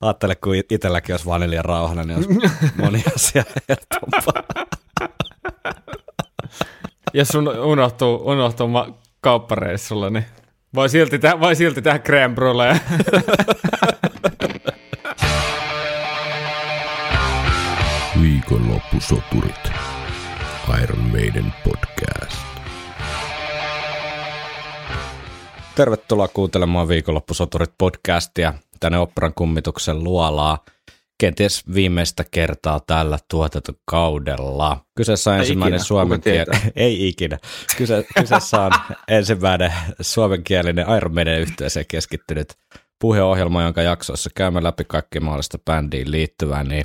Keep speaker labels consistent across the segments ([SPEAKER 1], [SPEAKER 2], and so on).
[SPEAKER 1] Ajattele, kun itselläkin olisi vaan neljä rauhana, niin olisi moni asia helpompaa.
[SPEAKER 2] Ja sun unohtuu, unohtuu ma- kauppareissulla, niin voi silti, tehdä, voi silti tehdä crème brulee.
[SPEAKER 3] Viikonloppusoturit. Iron Maiden podcast.
[SPEAKER 1] Tervetuloa kuuntelemaan Viikonloppusoturit podcastia tänne Operan kummituksen luolaa. Kenties viimeistä kertaa tällä tuotantokaudella. Kyseessä on
[SPEAKER 2] Ei
[SPEAKER 1] ensimmäinen
[SPEAKER 2] ikinä,
[SPEAKER 1] suomen
[SPEAKER 2] tietää.
[SPEAKER 1] Ei ikinä. Kyse, kyseessä on ensimmäinen suomenkielinen Iron Maiden yhteiseen keskittynyt puheohjelma, jonka jaksoissa käymme läpi kaikki mahdollista bändiin liittyvää, niin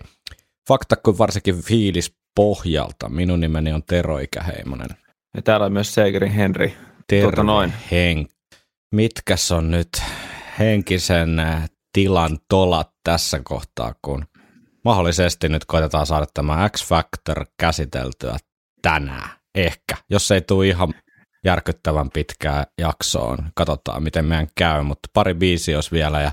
[SPEAKER 1] fakta kuin varsinkin fiilis pohjalta. Minun nimeni on Tero Ikäheimonen.
[SPEAKER 2] Ja täällä on myös Segerin Henry.
[SPEAKER 1] Terve
[SPEAKER 2] Tuota noin.
[SPEAKER 1] Henk. Mitkäs on nyt henkisen tilan tolat tässä kohtaa, kun mahdollisesti nyt koitetaan saada tämä X-Factor käsiteltyä tänään. Ehkä, jos ei tule ihan järkyttävän pitkää jaksoon. Katsotaan, miten meidän käy, mutta pari biisi olisi vielä ja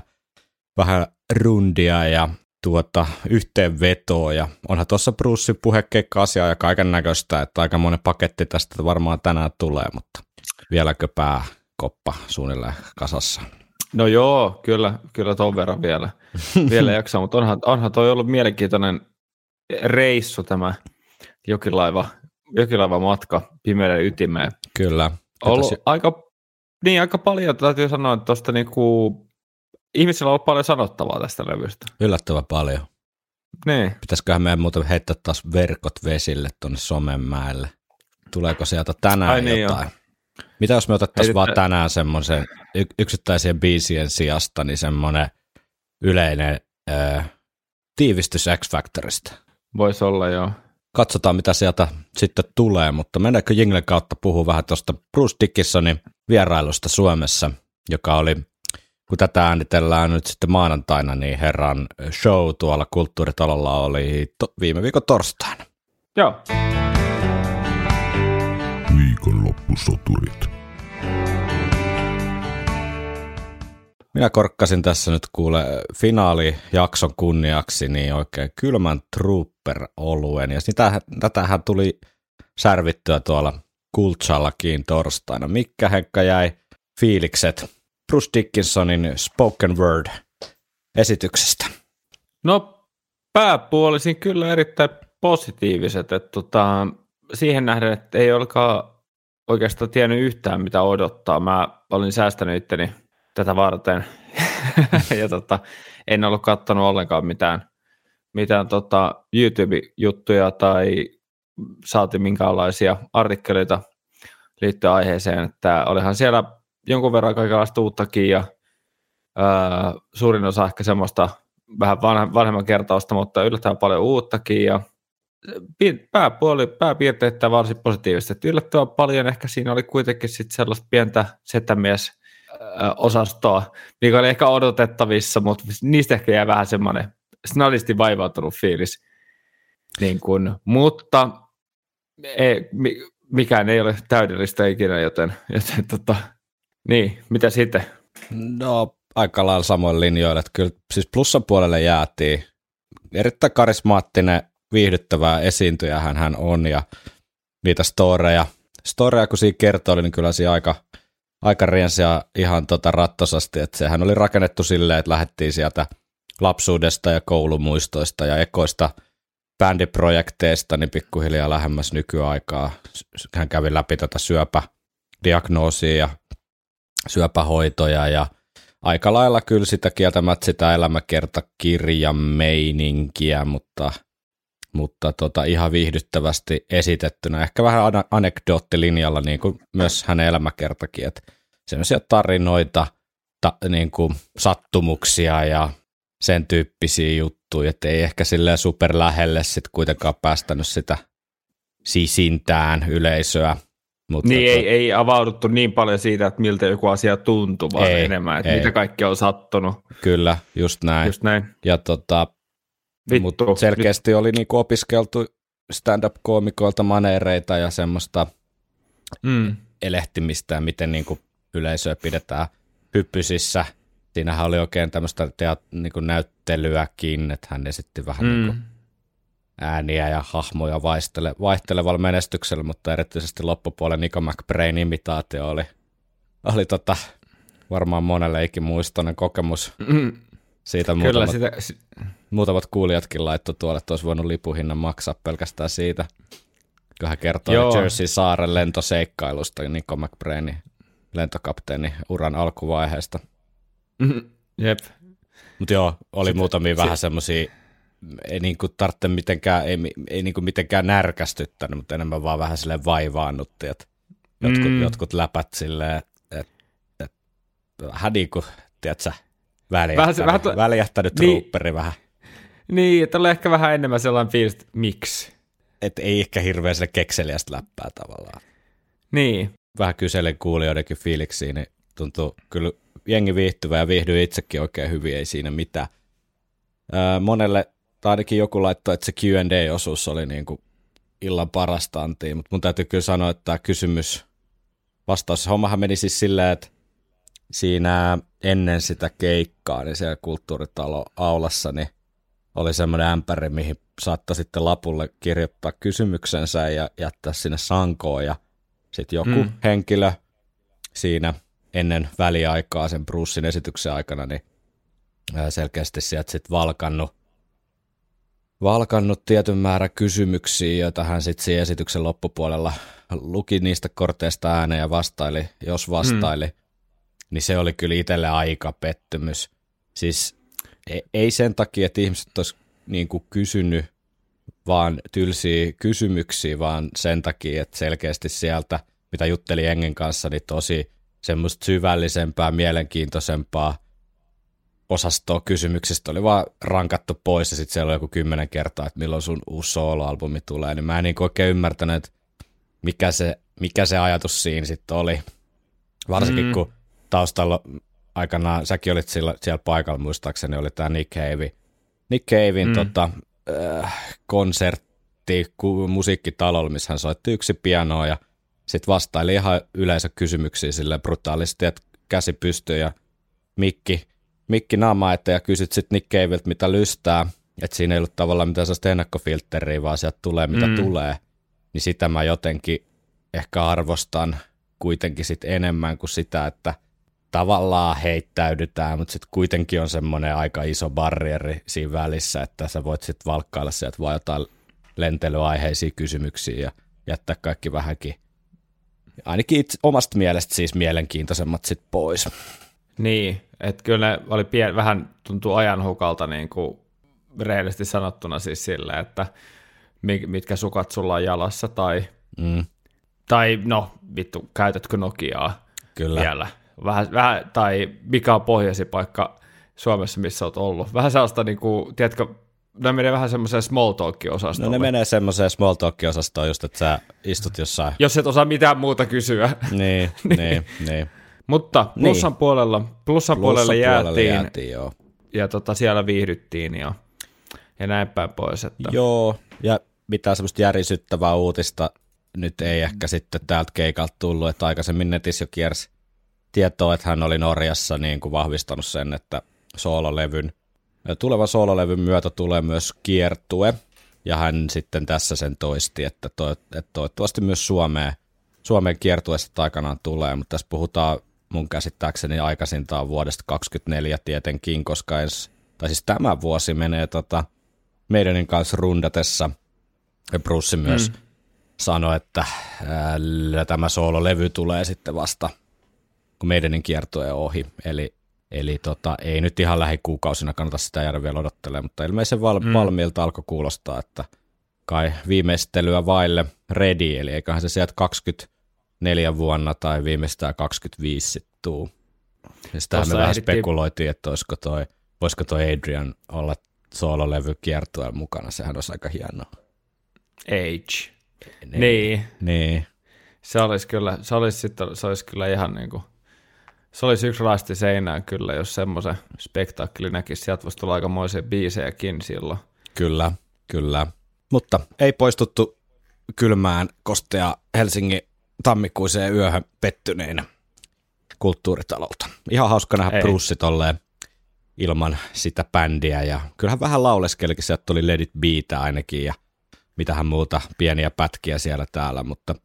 [SPEAKER 1] vähän rundia ja tuota, yhteenvetoa ja onhan tuossa Bruce puhekeikka-asiaa ja kaiken näköistä, että aika monen paketti tästä varmaan tänään tulee, mutta vieläkö pääkoppa suunnilleen kasassa?
[SPEAKER 2] No joo, kyllä, kyllä ton verran vielä, vielä jaksaa, mutta onhan, onhan toi ollut mielenkiintoinen reissu tämä jokilaiva, jokilaiva matka pimeälle ytimeen.
[SPEAKER 1] Kyllä.
[SPEAKER 2] Ollut
[SPEAKER 1] Pitäisi-
[SPEAKER 2] aika, niin aika paljon, täytyy sanoa, että tuosta niinku, ihmisillä on ollut paljon sanottavaa tästä levystä.
[SPEAKER 1] Yllättävän paljon.
[SPEAKER 2] Niin.
[SPEAKER 1] Pitäisiköhän meidän muuten heittää taas verkot vesille tuonne Somenmäelle. Tuleeko sieltä tänään
[SPEAKER 2] Ai niin,
[SPEAKER 1] jotain? Mitä jos me otettaisiin vaan tänään semmoisen y- yksittäisien biisien sijasta, niin semmoinen yleinen ö, tiivistys X-Factorista.
[SPEAKER 2] Voisi olla joo.
[SPEAKER 1] Katsotaan, mitä sieltä sitten tulee, mutta mennäänkö Jinglen kautta puhua vähän tuosta Bruce Dickinsonin vierailusta Suomessa, joka oli, kun tätä äänitellään nyt sitten maanantaina, niin herran show tuolla kulttuuritalolla oli to- viime viikon torstaina.
[SPEAKER 2] Joo.
[SPEAKER 3] Viikonloppusoturit.
[SPEAKER 1] Minä korkkasin tässä nyt kuule finaalijakson kunniaksi niin oikein kylmän trooper-oluen, ja sitä, tätähän tuli särvittyä tuolla Kultsallakin torstaina. Mikkä Henkka jäi fiilikset Bruce Dickinsonin spoken word esityksestä?
[SPEAKER 2] No pääpuolisin kyllä erittäin positiiviset, että tota, siihen nähden, että ei olekaan oikeastaan tiennyt yhtään mitä odottaa. Mä olin säästänyt itteni tätä varten ja tota, en ollut katsonut ollenkaan mitään, mitään tota YouTube-juttuja tai saati minkäänlaisia artikkeleita liittyen aiheeseen, että olihan siellä jonkun verran kaikenlaista uuttakin ja ää, suurin osa ehkä semmoista vähän vanhemman kertausta, mutta yllättävän paljon uuttakin ja pääpuoli, pääpiirteitä varsin positiivista. Että yllättävän paljon ehkä siinä oli kuitenkin sit sellaista pientä setämies osastoa, mikä oli ehkä odotettavissa, mutta niistä ehkä jäi vähän semmoinen snadisti vaivautunut fiilis. Niin kun, mutta ei, mi, mikään ei ole täydellistä ikinä, joten, joten tota, niin, mitä sitten?
[SPEAKER 1] No aika lailla samoin linjoilla, että kyllä siis plussan puolelle jäätiin. Erittäin karismaattinen, viihdyttävä esiintyjä hän, on ja niitä storeja, storeja kun siinä kertoi, niin kyllä siinä aika, aika riensi ja ihan tota rattosasti, että sehän oli rakennettu silleen, että lähdettiin sieltä lapsuudesta ja koulumuistoista ja ekoista bändiprojekteista niin pikkuhiljaa lähemmäs nykyaikaa. Hän kävi läpi tätä syöpädiagnoosia ja syöpähoitoja ja aika lailla kyllä sitä kieltämättä sitä elämäkertakirjan meininkiä, mutta, mutta tota, ihan viihdyttävästi esitettynä. Ehkä vähän anekdoottilinjalla, niin kuin myös hänen elämäkertakin, että sellaisia tarinoita, ta, niin kuin sattumuksia ja sen tyyppisiä juttuja, että ei ehkä silleen super lähelle sit kuitenkaan päästänyt sitä sisintään yleisöä. Mutta
[SPEAKER 2] Niin
[SPEAKER 1] to-
[SPEAKER 2] ei, ei avauduttu niin paljon siitä, että miltä joku asia tuntuu, vaan
[SPEAKER 1] Ei,
[SPEAKER 2] enemmän, että
[SPEAKER 1] ei.
[SPEAKER 2] mitä kaikkea on sattunut.
[SPEAKER 1] Kyllä, just näin.
[SPEAKER 2] Just näin.
[SPEAKER 1] Ja tota,
[SPEAKER 2] Vittu.
[SPEAKER 1] mutta selkeästi oli niinku opiskeltu stand-up-koomikoilta maneereita ja semmoista
[SPEAKER 2] Mm.
[SPEAKER 1] elehtimistä ja miten niinku yleisöä pidetään hyppysissä siinähän oli oikein tämmöistä teat, niin kuin näyttelyäkin, että hän esitti vähän mm. niin kuin ääniä ja hahmoja vaihtele, vaihtelevalla menestyksellä, mutta erityisesti loppupuolen Nico McBrain imitaatio oli, oli tota, varmaan monelle ikimuistoinen kokemus. Mm. Siitä Kyllä muutamat, sitä... muutamat kuulijatkin laittoi tuolle, että olisi voinut lipuhinnan maksaa pelkästään siitä. Kun hän kertoi Joo. Jersey saaren lentoseikkailusta, Nico McBrainin lentokapteeni uran alkuvaiheesta.
[SPEAKER 2] Mm-hmm. Jep.
[SPEAKER 1] Mutta joo, oli Sitten, muutamia vähän semmoisia, ei niinku tarvitse mitenkään, ei, ei niinku mitenkään närkästyttänyt, mutta enemmän vaan vähän sille vaivaannutti, että jotkut, mm. jotkut läpät silleen, että et, vähän niin kuin, tiedätkö, väljähtänyt, vähän, vähän, väljähtänyt niin, ruupperi vähän.
[SPEAKER 2] Niin, että oli ehkä vähän enemmän sellainen fiilis, että miksi?
[SPEAKER 1] Että ei ehkä hirveän sille kekseliästä läppää tavallaan.
[SPEAKER 2] Niin.
[SPEAKER 1] Vähän kyselen kuulijoidenkin fiiliksiin, niin tuntuu kyllä jengi viihtyvä ja viihdyin itsekin oikein hyvin, ei siinä mitään. Öö, monelle, tai ainakin joku laittoi, että se Q&A-osuus oli niin kuin illan parasta antiin, mutta mun täytyy kyllä sanoa, että tämä kysymys, vastaus, hommahan meni siis silleen, että siinä ennen sitä keikkaa, niin siellä kulttuuritalo aulassa, niin oli semmoinen ämpäri, mihin saattoi sitten lapulle kirjoittaa kysymyksensä ja jättää sinne sankoon ja sitten joku mm. henkilö siinä ennen väliaikaa sen Brucein esityksen aikana, niin selkeästi sieltä sitten valkannut, valkannut tietyn määrä kysymyksiä, joita hän sitten siinä esityksen loppupuolella luki niistä korteista ääneen ja vastaili, jos vastaili, mm. Niin se oli kyllä itselle aika pettymys. Siis ei, ei sen takia, että ihmiset olisi niin kuin kysynyt vaan tylsiä kysymyksiä, vaan sen takia, että selkeästi sieltä, mitä jutteli Engen kanssa, niin tosi semmoista syvällisempää, mielenkiintoisempaa osastoa kysymyksistä oli vaan rankattu pois ja sitten siellä oli joku kymmenen kertaa, että milloin sun uusi soloalbumi tulee, niin mä en niin oikein ymmärtänyt, että mikä se, mikä se ajatus siinä sitten oli. Varsinkin mm. kun taustalla aikanaan, säkin olit siellä, siellä paikalla muistaakseni, oli tämä Nick Cave. Nick Cavein mm. tota, äh, konsertti musiikkitalolla, missä hän soitti yksi pianoa ja sitten vastaili ihan yleisö kysymyksiä sille brutaalisti, että käsi pystyy ja mikki, mikki naama ja kysyt sitten Nick Caveilta, mitä lystää, että siinä ei ollut tavallaan mitään sellaista ennakkofiltteriä, vaan sieltä tulee mitä mm. tulee, niin sitä mä jotenkin ehkä arvostan kuitenkin sit enemmän kuin sitä, että tavallaan heittäydytään, mutta sitten kuitenkin on semmoinen aika iso barrieri siinä välissä, että sä voit sitten valkkailla sieltä vaan jotain lentelyaiheisia kysymyksiä ja jättää kaikki vähänkin ainakin itse, omasta mielestä siis mielenkiintoisemmat sit pois.
[SPEAKER 2] Niin, että kyllä ne oli pien, vähän tuntuu ajanhukalta niin kuin reellisesti sanottuna siis sille, että mitkä sukat sulla on jalassa tai, mm. tai no vittu, käytätkö Nokiaa
[SPEAKER 1] kyllä.
[SPEAKER 2] vielä. Vähän, vähän, tai mikä on pohjasi paikka Suomessa, missä olet ollut. Vähän sellaista, niin kuin, tiedätkö, ne menee vähän semmoiseen small talk-osastoon.
[SPEAKER 1] No ne menee semmoiseen small talk-osastoon just, että sä istut jossain.
[SPEAKER 2] Jos et osaa mitään muuta kysyä.
[SPEAKER 1] niin, niin, niin, niin.
[SPEAKER 2] Mutta plussan niin. puolella, plussan, plussan puolelle jäätiin, puolelle
[SPEAKER 1] jäätiin joo.
[SPEAKER 2] ja tota, siellä viihdyttiin ja, ja näin päin pois. Että...
[SPEAKER 1] Joo, ja mitään semmoista järisyttävää uutista nyt ei ehkä sitten täältä keikalta tullut, että aikaisemmin netissä jo kiersi tietoa, että hän oli Norjassa niin kuin vahvistanut sen, että soololevyn Tulevan soololevyn myötä tulee myös kiertue, ja hän sitten tässä sen toisti, että, to, että toivottavasti myös Suomeen, Suomen kiertueesta aikanaan tulee, mutta tässä puhutaan mun käsittääkseni aikaisintaan vuodesta 2024 tietenkin, koska ens, tai siis tämä vuosi menee tota, meidänin kanssa rundatessa, ja Bruce myös mm. sanoi, että ää, tämä soololevy tulee sitten vasta, kun meidänin kiertue on ohi, eli Eli tota, ei nyt ihan lähikuukausina kannata sitä jäädä vielä odottelemaan, mutta ilmeisen val- mm. valmiilta alkoi kuulostaa, että kai viimeistelyä vaille ready, eli eiköhän se sieltä 24 vuonna tai viimeistään 25 sitten tuu. Ja sitähän me vähän spekuloitiin, että olisiko toi, voisiko toi Adrian olla soololevy kiertueella mukana, sehän olisi aika hienoa.
[SPEAKER 2] Age.
[SPEAKER 1] Niin. Niin. niin.
[SPEAKER 2] Se olisi kyllä, se olisi, sitten, se olisi kyllä ihan niin kuin se olisi yksi rasti seinään kyllä, jos semmoisen spektaakkeli näkisi. Sieltä voisi tulla aikamoisia biisejäkin silloin.
[SPEAKER 1] Kyllä, kyllä. Mutta ei poistuttu kylmään kostea Helsingin tammikuiseen yöhön pettyneinä kulttuuritalolta. Ihan hauska nähdä Bruce tolleen ilman sitä bändiä. Ja kyllähän vähän lauleskelikin, sieltä tuli Let It ainakin ja mitähän muuta pieniä pätkiä siellä täällä, mutta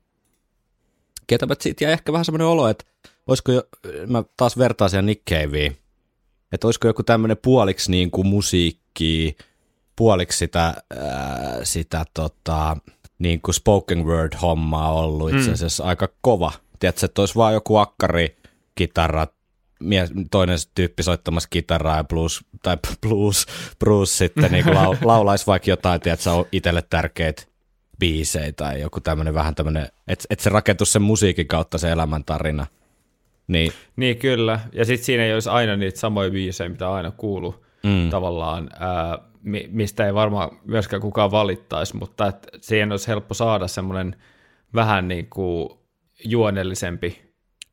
[SPEAKER 1] ketäpä siitä jäi ehkä vähän semmoinen olo, että olisiko jo, mä taas vertaisin Nick Caveen, että olisiko joku tämmöinen puoliksi niin kuin musiikki, puoliksi sitä, ää, sitä tota, niin kuin spoken word hommaa ollut itse asiassa mm. aika kova. Tiedätkö, että olisi vaan joku akkari, kitara, mies, toinen tyyppi soittamassa kitaraa ja blues, tai blues, blues sitten niin lau, laulaisi vaikka jotain, tiedätkö, on itselle tärkeitä biisejä tai joku tämmöinen vähän tämmöinen, että et se rakentuisi sen musiikin kautta se elämäntarina. Niin,
[SPEAKER 2] niin kyllä, ja sitten siinä ei olisi aina niitä samoja biisejä, mitä aina kuuluu mm. tavallaan, ää, mistä ei varmaan myöskään kukaan valittaisi, mutta et siihen olisi helppo saada semmoinen vähän niin kuin juonellisempi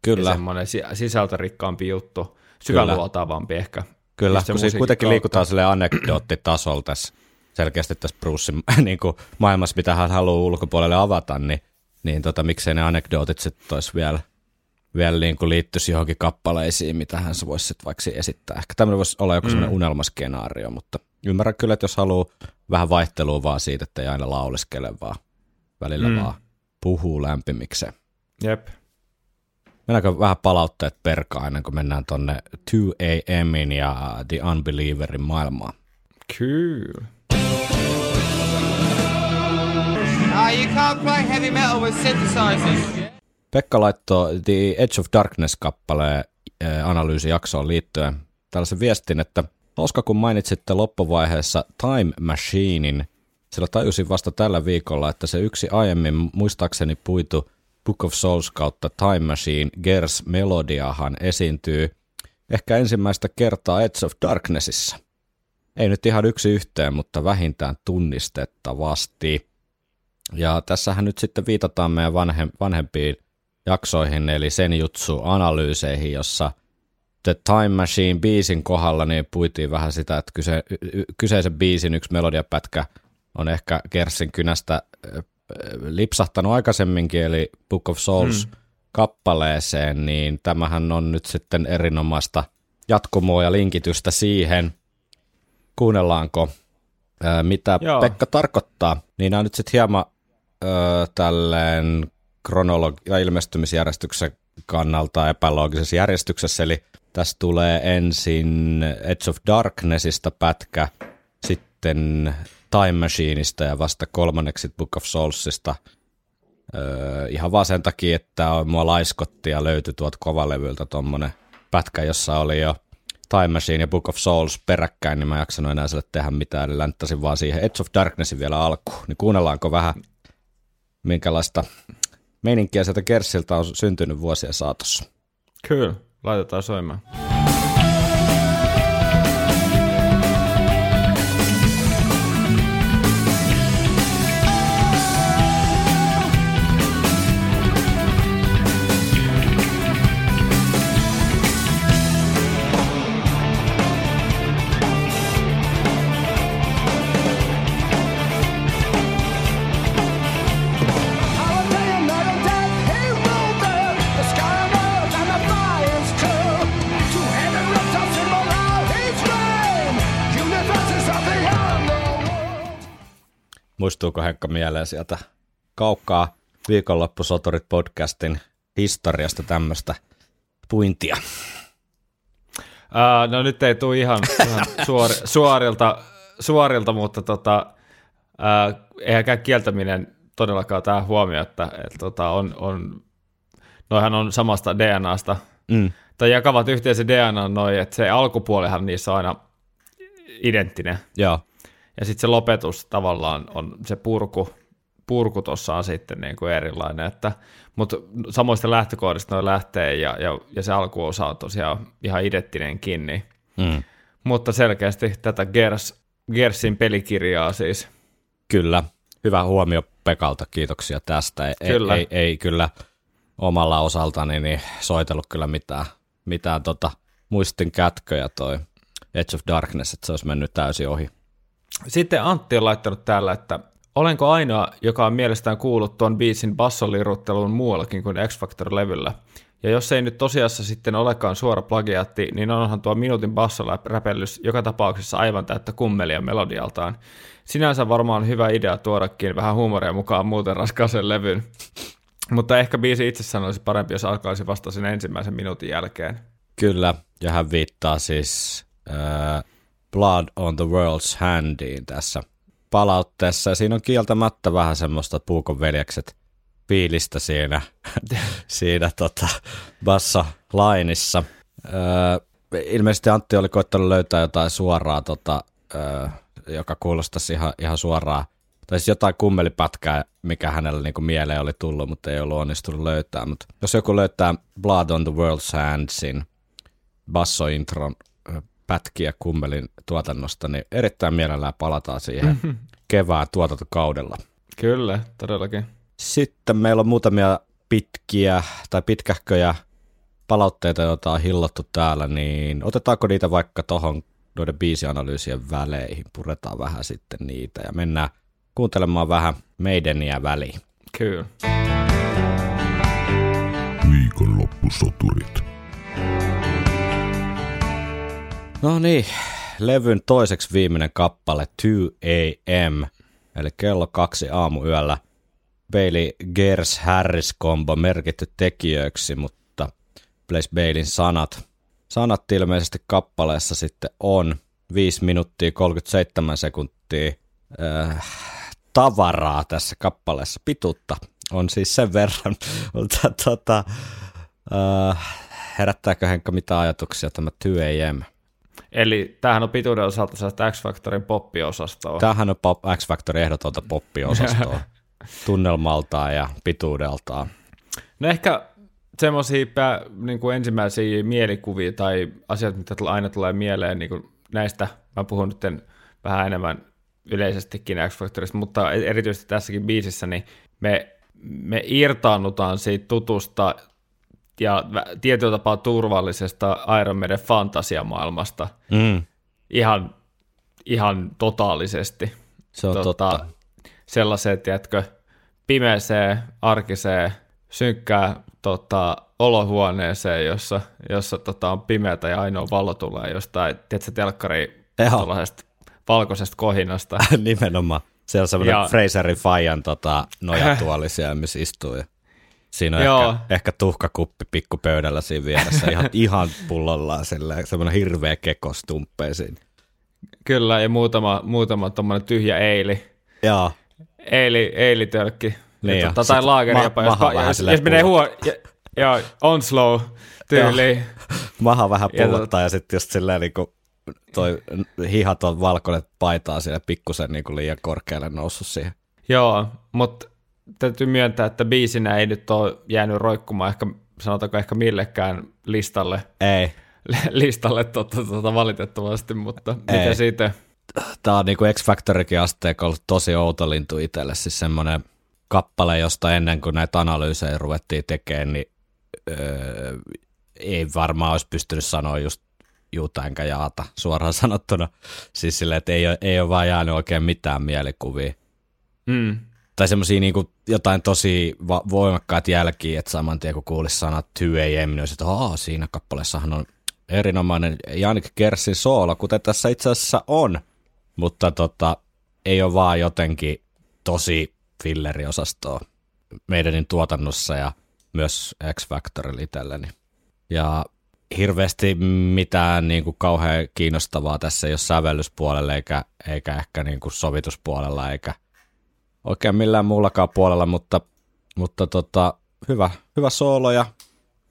[SPEAKER 2] Kyllä. ja semmoinen sisältörikkaampi juttu, syväluotaavampi ehkä.
[SPEAKER 1] Kyllä, kun siinä kuitenkin kautta. liikutaan sille anekdoottitasolla tässä selkeästi tässä Brucein niin kuin maailmassa, mitä hän haluaa ulkopuolelle avata, niin, niin tota, miksei ne anekdootit sitten olisi vielä, vielä niin kuin liittyisi johonkin kappaleisiin, mitä hän voisi sitten vaikka esittää. Ehkä tämmöinen voisi olla joku mm. unelmaskenaario, mutta ymmärrän kyllä, että jos haluaa vähän vaihtelua vaan siitä, että ei aina lauleskele, vaan välillä mm. vaan puhuu lämpimikseen.
[SPEAKER 2] Jep.
[SPEAKER 1] Mennäänkö vähän palautteet perkaan ennen kuin mennään tonne 2AMin ja The Unbelieverin maailmaan?
[SPEAKER 2] Kyllä.
[SPEAKER 1] Pekka laittoi The Edge of Darkness-kappaleen eh, analyysijaksoon liittyen tällaisen viestin, että hauska kun mainitsitte loppuvaiheessa Time Machinein, sillä tajusin vasta tällä viikolla, että se yksi aiemmin muistaakseni puitu Book of Souls kautta Time Machine Gers Melodiahan esiintyy ehkä ensimmäistä kertaa Edge of Darknessissa. Ei nyt ihan yksi yhteen, mutta vähintään tunnistettavasti. Ja tässähän nyt sitten viitataan meidän vanhem, vanhempiin jaksoihin, eli sen jutsu analyyseihin, jossa The Time Machine biisin kohdalla niin puitiin vähän sitä, että kyse, kyseisen biisin yksi melodiapätkä on ehkä Kersin kynästä lipsahtanut aikaisemminkin, eli Book of Souls mm. kappaleeseen, niin tämähän on nyt sitten erinomaista jatkumoa ja linkitystä siihen. Kuunnellaanko, mitä Joo. Pekka tarkoittaa, niin nämä on nyt sitten hieman ää, tälleen kronologi- ilmestymisjärjestyksen kannalta epäloogisessa järjestyksessä, eli tässä tulee ensin Edge of Darknessista pätkä, sitten Time Machineista ja vasta kolmanneksi Book of Soulsista. Öö, ihan vaan sen takia, että mua laiskotti ja löytyi tuolta kovalevyltä tuommoinen pätkä, jossa oli jo Time Machine ja Book of Souls peräkkäin, niin mä en jaksanut enää sille tehdä mitään, eli länttäsin vaan siihen Edge of Darknessin vielä alkuun. Niin kuunnellaanko vähän, minkälaista meininkiä sieltä Kersiltä on syntynyt vuosien saatossa.
[SPEAKER 2] Kyllä, laitetaan soimaan.
[SPEAKER 1] Muistuuko Henkka mieleen sieltä kaukaa viikonloppusoturit podcastin historiasta tämmöistä puintia?
[SPEAKER 2] Uh, no nyt ei tule ihan, ihan suori, suorilta, suorilta, mutta tota, uh, eihän kieltäminen todellakaan tämä huomio, että, että tota, on, on, noihan on samasta DNAsta, mm. tai jakavat yhteisen DNA noin, että se alkupuolihan niissä on aina identtinen.
[SPEAKER 1] Joo.
[SPEAKER 2] Ja sitten se lopetus tavallaan on se purku, purku tuossa on sitten niin kuin erilainen, että, mutta samoista lähtökohdista noin lähtee ja, ja, ja se alkuosa on tosiaan ihan idettinenkin, niin. mm. mutta selkeästi tätä Gers, Gersin pelikirjaa siis.
[SPEAKER 1] Kyllä, hyvä huomio Pekalta, kiitoksia tästä. Ei, kyllä. Ei, ei, ei kyllä omalla osaltani niin soitellut kyllä mitään, mitään tota, muistin kätköjä toi Edge of Darkness, että se olisi mennyt täysin ohi.
[SPEAKER 2] Sitten Antti on laittanut täällä, että olenko ainoa, joka on mielestään kuullut tuon biisin bassolirutteluun muuallakin kuin X-Factor-levyllä, Ja jos ei nyt tosiassa sitten olekaan suora plagiaatti, niin onhan tuo minuutin bassoräpellys joka tapauksessa aivan täyttä kummelia melodialtaan. Sinänsä varmaan hyvä idea tuodakin vähän huumoria mukaan muuten raskaaseen levyyn. Mutta ehkä biisi itse olisi parempi, jos alkaisi vasta sen ensimmäisen minuutin jälkeen.
[SPEAKER 1] Kyllä, ja hän viittaa siis äh, Blood on the World's Handiin tässä palautteessa. Ja siinä on kieltämättä vähän semmoista puukon veljekset fiilistä siinä, siinä tota, bassa-lainissa. Öö, ilmeisesti Antti oli koittanut löytää jotain suoraa, tota, öö, joka kuulostaisi ihan, ihan suoraa, tai siis jotain kummelipätkää, mikä hänellä niinku mieleen oli tullut, mutta ei ollut onnistunut löytää. Mutta jos joku löytää Blood on the World's Handsin bassointron pätkiä kummelin tuotannosta, niin erittäin mielellään palataan siihen kevään tuotantokaudella.
[SPEAKER 2] Kyllä, todellakin.
[SPEAKER 1] Sitten meillä on muutamia pitkiä tai pitkähköjä palautteita, joita on hillottu täällä, niin otetaanko niitä vaikka tuohon noiden biisianalyysien väleihin, puretaan vähän sitten niitä ja mennään kuuntelemaan vähän meidäniä väliin.
[SPEAKER 2] Kyllä.
[SPEAKER 3] Viikonloppusoturit.
[SPEAKER 1] No niin, levyn toiseksi viimeinen kappale 2 AM, eli kello kaksi aamuyöllä. Bailey Gers Harris kombo merkitty tekijöiksi, mutta Blaze Bailin sanat. Sanat ilmeisesti kappaleessa sitten on 5 minuuttia 37 sekuntia äh, tavaraa tässä kappaleessa. Pituutta on siis sen verran, mutta tota, äh, herättääkö Henkka mitä ajatuksia tämä 2 AM?
[SPEAKER 2] Eli tämähän on pituuden osalta sellaista X-Factorin poppiosastoa.
[SPEAKER 1] Tämähän on pop, X-Factorin ehdotonta poppiosastoa tunnelmaltaan ja pituudeltaan.
[SPEAKER 2] No ehkä semmoisia niin kuin ensimmäisiä mielikuvia tai asiat, mitä aina tulee mieleen niin kuin näistä, mä puhun nyt vähän enemmän yleisestikin X-Factorista, mutta erityisesti tässäkin biisissä, niin me, me irtaannutaan siitä tutusta ja tietyllä tapaa turvallisesta Iron Maiden fantasiamaailmasta
[SPEAKER 1] Mm,
[SPEAKER 2] ihan, ihan totaalisesti.
[SPEAKER 1] se on tota, totta.
[SPEAKER 2] Sellaiseen, tiedätkö, pimeeseen, arkiseen, synkkään tota, olohuoneeseen, jossa, jossa tota, on pimeätä ja ainoa valo tulee jostain, tiedätkö, telkkari valkoisesta kohinasta.
[SPEAKER 1] Nimenomaan. Siellä on semmoinen
[SPEAKER 2] Ja-
[SPEAKER 1] Fraserin Fajan tota, nojatuoli siellä, missä istuu. Ja siinä on
[SPEAKER 2] Joo.
[SPEAKER 1] ehkä, ehkä tuhkakuppi pikkupöydällä siinä vieressä, ihan, ihan pullollaan semmoinen hirveä kekos tumppee siinä.
[SPEAKER 2] Kyllä, ja muutama, muutama tommonen tyhjä eili,
[SPEAKER 1] Joo,
[SPEAKER 2] eili, eilitölkki.
[SPEAKER 1] Niin
[SPEAKER 2] ja
[SPEAKER 1] ja
[SPEAKER 2] tota, tai
[SPEAKER 1] sit
[SPEAKER 2] laageri
[SPEAKER 1] ma-
[SPEAKER 2] jos, jos,
[SPEAKER 1] silleen
[SPEAKER 2] jos menee huo... Ja, joo, on slow tyyli.
[SPEAKER 1] maha vähän
[SPEAKER 2] Ja
[SPEAKER 1] pullottaa ja, sitten just silleen niinku toi hihat on valkoinen paitaa siellä pikkusen niinku liian korkealle noussut siihen.
[SPEAKER 2] Joo, mutta täytyy myöntää, että biisinä ei nyt ole jäänyt roikkumaan ehkä, sanotaanko ehkä millekään listalle,
[SPEAKER 1] Ei,
[SPEAKER 2] listalle totta, totta, valitettavasti, mutta mitä
[SPEAKER 1] Ei.
[SPEAKER 2] siitä?
[SPEAKER 1] Tää on niinku X-Factorikin asteella ollut tosi outo lintu itselle, siis semmoinen kappale, josta ennen kuin näitä analyysejä ruvettiin tekemään, niin öö, ei varmaan olisi pystynyt sanoa just juuta enkä jaata suoraan sanottuna. Siis silleen, että ei ole, ei ole vaan jäänyt oikein mitään mielikuvia.
[SPEAKER 2] Mm.
[SPEAKER 1] Tai semmoisia niinku jotain tosi va- voimakkaat jälkiä, että saman tien kun kuulisi sanat 2 AM, niin olisi, että siinä kappaleessahan on erinomainen Janik Kersin soolo, kuten tässä itse asiassa on. Mutta tota, ei ole vaan jotenkin tosi filleriosastoa meidänin tuotannossa ja myös X-Factorilla itselleni. Ja hirveästi mitään niin kuin kauhean kiinnostavaa tässä ei ole sävellyspuolella eikä, eikä ehkä niin kuin sovituspuolella eikä oikein millään muullakaan puolella, mutta, mutta tota, hyvä, hyvä soolo ja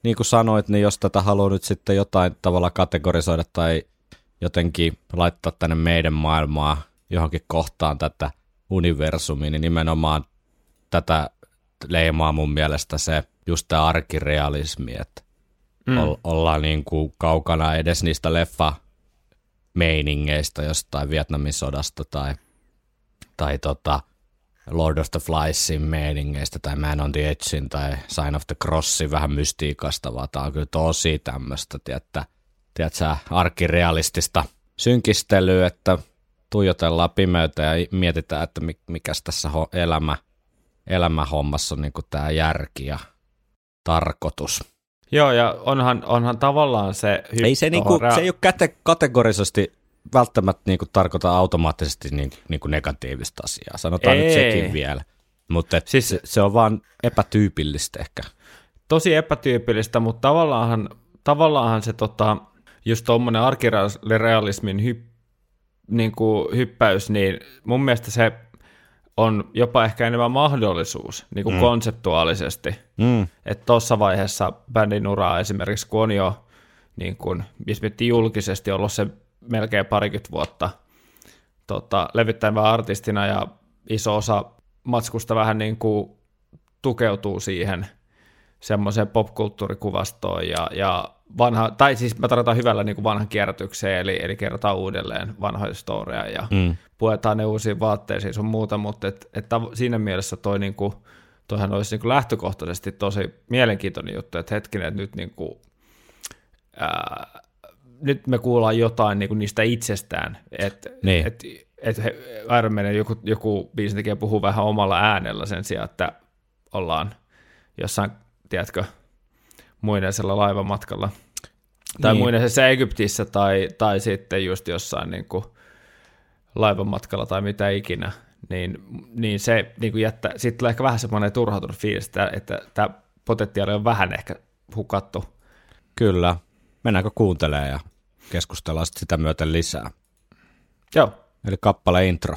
[SPEAKER 1] niin kuin sanoit, niin jos tätä haluaa nyt sitten jotain tavalla kategorisoida tai jotenkin laittaa tänne meidän maailmaa johonkin kohtaan tätä universumia, niin nimenomaan tätä leimaa mun mielestä se just tämä arkirealismi, että mm. ollaan niin kuin kaukana edes niistä leffa meiningeistä jostain Vietnamin sodasta tai, tai tota Lord of the Fliesin meiningeistä tai Man on the Edgein tai Sign of the Crossin vähän mystiikasta, vaan tämä on kyllä tosi tämmöistä, tiedätkö, tiedätkö, arkirealistista synkistelyä, että tuijotellaan pimeyttä ja mietitään, että mikäs tässä elämä, elämähommassa on niin tämä järki ja tarkoitus.
[SPEAKER 2] Joo, ja onhan, onhan tavallaan se...
[SPEAKER 1] Ei se, niinku,
[SPEAKER 2] rea-
[SPEAKER 1] se ei ole käte, kategorisesti välttämättä niinku tarkoita automaattisesti niinku, niinku negatiivista asiaa. Sanotaan nyt
[SPEAKER 2] Ei.
[SPEAKER 1] sekin vielä. Mutta
[SPEAKER 2] Siis-
[SPEAKER 1] se, se on vaan epätyypillistä ehkä.
[SPEAKER 2] tosi epätyypillistä, mutta tavallaanhan, tavallaanhan se tota, just tuommoinen arkirealismin hyp, niin kuin hyppäys, niin mun mielestä se on jopa ehkä enemmän mahdollisuus niin kuin mm. konseptuaalisesti.
[SPEAKER 1] Mm.
[SPEAKER 2] Että tuossa vaiheessa bändin uraa esimerkiksi, kun on jo niin kuin, julkisesti ollut se melkein parikymmentä vuotta tota, levittävä artistina ja iso osa matskusta vähän niin kuin tukeutuu siihen semmoiseen popkulttuurikuvastoon ja, ja vanha, tai siis mä tarkoitan hyvällä niin kuin vanhan kierrätykseen, eli, eli kerrotaan uudelleen vanhoja storeja ja
[SPEAKER 1] Mm.
[SPEAKER 2] puetaan ne uusiin vaatteisiin sun muuta, mutta et, et tav- siinä mielessä toi niinku, toihan olisi niinku lähtökohtaisesti tosi mielenkiintoinen juttu, että hetkinen, että nyt, niinku, ää, nyt me kuullaan jotain niinku niistä itsestään, että
[SPEAKER 1] Niin.
[SPEAKER 2] et, et he- Iron Maiden joku, joku biisintekijä puhuu vähän omalla äänellä sen sijaan, että ollaan jossain, tiedätkö, muinaisella laivamatkalla. Tai
[SPEAKER 1] Niin.
[SPEAKER 2] niin. muinaisessa Egyptissä tai, tai sitten just jossain niin kuin laivamatkalla tai mitä ikinä, niin, niin se niin kuin jättää, siitä tulee ehkä vähän semmoinen turhautunut fiilis, että, että tämä potentiaali on vähän ehkä hukattu.
[SPEAKER 1] Kyllä. Mennäänkö kuuntelemaan ja keskustellaan sit sitä myöten lisää.
[SPEAKER 2] Joo,
[SPEAKER 1] Eli kappale intro.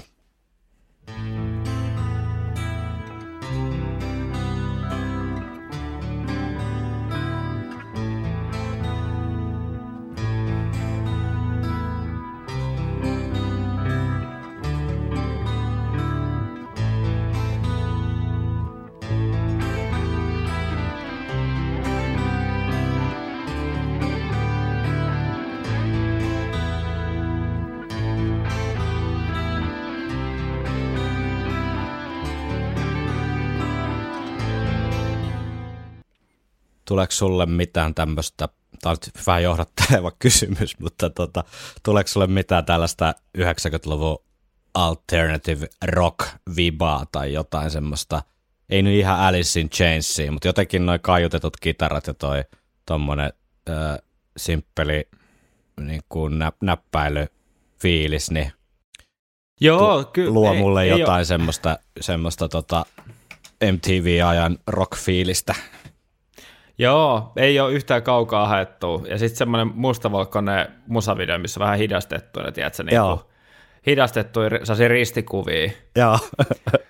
[SPEAKER 1] Tuleeko sulle mitään tämmöistä, tämä on nyt vähän johdatteleva kysymys, mutta tota, tuleeko sulle mitään tällaista 90-luvun alternative rock vibaa tai jotain semmoista, ei nyt ihan Alice in Chainsia, mutta jotenkin noin kaiutetut kitarat ja toi tommonen ö, simppeli niin kuin nä, näppäily fiilis, niin
[SPEAKER 2] Joo, kyllä.
[SPEAKER 1] luo
[SPEAKER 2] ei-
[SPEAKER 1] mulle
[SPEAKER 2] ei
[SPEAKER 1] jotain
[SPEAKER 2] oo-
[SPEAKER 1] semmoista, semmoista tota MTV-ajan rock-fiilistä.
[SPEAKER 2] Joo, ei ole yhtään kaukaa haettu. Ja sitten semmoinen mustavalkoinen musavideo, missä on vähän hidastettu, ja tiedätkö, niin
[SPEAKER 1] Joo.
[SPEAKER 2] kuin ri- sellaisia ristikuvia
[SPEAKER 1] Joo,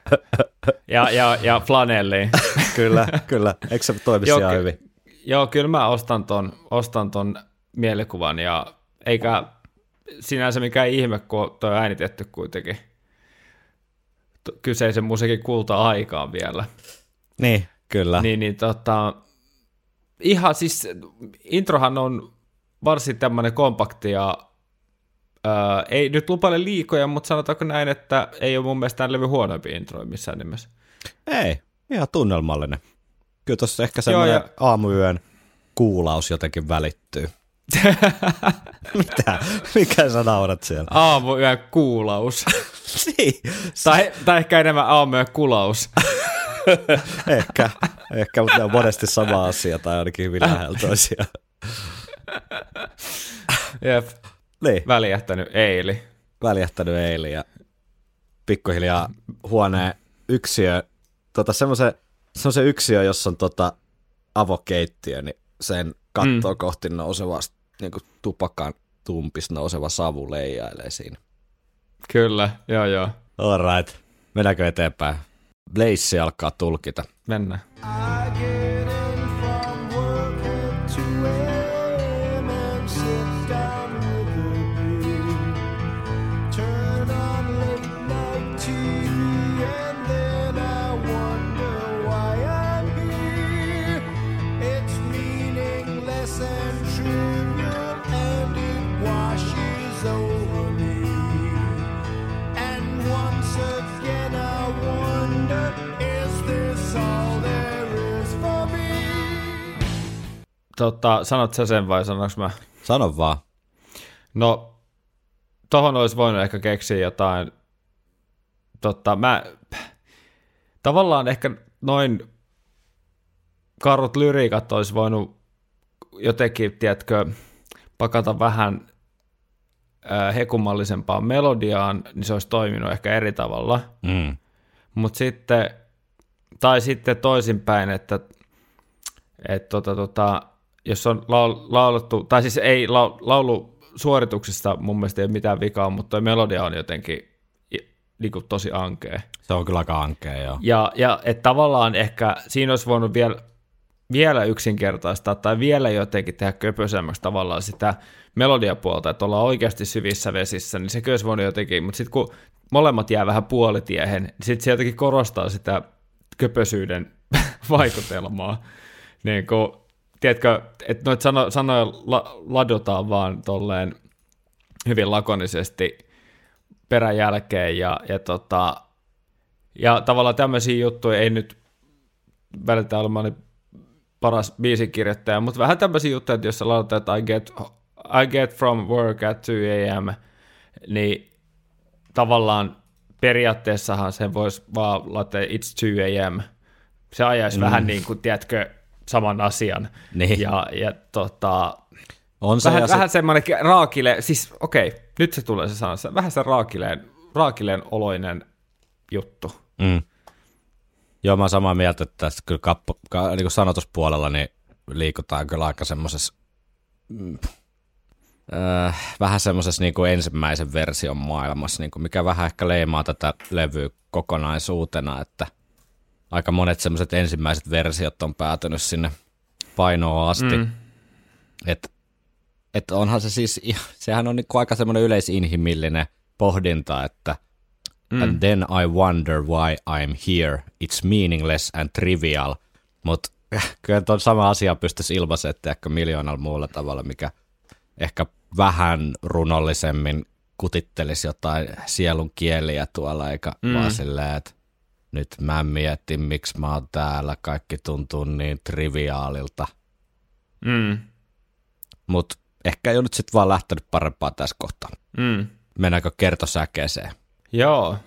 [SPEAKER 2] ja, ja, ja flanellia.
[SPEAKER 1] kyllä, kyllä. Eikö se toimi
[SPEAKER 2] Joo, ky-
[SPEAKER 1] hyvin?
[SPEAKER 2] Joo, kyllä mä ostan ton, ostan ton mielikuvan ja eikä sinänsä mikään ihme, kun on toi äänitetty kuitenkin kyseisen musiikin kulta-aikaan vielä.
[SPEAKER 1] Niin, kyllä.
[SPEAKER 2] Niin, niin tota, ihan siis introhan on varsin tämmöinen kompakti ja ää, ei nyt lupaile liikoja, mutta sanotaanko näin, että ei ole mun mielestä tämän levy huonompi intro missään nimessä.
[SPEAKER 1] Ei, ihan tunnelmallinen. Kyllä tuossa ehkä semmoinen
[SPEAKER 2] ja-
[SPEAKER 1] aamuyön kuulaus jotenkin välittyy. Mitä? Mikä sä naurat siellä?
[SPEAKER 2] Aamuyön kuulaus.
[SPEAKER 1] niin,
[SPEAKER 2] tai, tai ehkä enemmän aamuyön kulaus.
[SPEAKER 1] ehkä, ehkä, mutta ne on monesti sama asia tai ainakin hyvin lähellä toisiaan.
[SPEAKER 2] Jep,
[SPEAKER 1] Niin,
[SPEAKER 2] väliähtänyt eili.
[SPEAKER 1] väljähtänyt eilen ja pikkuhiljaa huoneen yksiö, tota semmoisen, semmoisen yksiö, jossa on tota avokeittiö, niin sen kattoo mm. kohti nouseva niin tupakan tumpis nouseva savu leijailee siinä.
[SPEAKER 2] Kyllä, joo joo.
[SPEAKER 1] Alright, mennäänkö eteenpäin? Blaze alkaa tulkita.
[SPEAKER 2] Mennään.
[SPEAKER 4] I
[SPEAKER 2] Tota, sanot sä sen vai sanoks mä?
[SPEAKER 1] Sano vaan.
[SPEAKER 2] No, tohon olisi voinut ehkä keksiä jotain, totta, mä, tavallaan ehkä noin karut lyriikat olisi voinut jotenkin, tiedätkö, pakata vähän hekumallisempaan melodiaan, niin se olisi toiminut ehkä eri tavalla.
[SPEAKER 1] Mm.
[SPEAKER 2] Mutta sitten, tai sitten toisinpäin, että, että tota, tota, jos on laul, laulettu, tai siis ei lau, laulu suorituksista mun mielestä ei ole mitään vikaa, mutta toi melodia on jotenkin i- niinku tosi ankea.
[SPEAKER 1] Se on kyllä aika ankea, joo.
[SPEAKER 2] Ja, ja että tavallaan ehkä siinä olisi voinut vielä, vielä yksinkertaistaa tai vielä jotenkin tehdä köpösemmäksi tavallaan sitä melodiapuolta, että ollaan oikeasti syvissä vesissä, niin se olisi voinut jotenkin, mutta sitten kun molemmat jää vähän puolitiehen, niin sitten se jotenkin korostaa sitä köpösyyden vaikutelmaa. Niin kun, tiedätkö, että noita sano, sanoja la, ladotaan vaan tolleen hyvin lakonisesti peräjälkeen ja, ja tota, ja tavallaan tämmöisiä juttuja ei nyt välitä olemaan niin paras biisikirjoittaja, mutta vähän tämmöisiä juttuja, että jos sä lautat, että I get, I get from work at 2 a.m., niin tavallaan periaatteessahan sen voisi vaan laittaa it's 2 a.m. Se ajaisi mm. vähän niin kuin, tiedätkö, saman asian.
[SPEAKER 1] Niin.
[SPEAKER 2] Ja, ja tota,
[SPEAKER 1] On se,
[SPEAKER 2] vähän,
[SPEAKER 1] ja
[SPEAKER 2] vähän
[SPEAKER 1] sit,
[SPEAKER 2] semmoinen raakile, siis okei, okay, nyt se tulee se sana, se- vähän se raakileen, raakileen oloinen juttu.
[SPEAKER 1] mm. Joo, mä oon samaa mieltä, että tässä kyllä kappo, ka, niin kuin sanotuspuolella niin liikutaan kyllä aika semmoisessa mm, äh, vähän semmoisessa niin kuin ensimmäisen version maailmassa, niin kuin mikä vähän ehkä leimaa tätä levyä kokonaisuutena, että aika monet semmoiset ensimmäiset versiot on päätynyt sinne painoon asti. Mm. Että et onhan se siis, sehän on niinku aika semmoinen yleisinhimillinen pohdinta, että mm. and then I wonder why I'm here, it's meaningless and trivial, mutta kyllä tuon sama asia pystyisi ilmaisemaan ehkä miljoonalla muulla tavalla, mikä ehkä vähän runollisemmin kutittelisi jotain sielun kieliä tuolla, eikä mm. vaan silleen, että nyt mä mietin, miksi mä oon täällä, kaikki tuntuu niin triviaalilta.
[SPEAKER 2] Mm.
[SPEAKER 1] Mutta ehkä ei ole nyt sitten vaan lähtenyt parempaa tässä kohtaa.
[SPEAKER 2] Mm.
[SPEAKER 1] Mennäänkö kertosäkeeseen?
[SPEAKER 2] Joo.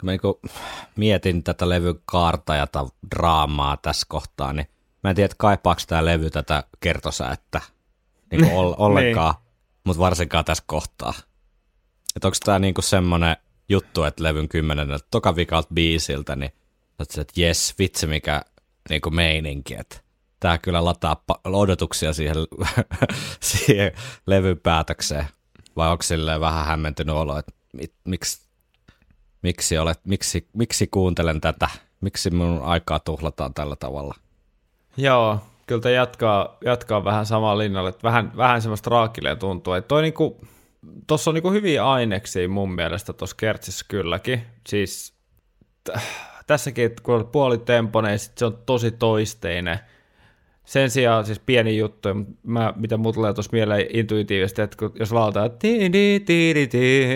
[SPEAKER 1] Kun mä niinku mietin tätä levyn kaarta ja tätä draamaa tässä kohtaa, niin mä en tiedä, että kaipaako tämä levy tätä kertosäettä niinku ol- ollenkaan, mutta varsinkaan tässä kohtaa. Että onko tämä niinku semmoinen juttu, että levyn kymmenenneltä toka vikalta biisiltä, niin että jes, vitsi mikä niinku meininki, että tämä kyllä lataa odotuksia siihen, siihen levyn päätökseen. Vai onko silleen vähän hämmentynyt olo, että mit, miksi miksi, olet, miksi, miksi kuuntelen tätä, miksi mun aikaa tuhlataan tällä tavalla.
[SPEAKER 2] Joo, kyllä tämä jatkaa, jatkaa vähän samaa linjalle, että vähän, vähän semmoista raakileen tuntuu. Että toi niinku, tossa on niinku hyviä aineksia mun mielestä tuossa kertsissä kylläkin. Siis t- tässäkin, kun on puolitempoinen, se on tosi toisteinen. Sen sijaan siis pieni juttu, mä, mitä mulla tulee tuossa mieleen intuitiivisesti, että kun, jos lauletaan ti di ti di ti,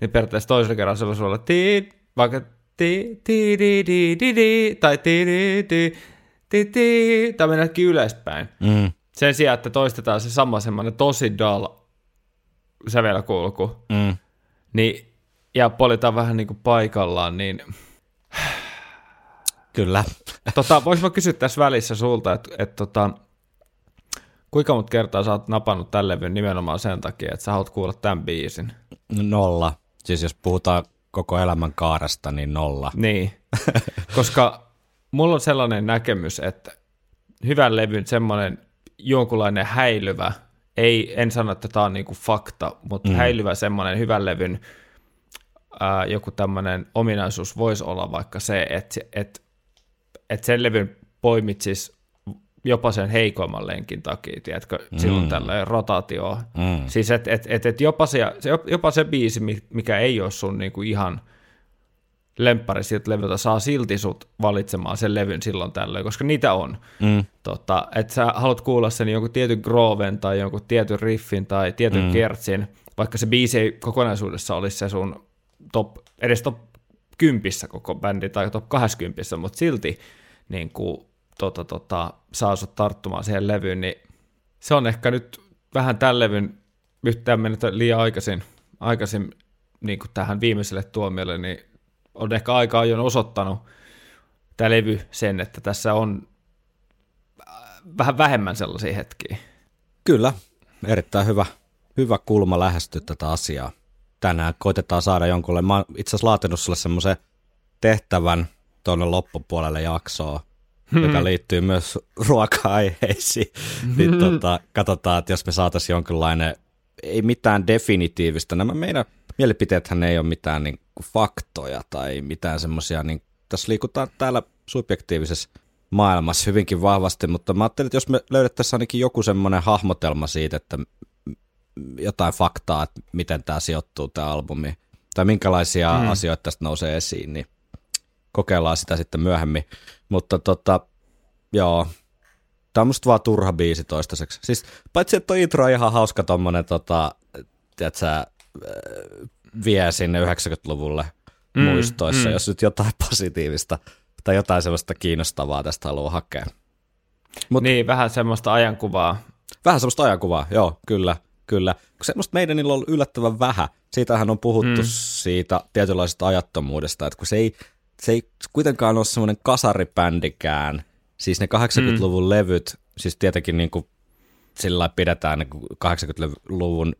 [SPEAKER 2] niin periaatteessa toisella kerralla se voisi olla ti, vaikka ti ti di di di di, tai ti di di ti ti, tai mennäkin ylöspäin.
[SPEAKER 1] Mm.
[SPEAKER 2] Sen sijaan, että toistetaan se sama semmoinen tosi dull sävelkulku,
[SPEAKER 1] Mm.
[SPEAKER 2] niin, ja politaan vähän niin kuin paikallaan, niin
[SPEAKER 1] Kyllä.
[SPEAKER 2] tota, vois mä kysyä tässä välissä sulta, että et, tota, kuinka monta kertaa sä oot napannut tämän levyn nimenomaan sen takia, että sä haluat kuulla tämän biisin?
[SPEAKER 1] Nolla. Siis jos puhutaan koko elämän kaaresta, niin nolla.
[SPEAKER 2] Niin, koska mulla on sellainen näkemys, että hyvän levyn semmoinen jonkunlainen häilyvä, ei, en sano, että tämä on niinku fakta, mutta mm. häilyvä semmoinen hyvän levyn ää, joku tämmöinen ominaisuus voisi olla vaikka se, että, se- että, että sen levyn poimitsisi jopa sen heikomman lenkin takia, tiedätkö, mm. silloin tällainen rotaatio.
[SPEAKER 1] Mm.
[SPEAKER 2] Siis että et, et, et jopa, se, jopa se biisi, mi- mikä ei ole sun niinku ihan lemppari siltä levyltä saa silti sut valitsemaan sen levyn silloin tällöin, koska niitä on.
[SPEAKER 1] Mm.
[SPEAKER 2] Tota, että sä haluat kuulla sen jonkun tietyn grooven tai jonkun tietyn riffin tai tietyn mm. kertsin, vaikka se biisi ei kokonaisuudessa olisi se sun top, edes top 10 koko bändi tai top 20, mutta silti niin kuin, tota, tota, saa sut tarttumaan siihen levyyn, niin se on ehkä nyt vähän tämän levyn yhtään mennyt liian aikaisin, aikaisin niin kuin tähän viimeiselle tuomiolle, niin on ehkä aika ajoin osoittanut tämä levy sen, että tässä on äh, vähän vähemmän sellaisia hetkiä.
[SPEAKER 1] Kyllä, erittäin hyvä, hyvä kulma lähestyä tätä asiaa. Tänään koitetaan saada jonkulle, mä oon itse asiassa laatinut sulle semmoisen tehtävän tuonne loppupuolelle jaksoa, hmm. joka liittyy myös ruoka-aiheisiin. niin tota, katsotaan, että jos me saataisiin jonkinlainen, ei mitään definitiivistä, nämä meidän mielipiteethän ei ole mitään niin kuin faktoja tai mitään semmoisia, niin tässä liikutaan täällä subjektiivisessa maailmassa hyvinkin vahvasti, mutta mä ajattelin, että jos me löydettäisiin ainakin joku semmoinen hahmotelma siitä, että jotain faktaa, että miten tämä sijoittuu tämä albumi, tai minkälaisia mm. asioita tästä nousee esiin, niin kokeillaan sitä sitten myöhemmin. Mutta tota, joo, tämä on musta vaan turha biisi toistaiseksi. Siis paitsi, että toi intro on ihan hauska tommonen, tota, tiedätkö, äh, vie sinne 90-luvulle mm, muistoissa, mm. jos nyt jotain positiivista tai jotain sellaista kiinnostavaa tästä haluaa hakea.
[SPEAKER 2] Mut, niin, vähän semmoista ajankuvaa.
[SPEAKER 1] Vähän semmoista ajankuvaa, joo, kyllä, kyllä. Semmoista meidän on ollut yllättävän vähän. Siitähän on puhuttu mm. siitä tietynlaisesta ajattomuudesta, että kun se ei, se ei kuitenkaan ole semmoinen kasaribändikään. Siis ne 80-luvun mm. levyt, siis tietenkin niin kuin sillä pidetään niin 80-luvun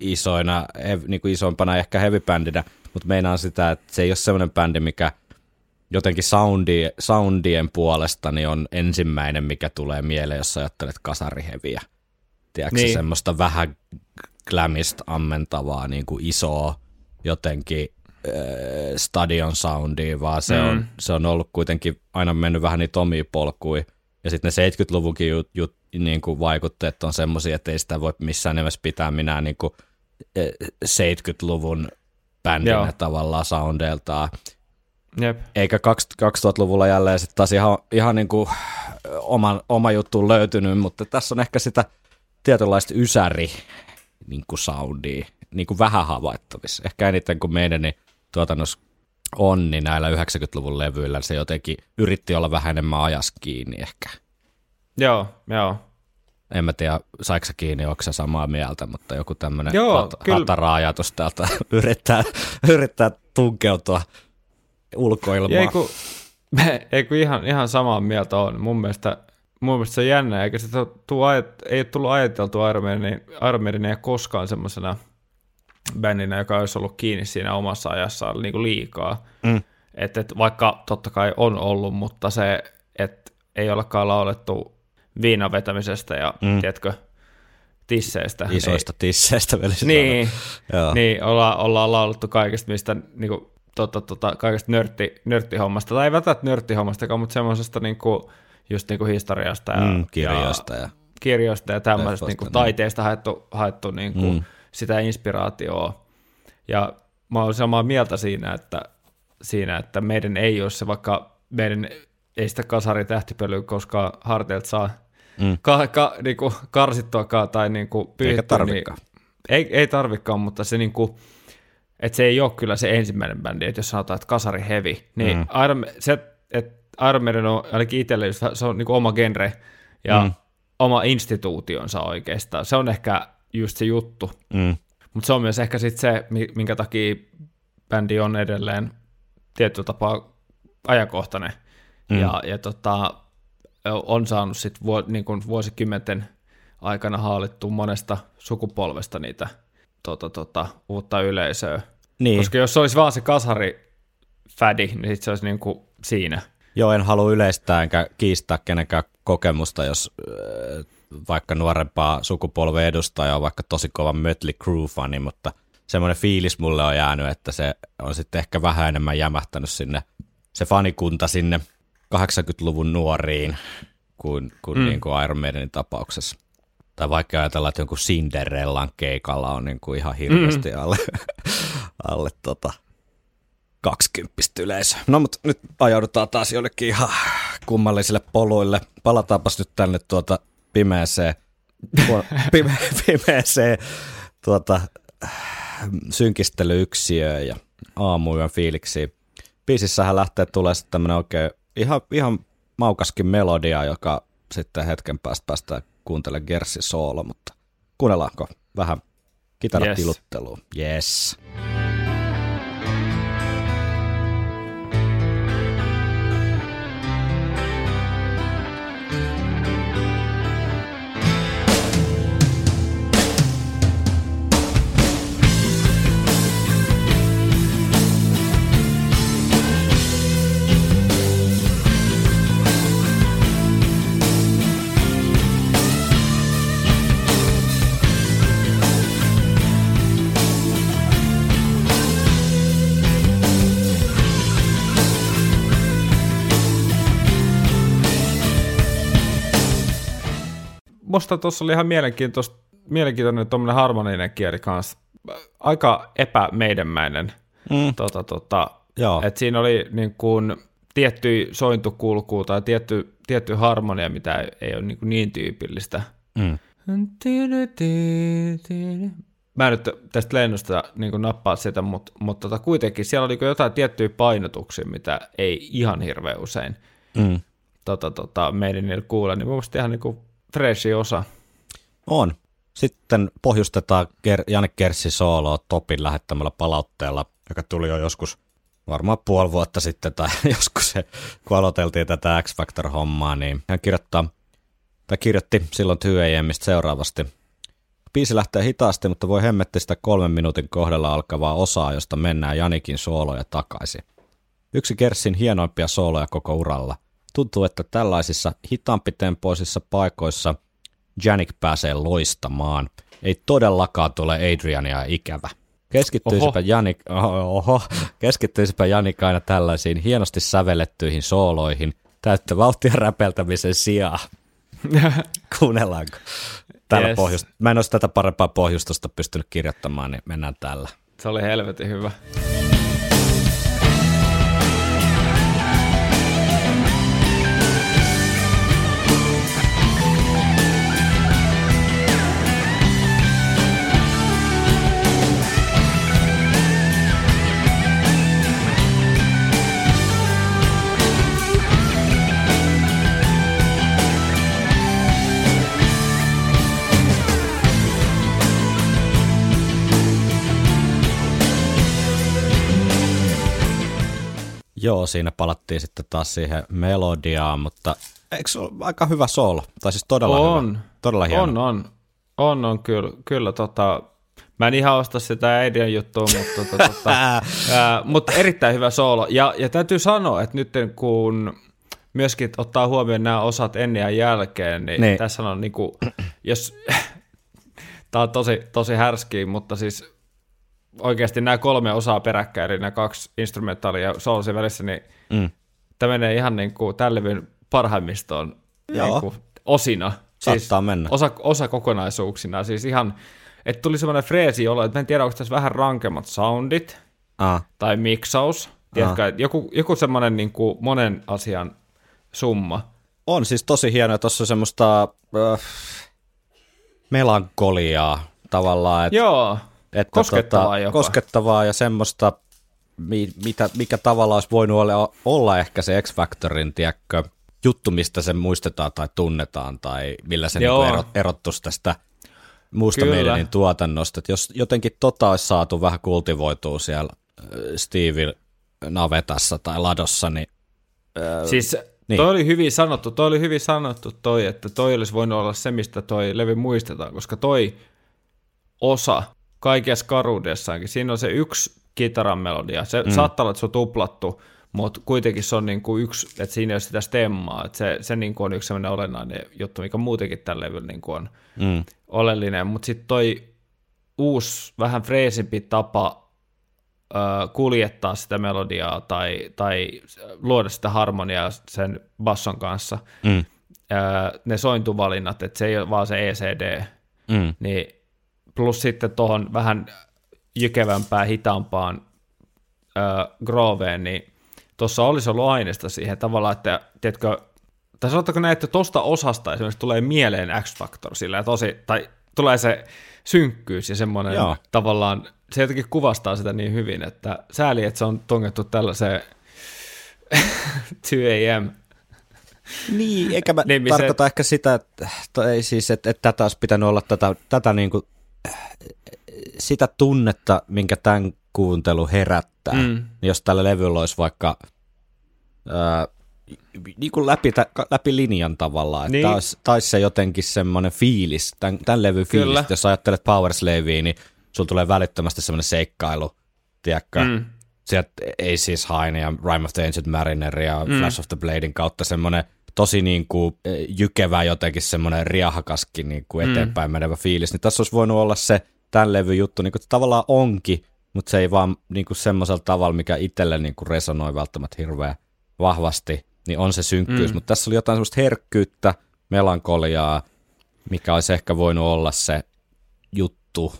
[SPEAKER 1] isoina, niin kuin isoimpana ehkä heavy-bändinä, mutta meinaan sitä, että se ei ole semmoinen bändi, mikä jotenkin soundi, soundien puolesta niin on ensimmäinen, mikä tulee mieleen, jos ajattelet kasariheviä. Tiedätkö, niin. semmoista vähän glamista ammentavaa niin kuin isoa jotenkin äh, stadion soundia, vaan se, mm. on, se on ollut kuitenkin aina mennyt vähän niitä omia polkuja. Ja sitten ne 70-luvunkin jut, jut, niin kuin vaikutteet on semmoisia, että ei sitä voi missään nimessä pitää minä niin kuin 70-luvun bändinä Joo. tavallaan soundeiltaan.
[SPEAKER 2] Jep.
[SPEAKER 1] Eikä 2000-luvulla jälleen sitten taas ihan, ihan niin kuin oma, oma juttu löytynyt, mutta tässä on ehkä sitä tietynlaista ysäri niin kuin soundia, niin kuin vähän havaittavissa. Ehkä eniten kuin meidän niin tuotannossa on, niin näillä 90-luvun levyillä se jotenkin yritti olla vähän enemmän ajas kiinni ehkä.
[SPEAKER 2] Joo, joo.
[SPEAKER 1] En mä tiedä, saiko sä kiinni, onko sä samaa mieltä, mutta joku tämmöinen hat- hatara-ajatus täältä yrittää, yrittää tunkeutua ulkoilmaan.
[SPEAKER 2] Ei kun, ei kun ihan, ihan samaa mieltä on. Mun mielestä, mun mielestä se on jännä, eikä se tuu, ei ole tullut ajateltu Iron koskaan semmoisena bändinä, joka olisi ollut kiinni siinä omassa ajassaan niin kuin liikaa. Mm. Et, et vaikka totta kai on ollut, mutta se, että ei olekaan laulettu viinan vetämisestä ja mm. tiedätkö, tisseistä.
[SPEAKER 1] Isoista ei, tisseistä
[SPEAKER 2] Niin, niin olla, ollaan laulettu kaikesta, mistä niin kuin, tota, tota, kaikesta nörtti, nörttihommasta, tai ei välttämättä nörttihommasta, mutta semmoisesta niin kuin, just niin kuin historiasta ja,
[SPEAKER 1] mm, kirjoista ja, ja
[SPEAKER 2] kirjoista ja tämmöisestä niin kuin, niin. taiteesta haettu, haettu niin kuin, mm. sitä inspiraatioa. Ja mä olen samaa mieltä siinä, että, siinä, että meidän ei ole se, vaikka meidän ei sitä kasari tähtipölyä koskaan harteilta saa mm. ka, ka, niinku, karsittuakaan tai niinku,
[SPEAKER 1] pyyhittyä. Eikä Niin,
[SPEAKER 2] ei, ei tarvikaan, mutta se niinku, että se ei ole kyllä se ensimmäinen bändi, että jos sanotaan, että kasari heavy, niin mm. Iron, se, että Iron Maiden on ainakin itselle, se on niinku oma genre ja mm. oma instituutionsa oikeastaan. Se on ehkä just se juttu. Mm. Mutta se on myös ehkä sitten se, minkä takia bändi on edelleen tietyllä tapaa ajankohtainen. Mm. Ja, ja tota, on saanut sitten vuo, niin kuin vuosikymmenten aikana haalittua monesta sukupolvesta niitä tota, tota, uutta yleisöä. Niin. Koska jos se olisi vaan se kasari fädi, niin sit se olisi niin kuin siinä.
[SPEAKER 1] Joo, en halua yleistää enkä kiistää kenenkään kokemusta, jos äh, vaikka nuorempaa sukupolven edustaja on vaikka tosi kova Mötley Crue-fani, mutta semmoinen fiilis mulle on jäänyt, että se on sitten ehkä vähän enemmän jämähtänyt sinne, se fanikunta sinne 80-luvun nuoriin kuin, kuin, mm. niin kuin Iron Maidenin tapauksessa. Tai vaikka ajatellaan, että jonkun Cinderellan keikalla on niin kuin ihan hirveästi mm. alle, alle tota, kaksikymppistä yleisö. No mutta nyt ajaudutaan taas jollekin ihan kummallisille poluille. Palataanpas nyt tänne tuota pimeeseen, pime, pimeeseen tuota, synkistelyyksiöön ja aamuyön fiiliksiin. Biisissähän lähtee tulee sitten tämmönen oikein ihan, ihan maukaskin melodia, joka sitten hetken päästä päästään kuuntelemaan Gersi soolo, mutta kuunnellaanko vähän kitaratiluttelua? Yes.
[SPEAKER 2] Musta tuossa oli ihan mielenkiintoista, mielenkiintoinen tuommoinen harmoninen kieli kanssa. Aika epämeidänmäinen.
[SPEAKER 1] Mm.
[SPEAKER 2] Tota, tota,
[SPEAKER 1] Joo.
[SPEAKER 2] et siinä oli niin kuin tietty sointukulku tai tietty, tietty harmonia, mitä ei, ei ole niin, kuin niin tyypillistä.
[SPEAKER 1] Mm.
[SPEAKER 2] Mä en nyt tästä lennosta niin kuin nappaa sitä, mutta, mutta tota, kuitenkin siellä oli jotain tiettyjä painotuksia, mitä ei ihan hirveän usein
[SPEAKER 1] Mm.
[SPEAKER 2] tota, tota, meidän niillä kuulla, niin mun mielestä ihan niin kuin freshi osa.
[SPEAKER 1] On. Sitten pohjustetaan Ger- Janne Kerssi sooloa Topin lähettämällä palautteella, joka tuli jo joskus varmaan puoli vuotta sitten tai joskus se, kun aloiteltiin tätä X-Factor-hommaa, niin hän kirjoittaa, tai kirjoitti silloin 2AMista seuraavasti. Biisi lähtee hitaasti, mutta voi hemmetti sitä kolmen minuutin kohdalla alkavaa osaa, josta mennään Janikin sooloja takaisin. Yksi Kerssin hienoimpia sooloja koko uralla. Tuntuu, että tällaisissa hitaampitempoisissa paikoissa Janik pääsee loistamaan. Ei todellakaan tule Adriania ikävä. Keskittyisipä
[SPEAKER 2] Oho.
[SPEAKER 1] Janik, oho, oho, keskittyisipä Janik aina tällaisiin hienosti sävellettyihin sooloihin täyttä vauhtia räpeltämisen sijaan. Kuunnellaanko? Täällä
[SPEAKER 2] Yes.
[SPEAKER 1] pohjust... Mä en olisi tätä parempaa pohjustusta pystynyt kirjoittamaan, niin mennään tällä.
[SPEAKER 2] Se oli helvetin hyvä.
[SPEAKER 1] Joo, siinä palattiin sitten taas siihen melodiaan, mutta eikö se ole aika hyvä soolo? Tai siis todella
[SPEAKER 2] On.
[SPEAKER 1] hyvä. Todella hieno.
[SPEAKER 2] On, on. On, on kyllä, kyllä tota, mä en ihan osta sitä äidin juttua, mutta, tota, tota, ää, mutta erittäin hyvä soolo. Ja, ja täytyy sanoa, että nyt kun myöskin ottaa huomioon nämä osat ennen ja jälkeen, niin,
[SPEAKER 1] Niin.
[SPEAKER 2] niin. tässä on niinku, jos, tämä on tosi, tosi härskiä, mutta siis oikeasti nämä kolme osaa peräkkäin, eli nämä kaksi instrumentaalia ja soolosin välissä, niin
[SPEAKER 1] Mm.
[SPEAKER 2] tämä menee ihan niin kuin tämän levyn parhaimmistoon
[SPEAKER 1] Joo.
[SPEAKER 2] niin kuin osina.
[SPEAKER 1] Saattaa mennä.
[SPEAKER 2] Osa, osa kokonaisuuksina. Siis ihan, että tuli semmoinen freesi olo, että mä en tiedä, onko tässä vähän rankemmat soundit
[SPEAKER 1] Ah,
[SPEAKER 2] tai miksaus. Tiedätkö, että joku, joku semmoinen niin kuin monen asian summa.
[SPEAKER 1] on siis tosi hienoa, tuossa on semmoista äh, melankoliaa tavallaan. Että,
[SPEAKER 2] Joo,
[SPEAKER 1] että
[SPEAKER 2] koskettavaa jopa.
[SPEAKER 1] Koskettavaa ja semmoista, mi, mitä, mikä tavallaan olisi voinut olla, olla ehkä se X-Factorin, tiedätkö, juttu, mistä se muistetaan tai tunnetaan tai millä se
[SPEAKER 2] Joo.
[SPEAKER 1] niin erot, erottuisi tästä muusta meidänin tuotannosta. Että jos jotenkin tota olisi saatu vähän kultivoitua siellä äh, Steve navetassa tai ladossa, niin
[SPEAKER 2] Siis
[SPEAKER 1] Niin.
[SPEAKER 2] niin. toi oli hyvin sanottu, toi oli hyvin sanottu toi, että toi olisi voinut olla se, mistä toi levy muistetaan, koska toi osa kaikessa karuudessaankin, siinä on se yksi kitaran melodia, se mm. saattaa olla, että se on tuplattu, mutta kuitenkin se on niin kuin yksi, että siinä ei ole sitä stemmaa, että se, se niin kuin on yksi sellainen olennainen juttu, mikä muutenkin tällä levyllä niin kuin on
[SPEAKER 1] mm,
[SPEAKER 2] oleellinen, mutta sitten toi uusi, vähän freesimpi tapa ö, kuljettaa sitä melodiaa tai, tai luoda sitä harmoniaa sen basson kanssa,
[SPEAKER 1] mm,
[SPEAKER 2] ö, ne sointuvalinnat, että se ei ole vaan se ECD,
[SPEAKER 1] mm,
[SPEAKER 2] niin plus sitten tuohon vähän jykevämpään, hitaampaan äh, Groveen, niin tuossa olisi ollut aineesta siihen tavallaan, että tiedätkö, tai sanotaanko näin, että tuosta osasta esimerkiksi tulee mieleen X-Factor sillä tosi, tai tulee se synkkyys ja semmoinen
[SPEAKER 1] Joo.
[SPEAKER 2] tavallaan, se jotenkin kuvastaa sitä niin hyvin, että sääli, että se on tungettu tällaiseen 2 am.
[SPEAKER 1] Niin, eikä mä
[SPEAKER 2] Niin, se-
[SPEAKER 1] tarkoita ehkä sitä, että, tai siis, että, että tätä olisi pitänyt olla tätä, tätä niin kuin, sitä tunnetta, minkä tämän kuuntelu herättää.
[SPEAKER 2] Mm.
[SPEAKER 1] Niin jos tällä levyllä olisi vaikka ää, niin kuin läpi, läpi linjan tavallaan, että
[SPEAKER 2] Niin.
[SPEAKER 1] taisi, taisi se jotenkin semmoinen fiilis, tämän, tämän levyn fiilis,
[SPEAKER 2] Kyllä.
[SPEAKER 1] jos ajattelet Power Slavea, niin sulla tulee välittömästi semmoinen seikkailu, tiedätkö,
[SPEAKER 2] Mm.
[SPEAKER 1] sieltä ei siis Haine ja Rime of the Ancient Mariner ja mm. Flash of the Bladein kautta semmoinen tosi niin kuin eh, jykevä jotenkin semmoinen riahakaskin niin kuin
[SPEAKER 2] Mm.
[SPEAKER 1] eteenpäin menevä fiilis, niin tässä olisi voinut olla se tämän levyn juttu, niin kuin tavallaan onkin, mutta se ei vaan niin kuin semmoisella tavalla, mikä itselle niin kuin resonoi välttämättä hirveän vahvasti, niin on se synkkyys,
[SPEAKER 2] Mm.
[SPEAKER 1] mutta tässä oli jotain semmoista herkkyyttä, melankoliaa, mikä olisi ehkä voinut olla se juttu,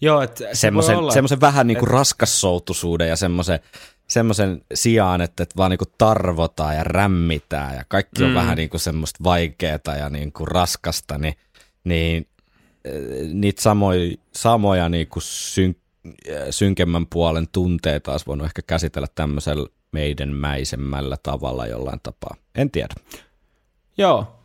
[SPEAKER 2] Joo, että se
[SPEAKER 1] semmoisen,
[SPEAKER 2] olla,
[SPEAKER 1] semmoisen vähän niin kuin raskassoutuisuuden ja semmoisen, semmoisen sijaan, että, että vaan niin kuin tarvotaan ja rämmitään ja kaikki on
[SPEAKER 2] Mm.
[SPEAKER 1] vähän niin kuin semmoista vaikeaa ja niin kuin raskasta, niin, niin niitä samoja, samoja niin kuin syn, eh, synkemmän puolen tunteita olisi voinut ehkä käsitellä tämmöisellä meidän mäisemmällä tavalla jollain tapaa. En tiedä.
[SPEAKER 2] Joo,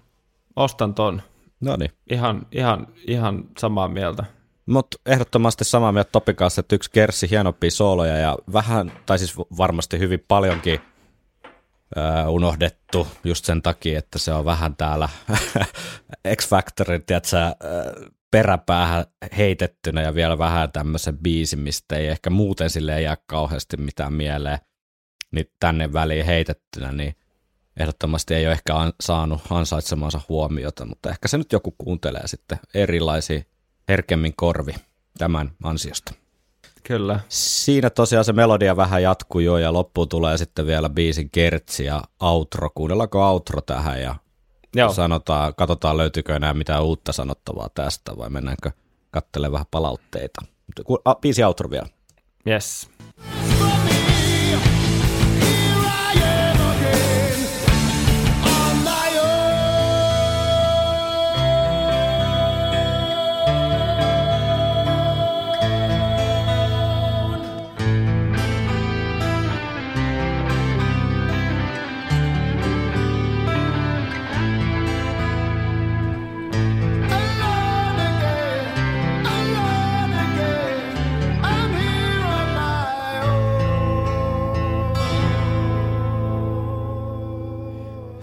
[SPEAKER 2] ostan ton.
[SPEAKER 1] No niin.
[SPEAKER 2] Ihan, ihan, ihan samaa mieltä.
[SPEAKER 1] Mutta ehdottomasti samaa mieltä Topin kanssa, että yksi kersi hienompia sooloja ja vähän, tai siis varmasti hyvin paljonkin öö, unohdettu just sen takia, että se on vähän täällä X-Factorin, tiedätkö, öö, peräpäähän heitettynä ja vielä vähän tämmöisen biisin, mistä ei ehkä muuten sille jää kauheasti mitään mieleen, niin tänne väliin heitettynä, niin ehdottomasti ei ole ehkä an- saanut ansaitsemansa huomiota, mutta ehkä se nyt joku kuuntelee sitten erilaisia herkemmin korvi tämän ansiosta.
[SPEAKER 2] Kyllä.
[SPEAKER 1] Siinä tosiaan se melodia vähän jatkuu jo ja loppuun tulee sitten vielä biisin kertsi ja outro. Kuunnellaanko outro tähän ja
[SPEAKER 2] Joo,
[SPEAKER 1] sanotaan, katsotaan löytyykö enää mitään uutta sanottavaa tästä vai mennäänkö katselemaan vähän palautteita. Biisi outro vielä.
[SPEAKER 2] yes.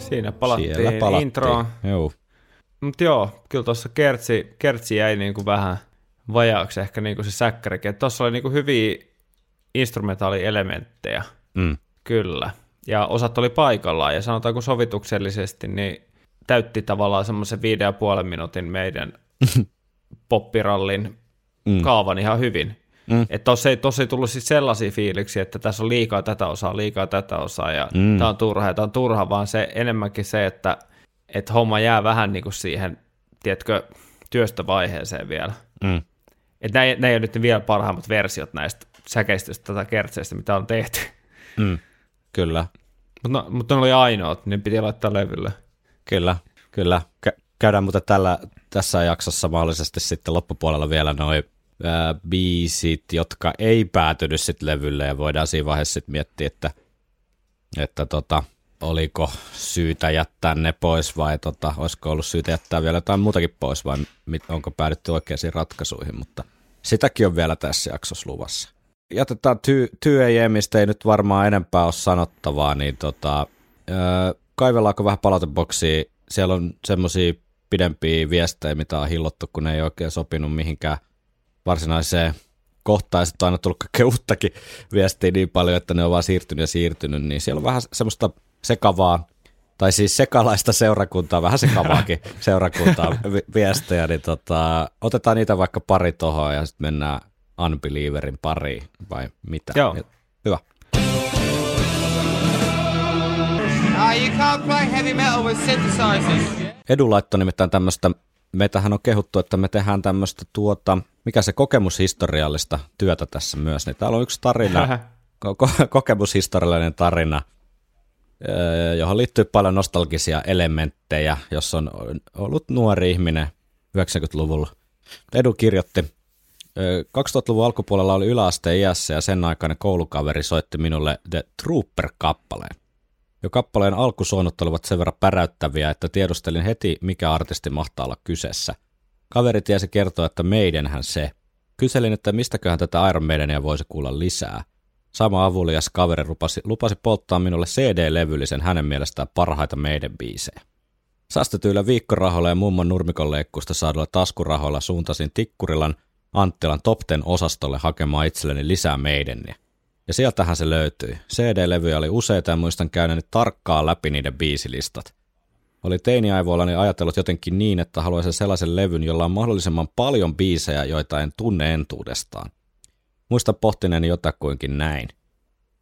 [SPEAKER 2] Siinä palattiin,
[SPEAKER 1] Siellä palattiin.
[SPEAKER 2] introon.
[SPEAKER 1] Joo.
[SPEAKER 2] Mutta joo, kyllä tuossa kertsi, kertsi jäi niinku vähän vajaaksi ehkä niinku se säkkärikin. Tuossa oli niinku hyviä instrumentaalielementtejä,
[SPEAKER 1] Mm.
[SPEAKER 2] kyllä. Ja osat oli paikallaan, ja sanotaanko sovituksellisesti, niin täytti tavallaan semmoisen viiden ja puolen minuutin meidän poppirallin
[SPEAKER 1] Mm.
[SPEAKER 2] kaavan ihan hyvin.
[SPEAKER 1] Mm.
[SPEAKER 2] Että tossa ei, tossa ei tullut siis sellaisia fiiliksiä, että tässä on liikaa tätä osaa, liikaa tätä osaa, ja
[SPEAKER 1] Mm.
[SPEAKER 2] tämä on turha, ja tämä on turha, vaan se enemmänkin se, että, että homma jää vähän niin kuin siihen, tiedätkö, työstövaiheeseen vielä.
[SPEAKER 1] Mm.
[SPEAKER 2] Että nämä, nämä ei ole nyt vielä parhaimmat versiot näistä säkeistöistä tai kertseistä, mitä on tehty.
[SPEAKER 1] Mm. Kyllä,
[SPEAKER 2] Mutta no, mut ne oli ainoat, niin piti laittaa levylle.
[SPEAKER 1] kyllä, kyllä. Kä- käydään mutta tällä, tässä jaksossa mahdollisesti sitten loppupuolella vielä noin biisit, jotka ei päätynyt sitten levylle ja voidaan siinä vaiheessa sitten miettiä, että, että tota, oliko syytä jättää ne pois vai tota, olisiko ollut syytä jättää vielä jotain muutakin pois vai mit, onko päädytty oikeisiin ratkaisuihin, mutta sitäkin on vielä tässä jaksossa luvassa. Jätetään ty, ty mistä ei nyt varmaan enempää ole sanottavaa, niin tota, öö, kaivellaanko vähän palauteboksia? Siellä on semmoisia pidempiä viestejä, mitä on hillottu, kun ne ei oikein sopinut mihinkään varsinaiseen kohtaan. Sitten on aina tullut kaikkea uuttakin viestiä niin paljon, että ne on vaan siirtynyt ja siirtynyt, niin siellä on vähän semmoista sekavaa, tai siis sekalaista seurakuntaa, vähän sekavaakin seurakuntaa vi- viestejä, niin tota, otetaan niitä vaikka pari tohon ja sitten mennään Unbelieverin pariin, vai mitä?
[SPEAKER 2] Joo.
[SPEAKER 1] Hyvä.
[SPEAKER 5] You can't play heavy metal with synthesizers.
[SPEAKER 1] Edu laittoi nimittäin tämmöistä, meitähän on kehuttu, että me tehdään tämmöistä tuota, mikä se kokemushistoriallista työtä tässä myös, niin täällä on yksi tarina ko- ko- kokemushistoriallinen tarina, öö, johon liittyy paljon nostalgisia elementtejä, jos on ollut nuori ihminen 90-luvulla. Edu kirjoitti, öö, 2000-luvun alkupuolella oli yläasteen iässä ja sen aikainen koulukaveri soitti minulle The Trooper-kappaleen. Jo kappaleen alkusuonut olivat sen verran päräyttäviä, että tiedustelin heti, mikä artisti mahtaa olla kyseessä. Kaveri tiesi kertoa, että meidänhän se. Kyselin, että mistäköhän tätä Iron Maidenia voisi kuulla lisää. Sama avulias kaveri lupasi, lupasi polttaa minulle CD-levyllisen hänen mielestään parhaita meidän biisejä. Säästetyillä viikkorahoilla ja mummon nurmikon leikkuusta saadulla taskurahoilla suuntasin Tikkurilan Anttilan Top Ten osastolle hakemaan itselleni lisää meidänniä. Ja sieltähän se löytyi. CD-levyjä oli useita ja muistan käyneeni tarkkaan läpi niiden biisilistat. Oli teiniaivoillani ajatellut jotenkin niin, että haluaisin sellaisen levyn, jolla on mahdollisimman paljon biisejä, joita en tunne entuudestaan. Muistan pohtineeni jotakuinkin näin.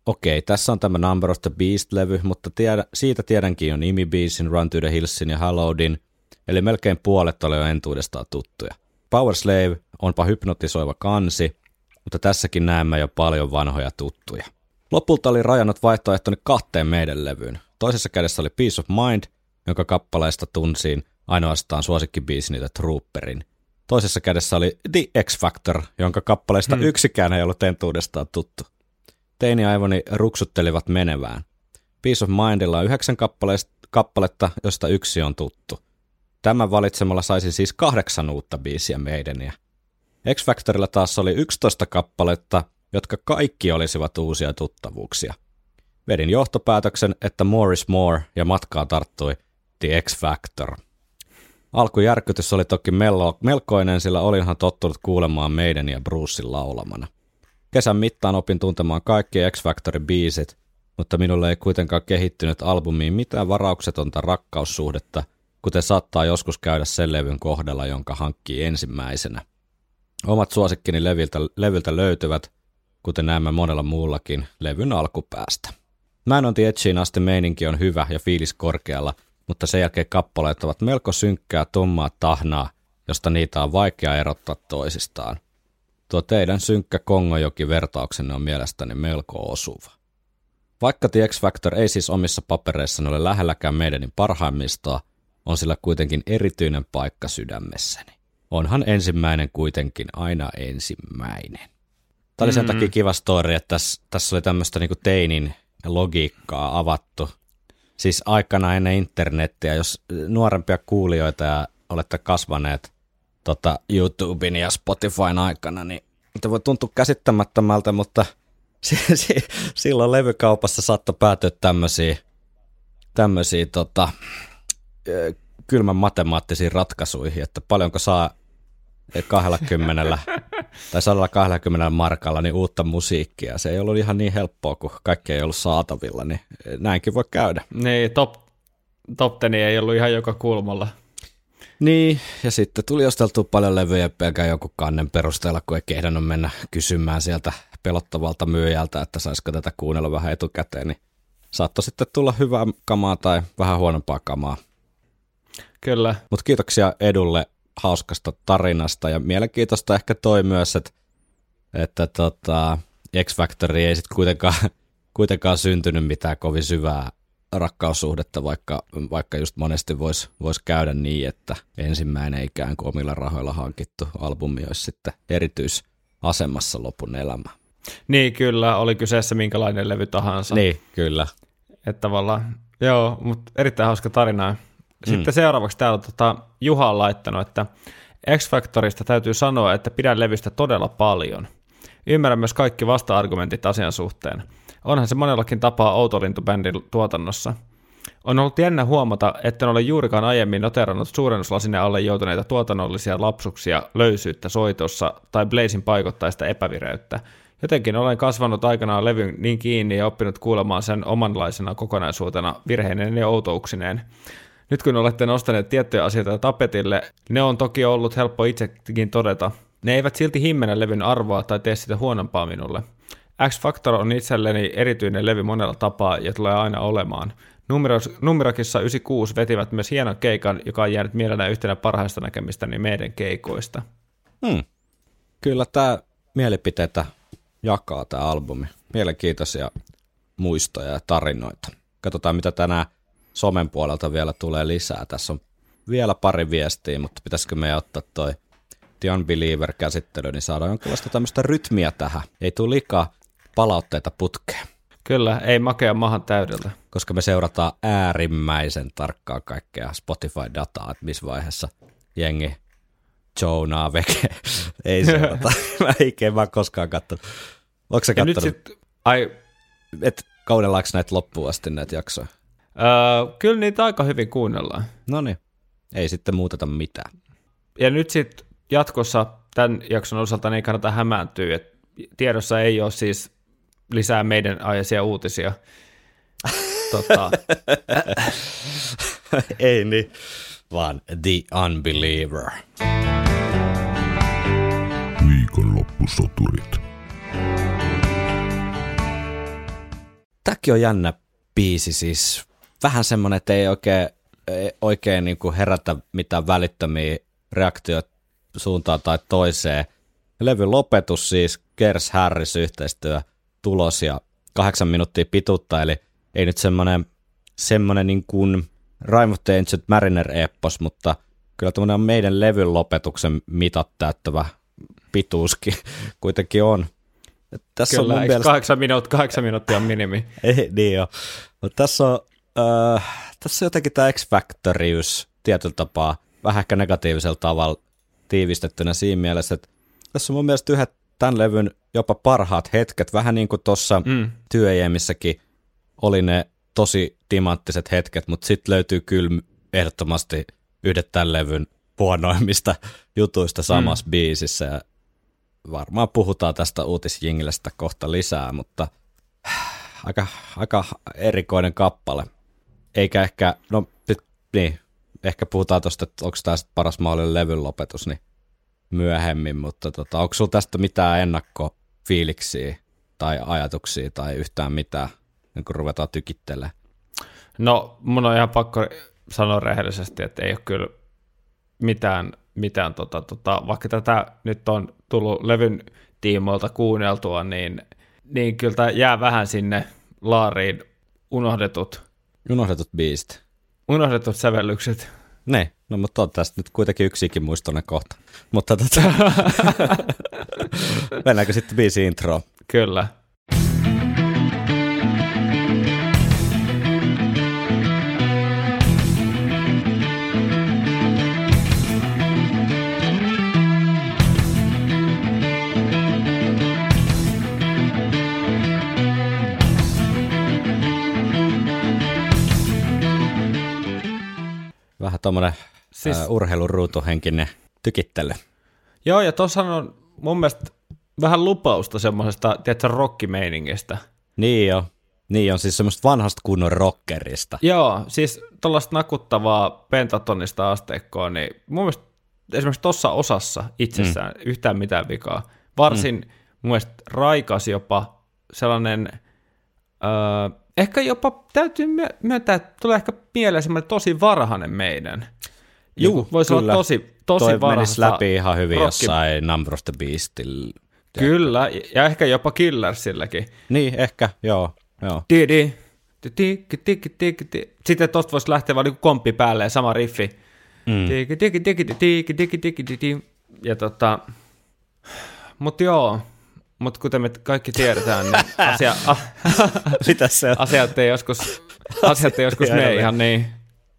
[SPEAKER 1] Okei, tässä on tämä Number of the Beast-levy, mutta tiedä, siitä tiedänkin jo nimibiisin, Run to the Hillsin ja Hallowedin, eli melkein puolet oli jo entuudestaan tuttuja. Power Slave onpa hypnotisoiva kansi, mutta tässäkin näemme jo paljon vanhoja tuttuja. Lopulta oli rajannut vaihtoehtoni kahteen meidän levyyn. Toisessa kädessä oli Peace of Mind, jonka kappaleista tunsiin ainoastaan suosikkibiisini The Trooperin. Toisessa kädessä oli The X Factor, jonka kappaleista hmm. yksikään ei ollut entuudestaan tuttu. Teiniaivoni ruksuttelivat menevään. Peace of Mindilla on yhdeksän kappaletta, josta yksi on tuttu. Tämän valitsemalla saisin siis kahdeksan uutta biisiä meidäniä. X-Factorilla taas oli 11 kappaletta, jotka kaikki olisivat uusia tuttavuuksia. Vedin johtopäätöksen, että more is more ja matkaa tarttui The X-Factor. Alkujärkytys oli toki melkoinen, sillä olinhan tottunut kuulemaan meidän ja Brucein laulamana. Kesän mittaan opin tuntemaan kaikki X-Factorin biisit, mutta minulle ei kuitenkaan kehittynyt albumiin mitään varauksetonta rakkaussuhdetta, kuten saattaa joskus käydä sen levyn kohdalla, jonka hankkii ensimmäisenä. Omat suosikkini leviltä, levyltä löytyvät, kuten näemme monella muullakin, levyn alkupäästä. Man on the asti meininki on hyvä ja fiilis korkealla, mutta sen jälkeen kappaleet ovat melko synkkää tummaa tahnaa, josta niitä on vaikea erottaa toisistaan. Tuo teidän synkkä Kongojoki-vertauksenne on mielestäni melko osuva. Vaikka The X-Factor ei siis omissa papereissani ole lähelläkään meidänin parhaimmistoa, on sillä kuitenkin erityinen paikka sydämessäni. Onhan ensimmäinen kuitenkin aina ensimmäinen. Tämä oli sen
[SPEAKER 2] Mm.
[SPEAKER 1] takia kiva story, että tässä, tässä oli tämmöistä niinku teinin logiikkaa avattu. Siis aikana ennen internettiä, jos nuorempia kuulijoita ja olette kasvaneet tota, YouTuben ja Spotifyn aikana, niin te voi tuntua käsittämättömältä, mutta si- si- silloin levykaupassa saattoi päätyä tämmöisiä, tämmöisiä tota, kylmän matemaattisiin ratkaisuihin, että paljonko saa 20 tai 120 markalla niin uutta musiikkia. Se ei ollut ihan niin helppoa, kun kaikki ei ollut saatavilla, niin näinkin voi käydä.
[SPEAKER 2] Niin, top, top 10 ei ollut ihan joka kulmalla.
[SPEAKER 1] Niin, ja sitten tuli osteltua paljon levyjä pelkään joku kannen perusteella, kun ei kehdannut mennä kysymään sieltä pelottavalta myyjältä, että saisiko tätä kuunnella vähän etukäteen, niin saattoi sitten tulla hyvää kamaa tai vähän huonompaa kamaa.
[SPEAKER 2] Kyllä.
[SPEAKER 1] Mutta kiitoksia Edulle hauskasta tarinasta ja mielenkiintoista ehkä toi myös, että, että tota, X-Factori ei sitten kuitenkaan, kuitenkaan syntynyt mitään kovin syvää rakkaussuhdetta, vaikka, vaikka just monesti voisi vois käydä niin, että ensimmäinen ikään kuin omilla rahoilla hankittu albumi olisi sitten erityisasemassa lopun elämä.
[SPEAKER 2] Niin, kyllä, oli kyseessä minkälainen levy tahansa.
[SPEAKER 1] Niin, kyllä.
[SPEAKER 2] Että tavallaan, joo, mutta erittäin hauska tarina. Sitten mm. seuraavaksi täällä tota, Juha on laittanut, että X-Factorista täytyy sanoa, että pidän levystä todella paljon. Ymmärrän myös kaikki vasta-argumentit asian suhteen. Onhan se monellakin tapaa outolintubändin tuotannossa. On ollut jännä huomata, että en ole juurikaan aiemmin noterannut suurennuslasinen alle joutuneita tuotannollisia lapsuksia, löysyyttä soitossa tai Blazin paikottaista epävireyttä. Jotenkin olen kasvanut aikanaan levyn niin kiinni ja oppinut kuulemaan sen omanlaisena kokonaisuutena virheineen ja outouksineen. Nyt kun olette nostaneet tiettyjä asioita tapetille, ne on toki ollut helppo itsekin todeta. Ne eivät silti himmennä levyn arvoa tai tee sitä huonompaa minulle. X-Factor on itselleni erityinen levy monella tapaa ja tulee aina olemaan. Numeros, numerokissa 96 vetivät myös hienon keikan, joka on jäänyt mielenään yhtenä parhaista näkemistäni meidän keikoista.
[SPEAKER 1] Hmm. Kyllä tämä mielipiteitä jakaa tämä albumi. Mielenkiintoisia muistoja ja tarinoita. Katsotaan, mitä tänään somen puolelta vielä tulee lisää. Tässä on vielä pari viestiä, mutta pitäisikö meidän ottaa toi The Unbeliever-käsittely, niin saadaan jonkinlaista tämmöistä rytmiä tähän. Ei tule liikaa palautteita putkeen,
[SPEAKER 2] Kyllä, ei makea mahan täydeltä.
[SPEAKER 1] koska me seurataan äärimmäisen tarkkaan kaikkea Spotify-dataa, että missä vaiheessa jengi Jonaa veke. Ei seurata. mä ikinä mä koskaan katsonut. Onko sä
[SPEAKER 2] Ja nyt
[SPEAKER 1] katsonut,
[SPEAKER 2] sit, ai,
[SPEAKER 1] et kaudellaanko näitä loppuun asti näitä jaksoja?
[SPEAKER 2] Öö, kyllä niitä aika hyvin kuunnellaan.
[SPEAKER 1] No niin, ei sitten muuteta mitään.
[SPEAKER 2] Ja nyt sitten jatkossa tämän jakson osalta niin ei kannata hämääntyä, että tiedossa ei ole siis lisää meidän ajaisia uutisia. tota,
[SPEAKER 1] ei niin, vaan The Unbeliever.
[SPEAKER 3] Viikonloppusoturit.
[SPEAKER 1] Tämäkin on jännä biisi siis. Vähän semmoinen, että ei oikein, ei oikein niin kuin herätä mitään välittömiä reaktioita suuntaan tai toiseen. Levyn lopetus siis, Kers Harris yhteistyö, tulos ja kahdeksan minuuttia pituutta, eli ei nyt semmoinen, semmoinen niin kuin Rime of the Ancient Mariner-eppos, mutta kyllä tämmöinen meidän levyn lopetuksen mitat täyttävä pituuskin kuitenkin on. Tässä
[SPEAKER 2] kyllä,
[SPEAKER 1] on mun mielestä...
[SPEAKER 2] kahdeksan, minuut, kahdeksan minuuttia on minimi.
[SPEAKER 1] Ei, niin jo. Mutta tässä on, äh, tässä on jotenkin tämä X-Factorius tietyllä tapaa vähän ehkä negatiivisella tavalla tiivistettynä siinä mielessä, että tässä on mun mielestä yhdet tämän levyn jopa parhaat hetket, vähän niin kuin tuossa mm. työjämissäkin oli ne tosi timanttiset hetket, mutta sitten löytyy kyllä ehdottomasti yhdet tämän levyn huonoimmista jutuista samassa mm. biisissä ja varmaan puhutaan tästä uutisjinglestä kohta lisää, mutta aika, aika erikoinen kappale. Eikä ehkä, no niin, ehkä puhutaan tuosta, että onko tämä paras mahdollinen levyn lopetus, niin myöhemmin, mutta tota, onko sulla tästä mitään ennakkofiiliksiä tai ajatuksia tai yhtään mitään, niin kun ruvetaan tykittelemään?
[SPEAKER 2] No, mun on ihan pakko sanoa rehellisesti, että ei ole kyllä mitään, mitään tota, tota, vaikka tätä nyt on tullut levyn tiimoilta kuunneltua, niin, niin kyllä tämä jää vähän sinne laariin unohdetut,
[SPEAKER 1] Unohdetut biisit.
[SPEAKER 2] unohdetut sävellykset.
[SPEAKER 1] Ne, no mutta on tästä nyt kuitenkin yksikin muistoinen kohta. Mutta tota, mennäänkö sitten biisi introon?
[SPEAKER 2] Kyllä.
[SPEAKER 1] Vähän tommonen siis... Urheiluruutuhenkinen tykittely.
[SPEAKER 2] Joo, ja tuossa on mun mielestä vähän lupausta semmoisesta, tiedätkö, rockimeiningistä.
[SPEAKER 1] Niin jo. Niin on siis semmoista vanhasta kunnon rockerista.
[SPEAKER 2] Joo, siis tuollaista nakuttavaa pentatonista asteikkoa, niin mun mielestä esimerkiksi tuossa osassa itsessään mm. yhtään mitään vikaa. Varsin mm. mun mielestä raikas jopa sellainen, öö, ehkä jopa täytyy myö- myöntää, että tulee ehkä mieleen semmoinen tosi varhainen meidän.
[SPEAKER 1] Juu,
[SPEAKER 2] Niin Voisi olla
[SPEAKER 1] kyllä.
[SPEAKER 2] tosi, tosi
[SPEAKER 1] Toi
[SPEAKER 2] varhaista
[SPEAKER 1] läpi ihan hyvin
[SPEAKER 2] rocki-
[SPEAKER 1] jossain Number of the Beastil.
[SPEAKER 2] Kyllä, ja ehkä jopa Killersilläkin.
[SPEAKER 1] Niin, ehkä, joo. joo.
[SPEAKER 2] Didi, tiki, tiki, tiki, tiki. Sitten tosta voisi lähteä vaan niinku komppi päälle ja sama riffi.
[SPEAKER 1] Mm.
[SPEAKER 2] Tiki, tiki, tiki, tiki, tiki, tiki, tiki. Ja tota, mut joo, mut kuten me kaikki tiedetään, niin asia, a,
[SPEAKER 1] Mitä se on?
[SPEAKER 2] asiat ei joskus, asiat ei joskus mene ihan niin.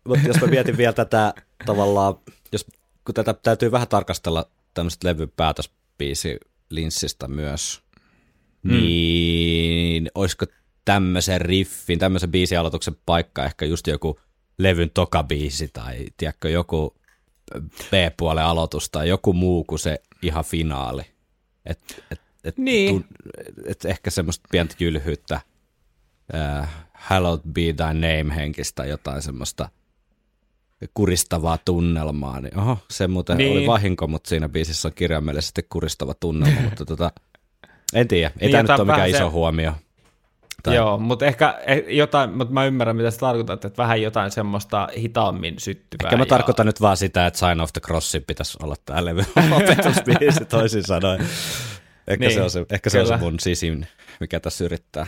[SPEAKER 1] Mutta jos mä mietin vielä tätä tavallaan, jos, kun tätä täytyy vähän tarkastella tämmöistä levyn päätösbiisi linssistä myös, mm. niin olisiko tämmöisen riffin, tämmöisen biisialoituksen paikka ehkä just joku levyn tokabiisi tai tiedätkö, joku B-puolen aloitus tai joku muu kuin se ihan finaali. Et, et, et,
[SPEAKER 2] Niin.
[SPEAKER 1] et ehkä semmoista pientä jylhyyttä, uh, hallowed be thy name henkistä, jotain semmoista kuristavaa tunnelmaa, niin oho, se muuten niin. Oli vahinko, mutta siinä biisissä on kirjaimellisesti kuristava tunnelma, mutta tota, en tiedä, ei
[SPEAKER 2] Niin,
[SPEAKER 1] tämä nyt ole mikään
[SPEAKER 2] vähän
[SPEAKER 1] iso
[SPEAKER 2] se-
[SPEAKER 1] huomio.
[SPEAKER 2] Tai... Joo, mutta ehkä eh, jotain, mutta mä ymmärrän mitä sä tarkoitat, että vähän jotain semmoista hitaammin syttyvää.
[SPEAKER 1] Ehkä mä
[SPEAKER 2] ja-
[SPEAKER 1] tarkoitan nyt vaan sitä, että Sign of the Crossin pitäisi olla tämä levy lopetusbiisi toisin sanoen. Ehkä,
[SPEAKER 2] Niin,
[SPEAKER 1] se on se, ehkä se on se mun sisin, mikä tässä yrittää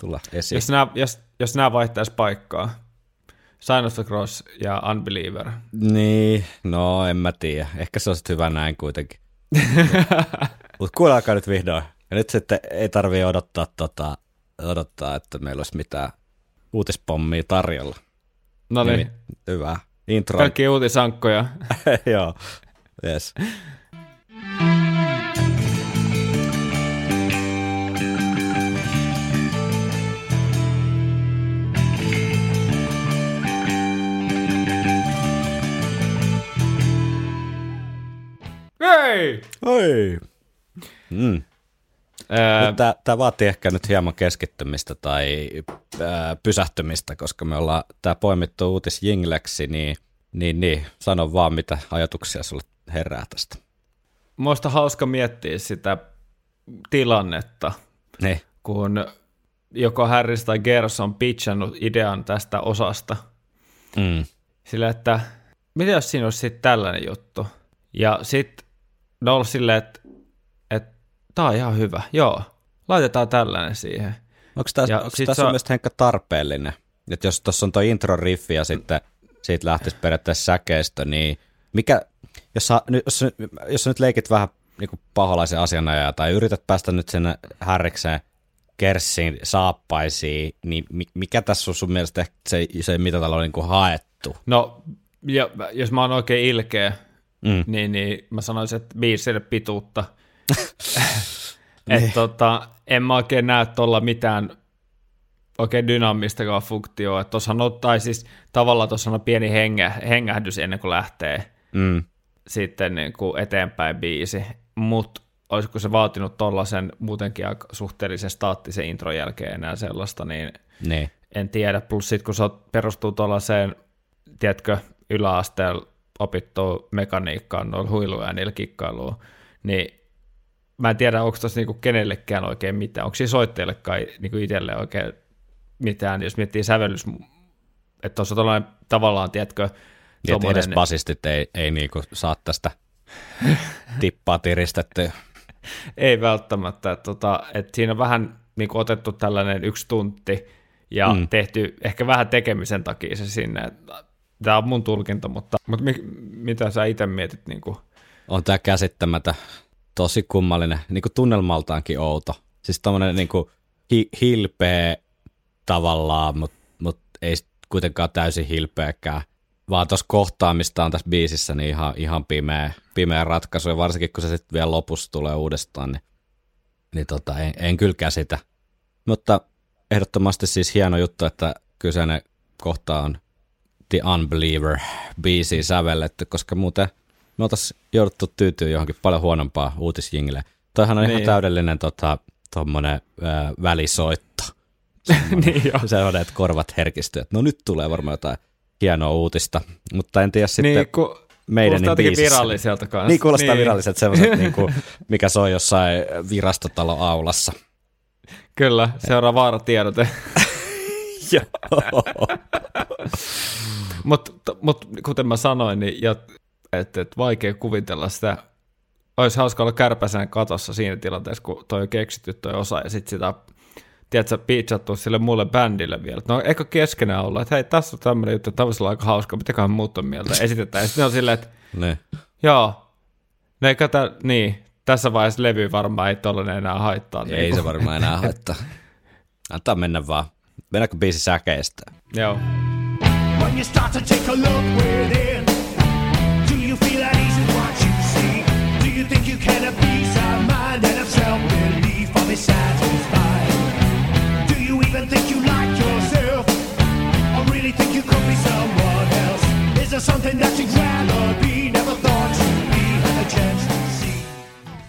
[SPEAKER 1] tulla esiin.
[SPEAKER 2] Jos nämä, jos, jos nämä vaihtaisi paikkaa, Sign of the Cross ja Unbeliever.
[SPEAKER 1] Niin, no en mä tiedä. Ehkä se on sitten hyvä näin kuitenkin. Mutta kuunnelkaa nyt vihdoin. Ja nyt sitten ei tarvii odottaa, tota, odottaa, että meillä olisi mitään uutispommia tarjolla.
[SPEAKER 2] No niin,
[SPEAKER 1] Hyvä. Intro.
[SPEAKER 2] kaikki uutisankkoja.
[SPEAKER 1] Joo. Yes.
[SPEAKER 2] Hei!
[SPEAKER 1] Oi. Mm. Tämä, tämä vaatii ehkä nyt hieman keskittymistä tai ää, pysähtymistä, koska me ollaan tämä poimittu uutisjingleksi, niin, niin, niin sano vaan, mitä ajatuksia sulle herää tästä.
[SPEAKER 2] Muista hauska miettiä sitä tilannetta,
[SPEAKER 1] Niin.
[SPEAKER 2] kun joko Harris tai Gers on pitchannut idean tästä osasta.
[SPEAKER 1] Mm.
[SPEAKER 2] Sillä, että mitä jos siinä olisi sitten tällainen juttu? Ja sitten ne on ollut silleen, että, että tämä on ihan hyvä, joo, laitetaan tällainen siihen.
[SPEAKER 1] Onko tässä, onko tässä
[SPEAKER 2] on-
[SPEAKER 1] mielestä Henkka tarpeellinen? Että jos tuossa on tuo intro-riffi ja sitten siitä lähtisi periaatteessa säkeistö, niin mikä, jos, sä, nyt- jos, jos sä nyt leikit vähän niin kuin paholaisen asianajaja tai yrität päästä nyt sinne härrikseen kerssiin saappaisiin, niin mi- mikä tässä on sun mielestä se, se mitä täällä on niin kuin haettu?
[SPEAKER 2] No, ja, jos mä oon oikein ilkeä,
[SPEAKER 1] Mm.
[SPEAKER 2] niin, niin mä sanoisin, että biisille pituutta. että tota, en mä oikein näe tuolla mitään oikein dynaamistakaan funktioa. Että tossahan on, tai siis tavallaan tuossa on pieni hengä, hengähdys ennen kuin lähtee
[SPEAKER 1] Mm.
[SPEAKER 2] sitten niin kuin eteenpäin biisi, mutta olisiko se vaatinut tuollaisen muutenkin aika suhteellisen staattisen intron jälkeen enää sellaista, niin
[SPEAKER 1] Niin.
[SPEAKER 2] en tiedä. Plus sitten kun se perustuu tuollaiseen, tiedätkö, yläasteella opittuun mekaniikkaan, noilla niillä kikkailuun, niin mä en tiedä, onko tuossa niinku kenellekään oikein mitään. Onko siinä soittajillekaan niinku itselle oikein mitään, jos miettii sävellys, että tuossa on tavallaan, tiedätkö,
[SPEAKER 1] Niin, että edes
[SPEAKER 2] tommonen-
[SPEAKER 1] basistit ei, ei niinku saa tästä tippaa tiristettyä.
[SPEAKER 2] Ei välttämättä. Että tota, että siinä on vähän niin kuin otettu tällainen yksi tunti ja
[SPEAKER 1] Mm.
[SPEAKER 2] tehty ehkä vähän tekemisen takia se sinne. Tämä on mun tulkinta, mutta, mutta mi, mitä sä itse mietit? Niin kuin,
[SPEAKER 1] on tämä käsittämättä tosi kummallinen, niin kuin tunnelmaltaankin outo. Siis tommonen niin hi- hilpeä tavallaan, mutta mut ei kuitenkaan täysin hilpeäkään. Vaan tuossa kohtaamista on tässä biisissä niin ihan, ihan pimeä, pimeä ratkaisu, ja varsinkin kun se sitten vielä lopussa tulee uudestaan, niin, niin tota, en, en kyllä käsitä. Mutta ehdottomasti siis hieno juttu, että kyseinen kohta on The Unbeliever biisi sävelletty, koska muuten me oltaisiin jouduttu tyytyä johonkin paljon huonompaa uutisjingleen. Toihan on niin. ihan
[SPEAKER 2] Niin.
[SPEAKER 1] täydellinen tota, tommonen, ää, välisoitto.
[SPEAKER 2] niin joo.
[SPEAKER 1] Se on, että korvat herkistyy, että no nyt tulee varmaan jotain hienoa uutista, mutta en tiedä sitten
[SPEAKER 2] Niin, kun,
[SPEAKER 1] meidän
[SPEAKER 2] jotenkin
[SPEAKER 1] biisissä.
[SPEAKER 2] viralliselta kanssa.
[SPEAKER 1] Niin kuulostaa niin. viralliselta semmoiset, niin kuin, mikä soi jossain virastotalo aulassa.
[SPEAKER 2] Kyllä, seuraa vaaratiedote. Mutta mut, kuten mä sanoin, niin ja, että et vaikea kuvitella sitä. Olisi hauska olla kärpäsen katossa siinä tilanteessa, kun toi on keksitty toi osa, ja sitten sitä, tiedätkö, pitchattu sille muulle bändille vielä. No eikö keskenään olla, että hei, tässä on tämmöinen juttu, tämä voisi olla aika hauska, mitäköhän muut on mieltä, esitetään. Ja sitten on silleen, että
[SPEAKER 1] niin.
[SPEAKER 2] joo, ne kata, niin, tässä vaiheessa levy varmaan ei tollainen enää haittaa.
[SPEAKER 1] Ei
[SPEAKER 2] niin
[SPEAKER 1] se varmaan enää haittaa. Antaa mennä vaan. Mennäänkö biisi säkeistä?
[SPEAKER 2] Joo.
[SPEAKER 6] A.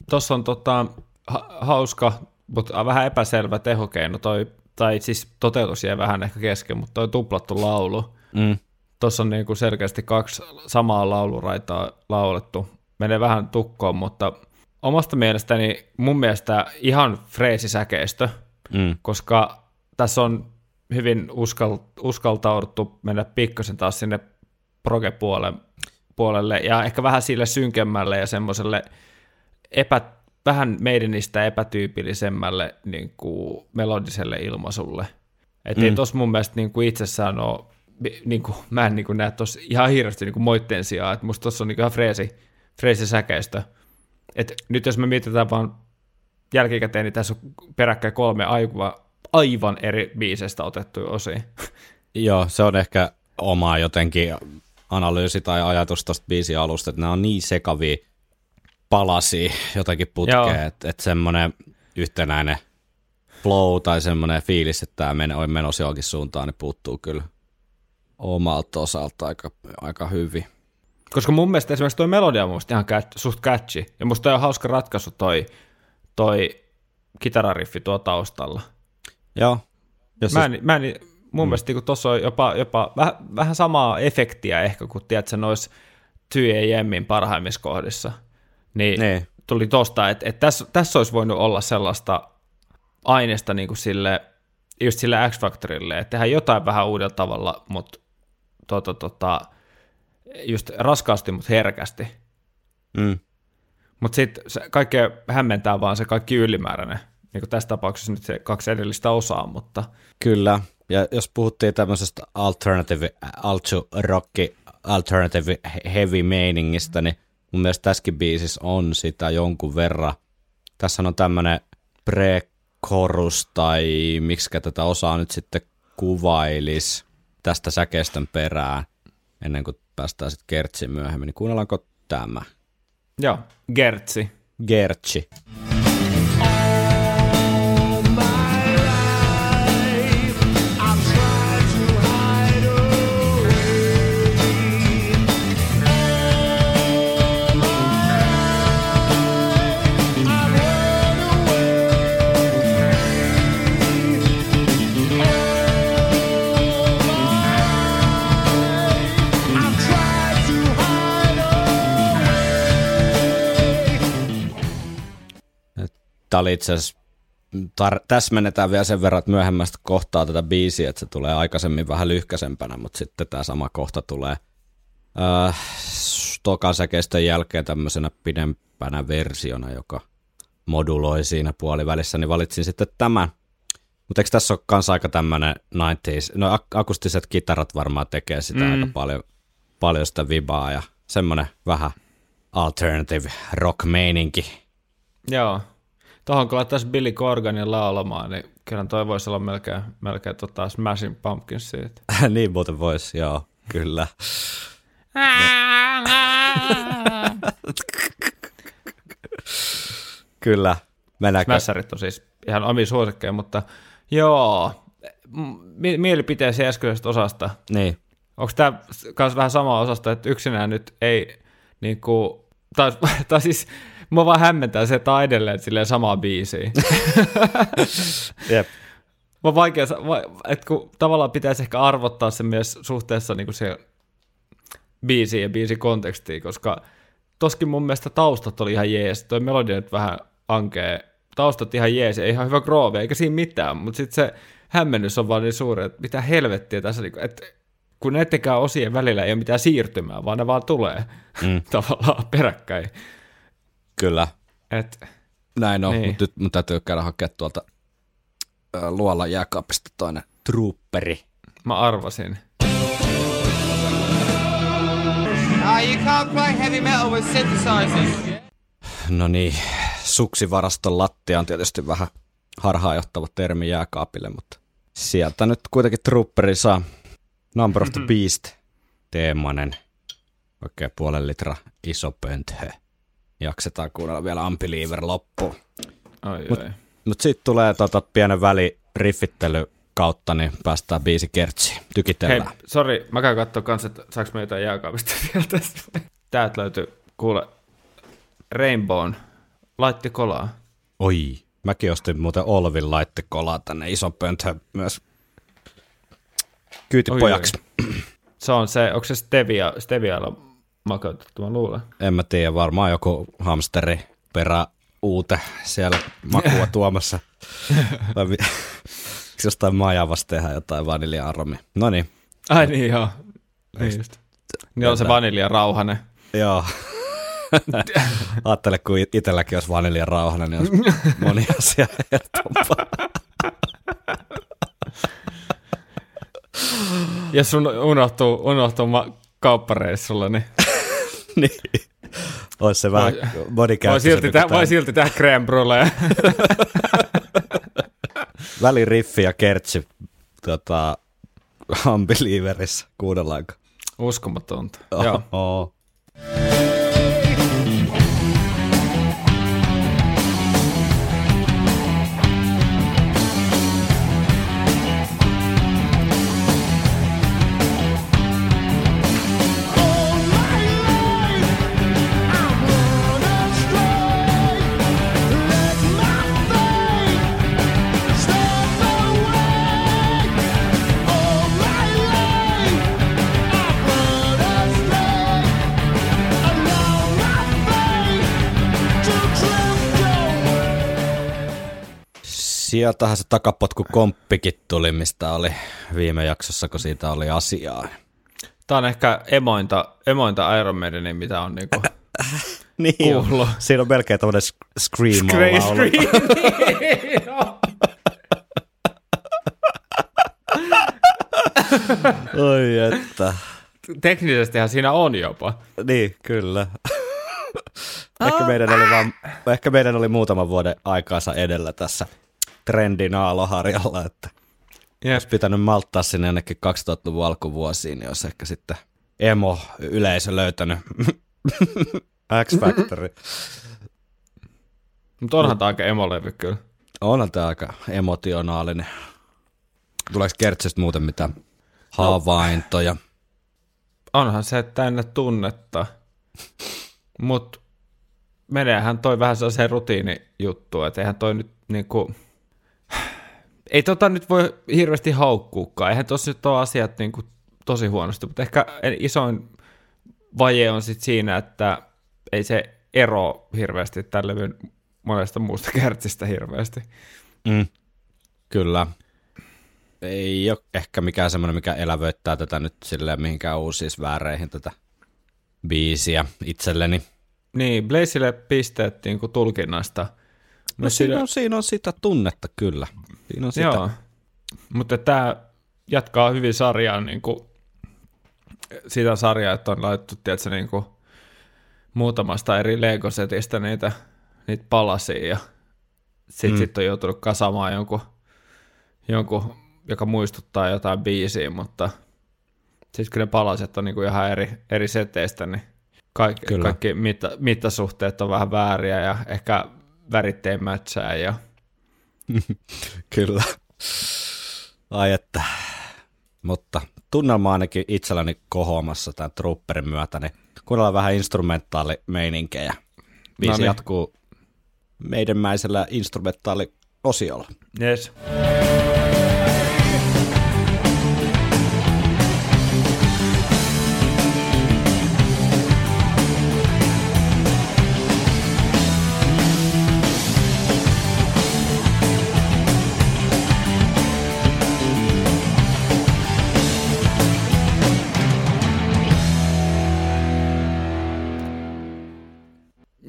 [SPEAKER 2] Tuossa on tota, ha- hauska, mutta vähän epäselvä tehokeino, toi, tai siis toteutus jäi vähän ehkä kesken, mutta toi tuplattu laulu.
[SPEAKER 1] Mm.
[SPEAKER 2] Tuossa on niinku selkeästi kaksi samaa lauluraitaa laulettu. Menee vähän tukkoon, mutta omasta mielestäni mun mielestä ihan freesisäkeistö,
[SPEAKER 1] Mm.
[SPEAKER 2] koska tässä on hyvin uskal, uskaltauduttu mennä pikkasen taas sinne proge-puolelle puolelle, ja ehkä vähän sille synkemmälle ja semmoiselle epä, vähän meidänistä epätyypillisemmälle niin kuin melodiselle ilmaisulle. Että mm. ei tos mun mielestä niin kuin itsessään ole, niin kuin, mä en niin kuin näe tuossa ihan hirveästi niin kuin moitteen sijaan, että musta tuossa on niin ihan freesi, freesi säkeistö. Et nyt jos me mietitään vaan jälkikäteen, niin tässä on peräkkäin kolme aivan, aivan eri biisestä otettuja osia.
[SPEAKER 1] Joo, se on ehkä oma jotenkin analyysi tai ajatus tuosta biisin alusta, että nämä on niin sekavia palasia jotakin putkeen, että, että semmoinen yhtenäinen flow tai semmoinen fiilis, että tämä on menossa johonkin suuntaan, niin puuttuu kyllä omalta osalta aika, aika hyvin.
[SPEAKER 2] Koska mun mielestä esimerkiksi toi melodia on musta ihan catch, suht catchy. Ja musta on hauska ratkaisu toi, toi kitarariffi tuo taustalla.
[SPEAKER 1] Joo. Ja
[SPEAKER 2] Mä
[SPEAKER 1] siis,
[SPEAKER 2] en, mä en, mun mm. mielestä kun tuossa on jopa, jopa vähän, vähän samaa efektiä ehkä kuin tiedätkö, noissa 2AMin parhaimmissa kohdissa. Niin,
[SPEAKER 1] Niin.
[SPEAKER 2] tuli tosta, että, että tässä, tässä olisi voinut olla sellaista aineesta niin kuin sille, just sille X-Factorille, että tehdään jotain vähän uudella tavalla, mutta tota, tota, just raskaasti, mutta herkästi.
[SPEAKER 1] mm,
[SPEAKER 2] Mutta sitten kaikkea hämmentää vaan se kaikki ylimääräinen, niin kuin tässä tapauksessa nyt se kaksi edellistä osaa, mutta
[SPEAKER 1] kyllä. Ja jos puhuttiin tämmöisestä alternative, altu rocki, alternative heavy meiningistä, niin mun mielestä tässäkin biisissä on sitä jonkun verran. Tässä on tämmöinen pre-chorus tai miksi tätä osaa nyt sitten kuvailis tästä säkeistön perään ennen kuin päästään sitten Gertsiin myöhemmin. Niin kuunnellaanko tämä?
[SPEAKER 2] joo, Gertsi.
[SPEAKER 1] Gertsi. Tämä oli itse asiassa, tar- täsmennetään vielä sen verran, että myöhemmästä kohtaa tätä biisiä, että se tulee aikaisemmin vähän lyhkäisempänä, mutta sitten tämä sama kohta tulee äh, tokan säkeistön jälkeen tämmöisenä pidempänä versiona, joka moduloi siinä puolivälissä, niin valitsin sitten tämän. Mutta eikö tässä ole kanssa aika tämmöinen 90s, no ak- akustiset kitarat varmaan tekee sitä mm. aika paljon, paljon sitä vibaa ja semmoinen vähän alternative rock-meininki.
[SPEAKER 2] Joo. Tuohon kun laittaisi Billy Corganin laulamaan, niin kyllä toi voisi olla melkein, melkein tota Smashing Pumpkins siitä.
[SPEAKER 1] niin muuten voisi, joo, kyllä. Kyllä. Mennäänkö?
[SPEAKER 2] Mässärit on siis ihan omi suosikkeja, mutta joo, M- mielipiteesi äskeisestä osasta.
[SPEAKER 1] Niin.
[SPEAKER 2] Onko tämä myös vähän sama osasta, että yksinään nyt ei niin kuin, tai, tai siis mua vaan hämmentää se, että edelleen silleen samaa biisiä.
[SPEAKER 1] Jep.
[SPEAKER 2] Mä vaikea, että kun tavallaan pitäisi ehkä arvottaa se myös suhteessa niin kuin se biisiin ja biisin kontekstiin, koska toskin mun mielestä taustat oli ihan jees, toi melodia nyt vähän ankee, taustat ihan jees ja ihan hyvä groove, eikä siinä mitään, mutta sitten se hämmennys on vaan niin suuri, että mitä helvettiä tässä, niin kuin, että kun näittenkään osien välillä ei ole mitään siirtymää, vaan ne vaan tulee mm. tavallaan peräkkäin.
[SPEAKER 1] Kyllä.
[SPEAKER 2] Et,
[SPEAKER 1] Näin on,
[SPEAKER 2] Niin.
[SPEAKER 1] mutta nyt mun täytyy käydä hakea tuolta ä, luolan jääkaapista toinen trupperi.
[SPEAKER 2] mä arvasin.
[SPEAKER 1] No niin, suksivaraston lattia on tietysti vähän harhaanjohtava termi jääkaapille, mutta sieltä nyt kuitenkin trupperi saa Number of the Beast teemainen, oikein puolen litra iso pönthö. Jaksetaan kuunnella vielä Ampeliever loppuun.
[SPEAKER 2] Oi,
[SPEAKER 1] Mut-. Mutta sitten tulee tota pienen väli riffittely kautta, niin päästään biisi kertsiin.
[SPEAKER 2] Hei,
[SPEAKER 1] Tykitellään.
[SPEAKER 2] sori, mä käyn katsoa kans, että saaks me jotain jääkaapista vielä tässä. Täältä löytyy, kuule, Rainbown laitti kolaa.
[SPEAKER 1] Oi, mäkin ostin muuten Olvin laittekolaa tänne ison pönthön myös kyytipojaksi.
[SPEAKER 2] Se on se, onko se Stevia, Stevialla makeutettu, mä luulen.
[SPEAKER 1] En mä tiedä, varmaan joku hamsteri perä uute siellä makua tuomassa. Vai mi- jostain majavasta tehdä jotain vanilja-aromia. No niin,
[SPEAKER 2] Ai niin, joo. Niin just. Niin on se vanilja rauhanen.
[SPEAKER 1] joo. Ajattele, kun itselläkin olisi vaniljan rauhana, niin olisi moni asia helpompaa.
[SPEAKER 2] Jos sun unohtuu, unohtuu ma- kauppareissulla, niin
[SPEAKER 1] niin. Olisi se vähän
[SPEAKER 2] voi
[SPEAKER 1] monikäyttöisempi.
[SPEAKER 2] silti, tä- voi
[SPEAKER 1] tää
[SPEAKER 2] silti tehdä crème brulee.
[SPEAKER 1] Väliriffi ja kertsi tota, Unbelieverissa kuunnellaanko?
[SPEAKER 2] Uskomatonta. Joo.
[SPEAKER 1] Oho. Sieltähän se takapotku komppikin tuli, mistä oli viime jaksossa, kun siitä oli asiaa.
[SPEAKER 2] Tämä on ehkä emointa, emointa Iron Maidenin, mitä on niinku
[SPEAKER 1] Niin
[SPEAKER 2] Kuuluu.
[SPEAKER 1] Siinä on melkein tämmöinen scream laulu.
[SPEAKER 2] Screen.
[SPEAKER 1] Oi että.
[SPEAKER 2] Teknisestihän siinä on jopa.
[SPEAKER 1] Niin, kyllä. ehkä, meidän oli vaan, ehkä meidän oli muutaman vuoden aikaansa edellä tässä trendin aaloharjalla, että
[SPEAKER 2] Jep.
[SPEAKER 1] olisi pitänyt malttaa sinne jonnekin 2000-luvun alkuvuosiin, niin olisi ehkä sitten emo-yleisö löytänyt X-Factory.
[SPEAKER 2] Mutta onhan tämä aika emolevy kyllä.
[SPEAKER 1] Onhan tämä aika emotionaalinen. Tuleeko Kertsestä muuten mitään havaintoja?
[SPEAKER 2] Onhan se täynnä tunnetta. Mutta meneehän toi vähän sellaiseen rutiinijuttuun, että eihän toi nyt niinku... Ei tota nyt voi hirveästi haukkuukaan. Eihän tossa nyt ole asiat niinku tosi huonosti, mutta ehkä isoin vaje on sit siinä, että ei se ero hirveästi tämän levyn monesta muusta kärtsistä hirveästi.
[SPEAKER 1] Mm. Kyllä. Ei ole ehkä mikään semmoinen, mikä elävöittää tätä nyt silleen mihinkään uusiin sfääreihin tätä biisiä itselleni.
[SPEAKER 2] Niin, Blazeille pisteet niinku tulkinnasta.
[SPEAKER 1] No
[SPEAKER 2] Mut
[SPEAKER 1] siinä on, siinä on sitä tunnetta kyllä. Siinä on sitä.
[SPEAKER 2] Joo, mutta tämä jatkaa hyvin sarjaa, niin kuin, sitä sarjaa, että on laitettu tiedätkö, niin kuin, muutamasta eri Lego-setistä niitä, niitä palasia ja sitten
[SPEAKER 1] Mm.
[SPEAKER 2] sit on joutunut kasaamaan jonkun, jonkun, joka muistuttaa jotain biisiä, mutta sitten kun ne palaset on niin kuin ihan eri, eri seteistä, niin kaikki,
[SPEAKER 1] Kyllä.
[SPEAKER 2] kaikki mitta, mittasuhteet on vähän vääriä ja ehkä värit ei mätsää ja
[SPEAKER 1] Kyllä. Ai että. Mutta tunnelma ainakin itselläni kohoamassa tämän trooperin myötä, niin kuunnellaan vähän instrumentaalimeininkiä. Biisi
[SPEAKER 2] No niin.
[SPEAKER 1] jatkuu meidänmäisellä instrumentaaliosiolla.
[SPEAKER 2] yes.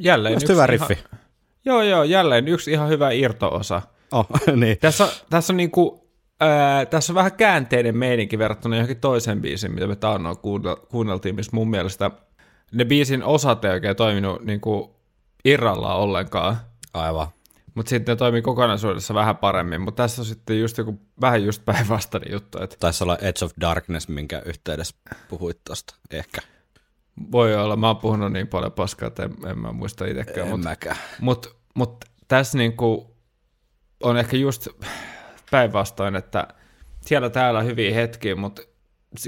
[SPEAKER 2] Jälleen
[SPEAKER 1] Mielestäni hyvä riffi.
[SPEAKER 2] Ihan, joo, joo, jälleen yksi ihan hyvä irto-osa.
[SPEAKER 1] Oh, niin.
[SPEAKER 2] Tässä, on- tässä on niinku, ää, tässä on vähän käänteinen meininki verrattuna johonkin toiseen biisiin, mitä me taannoin kuunnel- kuunneltiin, missä mun mielestä ne biisin osat ei oikein toiminut niinku irrallaan ollenkaan,
[SPEAKER 1] Aivan.
[SPEAKER 2] mutta sitten ne toimii kokonaisuudessa vähän paremmin, mutta tässä on sitten just joku vähän just päinvastainen juttu, että
[SPEAKER 1] Taisi olla Edge of Darkness, minkä yhteydessä puhuit tuosta. Ehkä.
[SPEAKER 2] Voi olla, mä oon puhunut niin paljon paskaa, että en, en mä muista itsekään,
[SPEAKER 1] En
[SPEAKER 2] mutta
[SPEAKER 1] mäkään.
[SPEAKER 2] Mutta mut tässä niinku on ehkä just päinvastoin, että siellä täällä hyviä hetkiä, mutta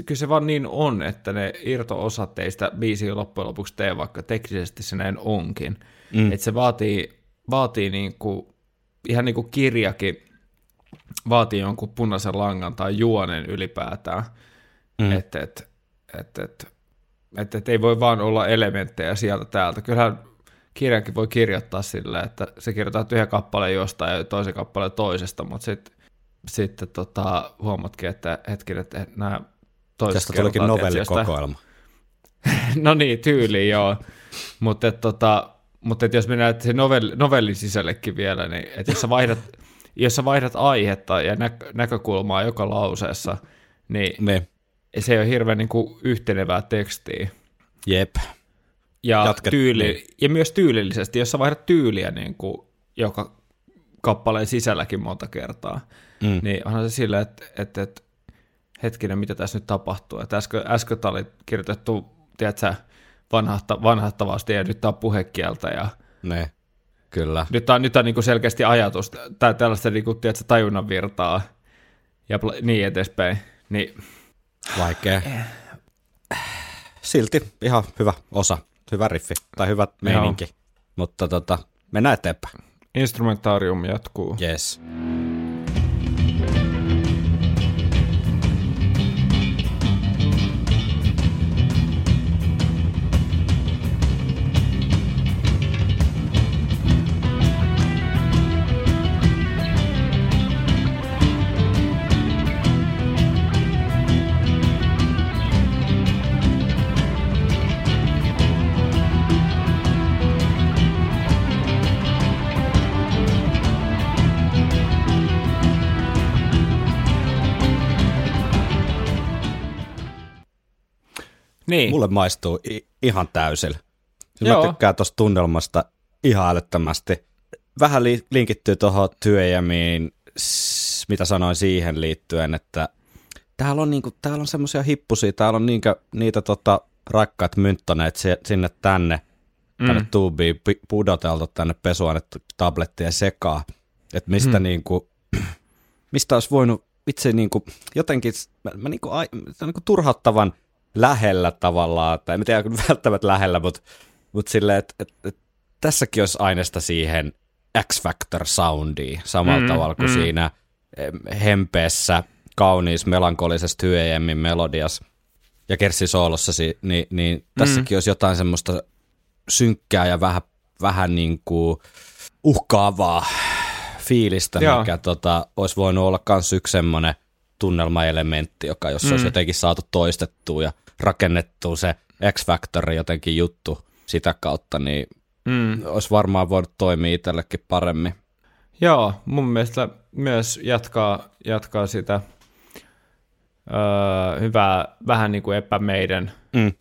[SPEAKER 2] kyllä se vaan niin on, että ne irto-osat ei sitä biisiä loppujen lopuksi tee, vaikka teknisesti se näin onkin. Mm. Että se vaatii, vaatii niinku, ihan niin kuin kirjakin vaatii jonkun punaisen langan tai juonen ylipäätään. Mm. Että et, et, et, et, et ei voi vaan olla elementtejä sieltä täältä. Kyllähän kirjankin voi kirjoittaa silleen, että se kirjoittaa yhden kappaleen jostain ja toisen kappaleen toisesta, mutta sitten sitten tota, huomatkin, että hetkinen, että nämä toiset
[SPEAKER 1] Tästä tulikin novellikokoelma.
[SPEAKER 2] no niin, tyyli joo. Mutta tota, mutta et jos mennään se novelli, novellin sisällekin vielä, niin et jos, sä vaihdat, jos sä vaihdat aihetta ja nä, näkökulmaa joka lauseessa, niin
[SPEAKER 1] Me,
[SPEAKER 2] se ei ole hirveän niin kuin yhtenevää tekstiä.
[SPEAKER 1] jep.
[SPEAKER 2] Ja,
[SPEAKER 1] Jatket-
[SPEAKER 2] tyyli,
[SPEAKER 1] niin.
[SPEAKER 2] ja myös tyylillisesti, jos sä vaihdat tyyliä niin kuin joka kappaleen sisälläkin monta kertaa,
[SPEAKER 1] Mm.
[SPEAKER 2] niin onhan se silleen, että, että, että hetkinen, mitä tässä nyt tapahtuu. Että äsken, äsken oli kirjoitettu, tiedätkö, vanhahta, vanhahtavasti ja nyt tämä on puhekieltä ja
[SPEAKER 1] Ne, kyllä.
[SPEAKER 2] nyt on, nyt on niin kuin selkeästi ajatus, tai tällaista niin kuin, tiedätkö, tajunnan virtaa ja niin edespäin. Niin,
[SPEAKER 1] Vaikea. Silti ihan hyvä osa, hyvä riffi tai hyvä meininki. Mutta tota, mennään eteenpäin.
[SPEAKER 2] instrumentaarium jatkuu.
[SPEAKER 1] Yes.
[SPEAKER 2] Niin,
[SPEAKER 1] Mulle maistuu i- ihan täysillä. Siis
[SPEAKER 2] Joo.
[SPEAKER 1] Mä tykkään tuosta tunnelmasta ihan älyttömästi. Vähän li- linkittyy tuohon työjämiin, s- mitä sanoin siihen liittyen, että täällä on, niinku, täällä on semmoisia hippusia, täällä on niinkä, niitä tota, rakkaat mynttoneet si- sinne tänne, tänne tuubiin pi- pudoteltu tänne pesuainetta tablettien sekaan. Että mistä
[SPEAKER 2] Mm.
[SPEAKER 1] niinku, mistä olisi voinut itse niinku, jotenkin, mä, mä niinku, ai, niinku turhauttavan lähellä tavallaan, tai en tiedä välttämättä lähellä, mutta mut silleen, että et, et, tässäkin olisi aineesta siihen X-Factor soundiin samalla
[SPEAKER 2] Mm,
[SPEAKER 1] mm, tavalla kuin
[SPEAKER 2] mm.
[SPEAKER 1] mm. siinä em, hempeessä, kauniis, melankolisessa työjemmin melodias ja Kerssi Soolossa, si- niin, niin tässäkin olisi jotain semmoista synkkää ja vähän, vähän niin kuin uhkaavaa fiilistä,
[SPEAKER 2] Joo.
[SPEAKER 1] mikä tota, olisi voinut olla myös yksi semmoinen tunnelmaelementti, joka jos mm. olisi jotenkin saatu toistettua ja rakennettua se X-Factor jotenkin juttu sitä kautta, niin
[SPEAKER 2] mm.
[SPEAKER 1] olisi varmaan voinut toimia itsellekin paremmin.
[SPEAKER 2] Joo, mun mielestä myös jatkaa, jatkaa sitä öö, hyvää, vähän niin kuin epämeidän
[SPEAKER 1] Mm.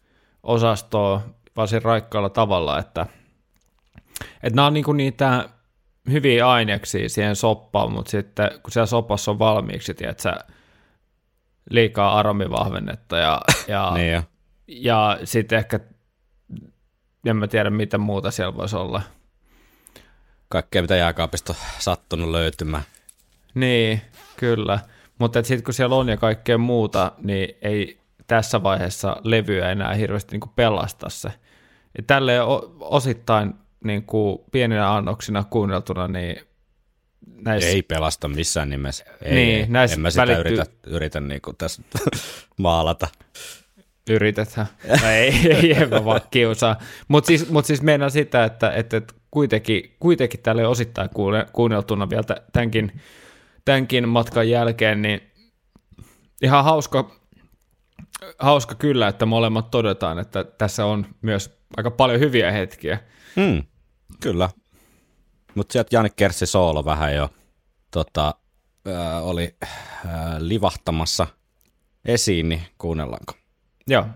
[SPEAKER 2] osastoa varsin raikkaalla tavalla, että, että nämä on niin kuin niitä hyviä aineksia siihen soppaan, mutta sitten kun siellä sopassa on valmiiksi, tiedät sä, liikaa aromivahvennetta ja, ja,
[SPEAKER 1] Niin jo.
[SPEAKER 2] ja sitten ehkä, en mä tiedä mitä muuta siellä voisi olla.
[SPEAKER 1] Kaikkea, mitä jääkaapista on sattunut löytymään.
[SPEAKER 2] Niin, kyllä. Mutta sitten kun siellä on ja kaikkea muuta, niin ei tässä vaiheessa levyä enää hirveästi niin pelasta se. Ja tälleen osittain niin kuin pieninä annoksina kuunneltuna, niin näissä,
[SPEAKER 1] Ei pelasta missään nimessä. Ei,
[SPEAKER 2] Niin,
[SPEAKER 1] ei.
[SPEAKER 2] näissä
[SPEAKER 1] En mä sitä
[SPEAKER 2] välittyy-
[SPEAKER 1] yritä, yritä niin kuin tässä maalata.
[SPEAKER 2] yritetään. Tai ei, ei, en mä vaan kiusaa. Mutta siis, mut siis meinaa sitä, että, että, että kuitenkin, kuitenkin tälle osittain kuule- kuunneltuna vielä tä- tämänkin, tämänkin matkan jälkeen, niin ihan hauska, hauska kyllä, että molemmat todetaan, että tässä on myös aika paljon hyviä hetkiä.
[SPEAKER 1] Mm, kyllä. Mutta sieltä Jani Kerssi Soolo vähän jo tota, ää, oli ää, livahtamassa esiin, niin kuunnellaanko?
[SPEAKER 2] Joo.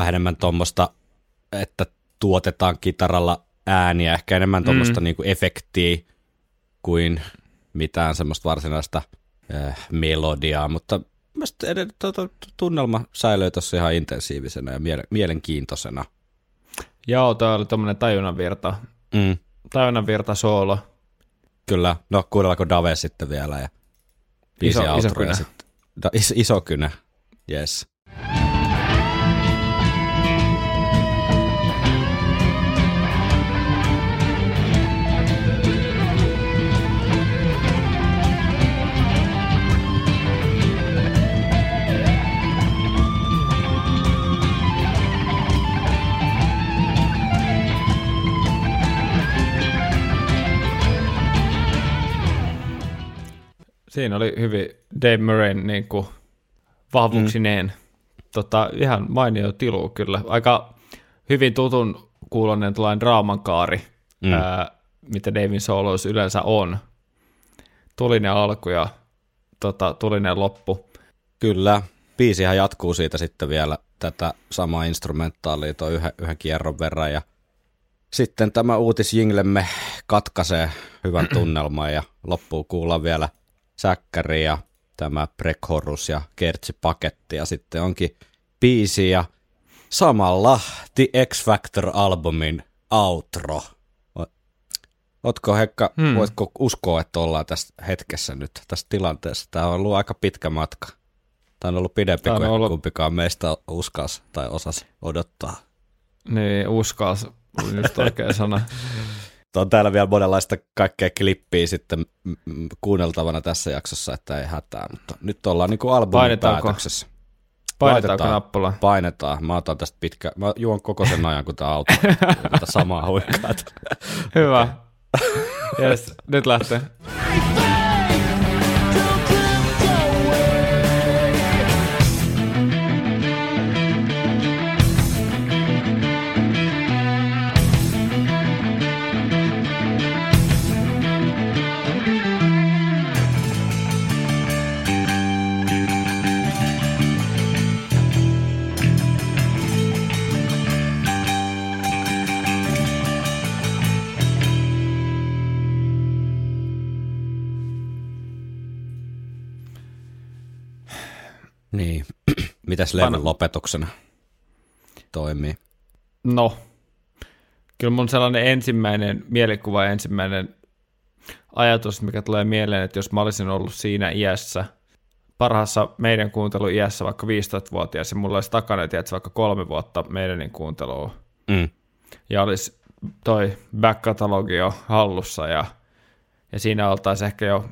[SPEAKER 1] Vähän enemmän tuommoista, että tuotetaan kitaralla ääniä, ehkä enemmän tuommoista mm. niinku efektiä kuin mitään semmoista varsinaista äh, melodiaa, mutta tuota, tunnelma säilyy tuossa ihan intensiivisenä ja miele- mielenkiintoisena.
[SPEAKER 2] Joo, toi oli tommonen tajunnan virta.
[SPEAKER 1] Mm.
[SPEAKER 2] Tajunnan virta soolo.
[SPEAKER 1] Kyllä, no kuunnellaanko Dave sitten vielä ja biisi
[SPEAKER 2] Iso- iso kynä.
[SPEAKER 1] sitten. Da, is, iso kynä, yes.
[SPEAKER 2] Siinä oli hyvin Dave Murrayn niin kuin vahvuuksineen. Mm. Tota, ihan mainio tilu kyllä. Aika hyvin tutun kuulonen tällainen draaman kaari, mm. ää, mitä Davin solos yleensä on. Tulinen alku ja tota, tulinen loppu.
[SPEAKER 1] Kyllä. Biisihän jatkuu siitä sitten vielä tätä samaa instrumentaalia tuon yhden, yhden kierron verran ja sitten tämä uutisjinglemme katkaisee hyvän tunnelman ja loppuu kuulla vielä säkkäri ja tämä Prekhorus ja Kertsi-paketti ja sitten onkin biisi ja samalla The X Factor-albumin outro. O- Ootko Hekka, hmm. voitko uskoa, että ollaan tässä hetkessä nyt, tässä tilanteessa? Tämä on ollut aika pitkä matka. Tämä on ollut pidempi
[SPEAKER 2] Tämä on
[SPEAKER 1] kuin
[SPEAKER 2] ollut-
[SPEAKER 1] kumpikaan meistä uskas tai osas odottaa.
[SPEAKER 2] Niin, uskalsi, oli just oikea sana.
[SPEAKER 1] On täällä vielä monenlaista kaikkea klippiä sitten kuunneltavana tässä jaksossa, että ei hätää, mutta nyt ollaan niin kuin albumin
[SPEAKER 2] Painetaanko?
[SPEAKER 1] päätöksessä.
[SPEAKER 2] Painetaanko
[SPEAKER 1] Laitetaan.
[SPEAKER 2] nappula?
[SPEAKER 1] Painetaan. Mä otan tästä pitkä, mä juon koko sen ajan, kun tää auto tätä samaa huikkaa.
[SPEAKER 2] Hyvä. Yes, nyt lähtee.
[SPEAKER 1] Mitäs levyn lopetuksena toimii?
[SPEAKER 2] No, kyllä mun sellainen ensimmäinen mielikuva, ensimmäinen ajatus, mikä tulee mieleen, että jos mä olisin ollut siinä iässä, parhaassa meidän kuunteluiässä vaikka 15-vuotias, ja mulla olisi takana tietysti vaikka kolme vuotta meidän kuuntelua,
[SPEAKER 1] Mm.
[SPEAKER 2] ja olisi toi back-katalogi jo hallussa, ja, ja siinä oltaisiin ehkä jo,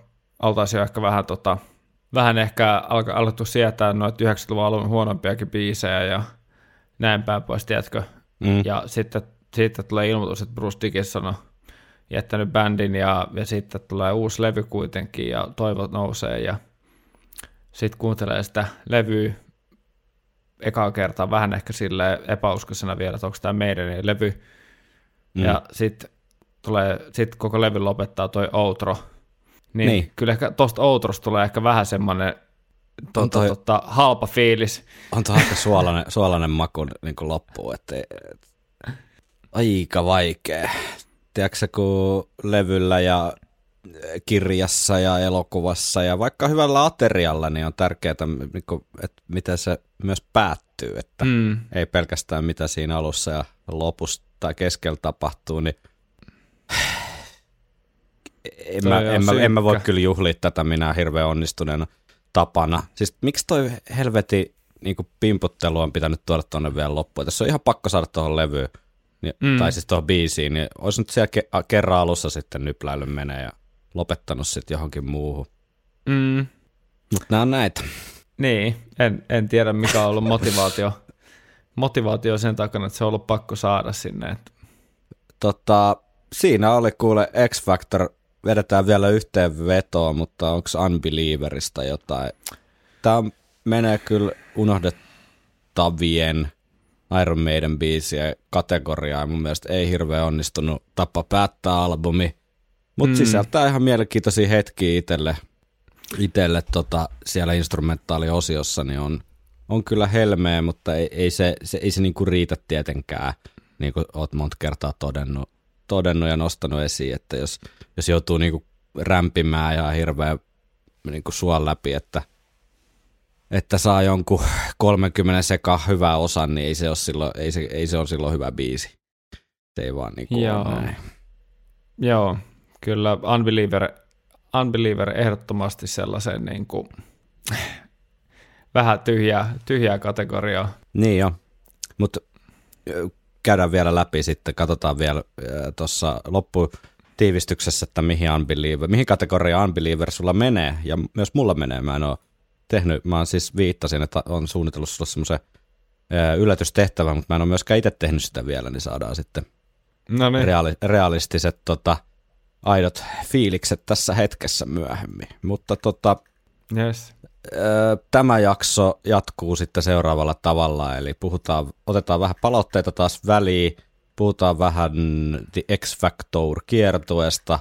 [SPEAKER 2] oltaisiin jo ehkä vähän, tota, vähän ehkä alka, alettu sietää noita 90-luvun alun huonompiakin biisejä, ja näin päin pois, tiedätkö?
[SPEAKER 1] Mm.
[SPEAKER 2] Ja sitten siitä tulee ilmoitus, että Bruce Dickinson on jättänyt bändin ja, ja sitten tulee uusi levy kuitenkin ja toivot nousee ja sitten kuuntelee sitä levyä ekaa kertaa vähän ehkä sille epäuskoisena vielä, että onko tämä meidän levy. Mm. Ja sitten tulee, sit koko levy lopettaa toi outro. Niin,
[SPEAKER 1] Niin.
[SPEAKER 2] kyllä ehkä tosta outrosta tulee ehkä vähän semmoinen
[SPEAKER 1] On toi-
[SPEAKER 2] tota, halpa fiilis.
[SPEAKER 1] On tuo aika suolainen, suolainen maku niin kuin loppuun, että et, aika vaikea. Tiedätkö, kun levyllä ja kirjassa ja elokuvassa ja vaikka hyvällä aterialla, niin on tärkeää, niin kuin, että miten se myös päättyy, että. Mm. ei pelkästään mitä siinä alussa ja lopussa tai keskellä tapahtuu, niin en
[SPEAKER 2] Toi
[SPEAKER 1] mä, en, mä, en mä voi kyllä juhlia tätä minä hirveän onnistuneena tapana. Siis miksi toi helveti niin pimputtelu on pitänyt tuoda tuonne vielä loppuun? Tässä on ihan pakko saada tuohon levyyn, niin, mm. Tai siis tuohon biisiin, niin olisi nyt siellä ke- kerran alussa sitten nypläillyt menee ja lopettanut sitten johonkin muuhun.
[SPEAKER 2] Mm.
[SPEAKER 1] Mutta nämä on näitä.
[SPEAKER 2] Niin, en, en tiedä mikä on ollut motivaatio, motivaatio sen takana, että se on ollut pakko saada sinne. Että,
[SPEAKER 1] Tota, siinä oli kuule X Factor, vedetään vielä yhteenvetoa, mutta onko Unbelieverista jotain? Tämä menee kyllä unohdettavien Iron Maiden biisiä kategoriaan. Mun mielestä ei hirveän onnistunut tapa päättää albumi, mutta mm.
[SPEAKER 2] Mm.
[SPEAKER 1] sisältää ihan mielenkiintoisia hetkiä itselle, itelle tota, siellä instrumentaaliosiossa, niin on, on kyllä helmeä, mutta ei, ei se, se, ei se niinku riitä tietenkään, niin kuin oot monta kertaa todennut, todennut ja nostanut esiin, että jos, jos joutuu niinku rämpimään ja hirveän niinku suon läpi, että, että saa jonkun 30 seka hyvää osan, niin ei se ole silloin, ei se, ei se ole silloin hyvä biisi. Se ei vaan niinku
[SPEAKER 2] Joo.
[SPEAKER 1] ole näin.
[SPEAKER 2] joo, kyllä Unbeliever, Unbeliever ehdottomasti sellaisen niin kuin, vähän tyhjää, tyhjää kategoriaa.
[SPEAKER 1] Niin jo, mutta käydään vielä läpi sitten, katsotaan vielä tuossa lopputiivistyksessä, että mihin, unbeliever, mihin kategoria Unbeliever sulla menee, ja myös mulla menee, mä en ole tehnyt, mä siis viittasin, että on suunnitellut sulle semmoisen yllätystehtävän, mutta mä en ole myöskään itse tehnyt sitä vielä, niin saadaan sitten
[SPEAKER 2] No niin,
[SPEAKER 1] reaali, realistiset tota, aidot fiilikset tässä hetkessä myöhemmin. Mutta tota,
[SPEAKER 2] Yes.
[SPEAKER 1] Tämä jakso jatkuu sitten seuraavalla tavalla, eli puhutaan, otetaan vähän palautteita taas väliin, puhutaan vähän The X Factor kiertueesta,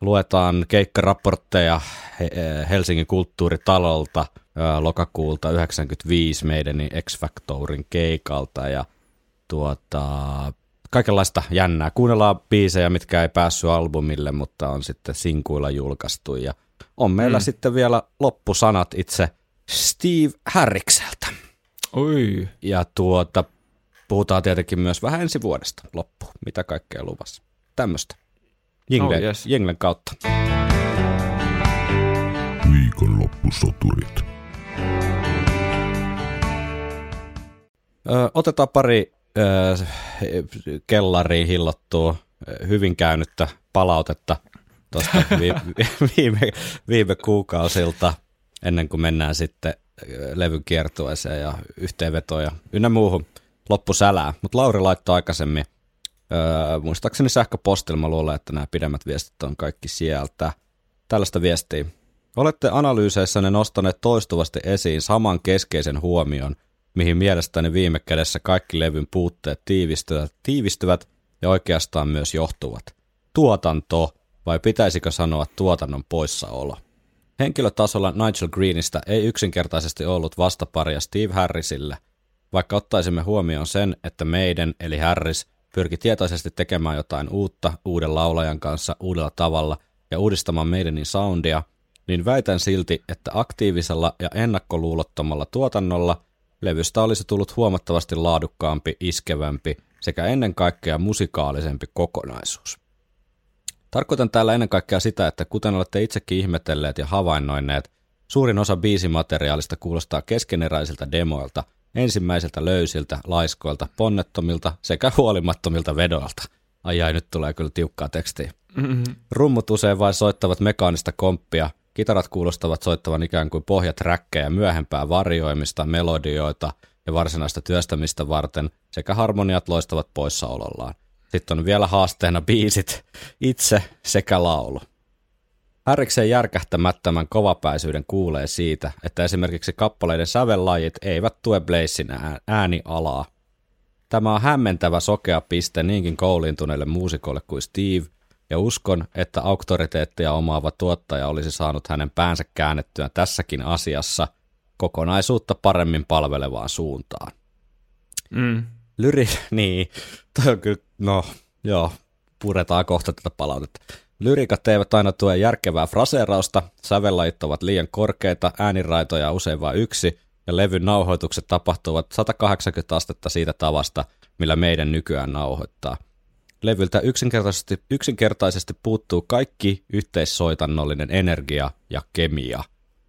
[SPEAKER 1] luetaan keikkaraportteja He- Helsingin kulttuuritalolta öö, lokakuulta 95 meidän X Factorin keikalta ja tuota, kaikenlaista jännää. Kuunnellaan biisejä, mitkä ei päässyt albumille, mutta on sitten sinkuilla julkaistu ja on meillä mm. sitten vielä loppusanat itse Steve Harrikseltä.
[SPEAKER 2] Ui.
[SPEAKER 1] Ja tuota, puhutaan tietenkin myös vähän ensi vuodesta loppu, mitä kaikkea luvassa. Tämmöistä. Jingle,
[SPEAKER 2] Oh, yes.
[SPEAKER 1] Jinglen kautta.
[SPEAKER 3] Viikonloppusoturit.
[SPEAKER 1] Ö, otetaan pari ö, kellariin hillottua hyvin käynyttä palautetta tuosta vi, vi- viime, viime kuukausilta, ennen kuin mennään sitten levyn kiertueeseen ja yhteenvetoja ynnä muuhun loppusälää. Mutta Lauri laittoi aikaisemmin, ö, muistaakseni sähköpostilla, mä luulen, että nämä pidemmät viestit on kaikki sieltä. Tällaista viestiä. Olette analyyseissanne nostaneet toistuvasti esiin saman keskeisen huomion, mihin mielestäni viime kädessä kaikki levyn puutteet tiivistyvät, tiivistyvät ja oikeastaan myös johtuvat. Tuotanto, vai pitäisikö sanoa tuotannon poissaolo? Henkilötasolla Nigel Greenistä ei yksinkertaisesti ollut vastaparia Steve Harrisille, vaikka ottaisimme huomioon sen, että meidän, eli Harris, pyrki tietoisesti tekemään jotain uutta uuden laulajan kanssa uudella tavalla ja uudistamaan meidänin soundia, niin väitän silti, että aktiivisella ja ennakkoluulottomalla tuotannolla levystä olisi tullut huomattavasti laadukkaampi, iskevämpi sekä ennen kaikkea musikaalisempi kokonaisuus. Tarkoitan täällä ennen kaikkea sitä, että kuten olette itsekin ihmetelleet ja havainnoineet, suurin osa biisimateriaalista kuulostaa keskeneräisiltä demoilta, ensimmäisiltä löysiltä, laiskoilta, ponnettomilta sekä huolimattomilta vedoilta. Ai ai, nyt tulee kyllä tiukkaa tekstiä. Rummut usein vain soittavat mekaanista komppia, kitarat kuulostavat soittavan ikään kuin pohjaträkkejä myöhempää varjoimista, melodioita ja varsinaista työstämistä varten, sekä harmoniat loistavat poissaolollaan. Sitten on vielä haasteena biisit, itse sekä laulu. Härriksen järkähtämättömän kovapäisyyden kuulee siitä, että esimerkiksi kappaleiden sävellajit eivät tue Blazein ää- äänialaa. Tämä on hämmentävä sokea piste niinkin kouliintuneille muusikoille kuin Steve, ja uskon, että auktoriteettia omaava tuottaja olisi saanut hänen päänsä käännettyä tässäkin asiassa kokonaisuutta paremmin palvelevaan suuntaan.
[SPEAKER 2] Mm.
[SPEAKER 1] Lyri, niin, toi on kyllä, no joo, puretaan kohta tätä palautetta. Lyrikat eivät aina tue järkevää fraseerausta, sävellajit ovat liian korkeita, ääniraitoja usein vain yksi, ja levyn nauhoitukset tapahtuvat 180 astetta siitä tavasta, millä meidän nykyään nauhoittaa. Levyltä yksinkertaisesti, yksinkertaisesti puuttuu kaikki yhteissoitannollinen energia ja kemia.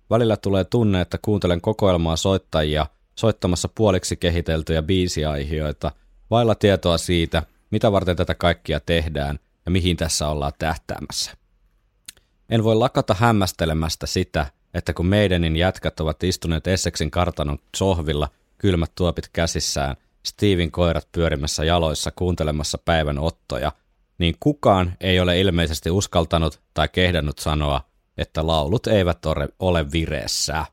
[SPEAKER 1] Välillä tulee tunne, että kuuntelen kokoelmaa soittajia soittamassa puoliksi kehiteltyjä biisiaihioita, vailla tietoa siitä, mitä varten tätä kaikkia tehdään ja mihin tässä ollaan tähtäämässä. En voi lakata hämmästelemästä sitä, että kun meidänin jätkät ovat istuneet Essexin kartanon sohvilla, kylmät tuopit käsissään, Steven koirat pyörimässä jaloissa kuuntelemassa päivän ottoja, niin kukaan ei ole ilmeisesti uskaltanut tai kehdannut sanoa, että laulut eivät ole, vireessä.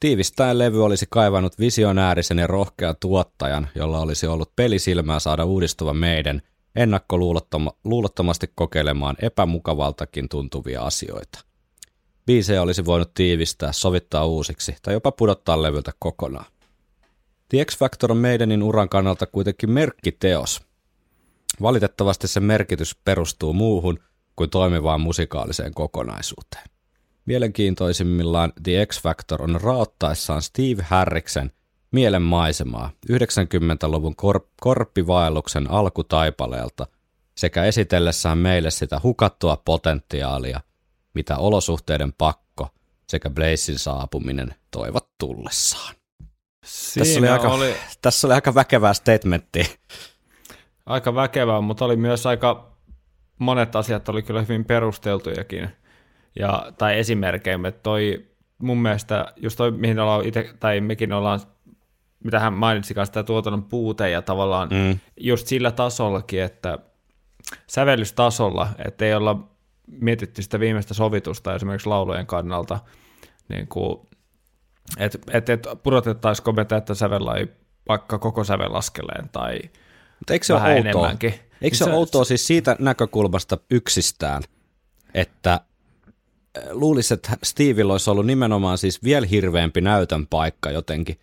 [SPEAKER 1] Tiivistäen levy olisi kaivannut visionäärisen ja rohkean tuottajan, jolla olisi ollut pelisilmää saada uudistuva meidän ennakkoluulottomasti kokeilemaan epämukavaltakin tuntuvia asioita. Biisejä olisi voinut tiivistää, sovittaa uusiksi tai jopa pudottaa levyltä kokonaan. The X-Factor on meidänin uran kannalta kuitenkin merkkiteos. Valitettavasti sen merkitys perustuu muuhun kuin toimivaan musikaaliseen kokonaisuuteen. Mielenkiintoisimmillaan The X-Factor on raottaessaan Steve Harriksen mielenmaisemaa 90-luvun kor- korppivaelluksen alkutaipaleelta sekä esitellessään meille sitä hukattua potentiaalia, mitä olosuhteiden pakko sekä Blazein saapuminen toivat tullessaan.
[SPEAKER 2] Siinä
[SPEAKER 1] Tässä oli, aika,
[SPEAKER 2] oli
[SPEAKER 1] tässä oli aika väkevää statementtia.
[SPEAKER 2] aika väkevää, mutta oli myös aika, monet asiat oli kyllä hyvin perusteltujakin. Ja, tai esimerkkejä, toi mun mielestä, just toi, mihin ollaan itse, tai mekin ollaan, mitä hän mainitsi kanssa, tämä tuotannon puute ja tavallaan
[SPEAKER 1] Mm.
[SPEAKER 2] just sillä tasollakin, että sävellystasolla, että ei olla mietitty sitä viimeistä sovitusta esimerkiksi laulujen kannalta, niin kuin, että et, et pudotettaisiko me tätä sävellai vaikka koko sävellaskeleen tai
[SPEAKER 1] Mutta eikö se
[SPEAKER 2] vähän
[SPEAKER 1] ole outoa?
[SPEAKER 2] enemmänkin.
[SPEAKER 1] Eikö se,
[SPEAKER 2] Se-
[SPEAKER 1] ole outoa siis siitä näkökulmasta yksistään, että äh, luulisi, että Stevillä olisi ollut nimenomaan siis vielä hirveämpi näytön paikka jotenkin.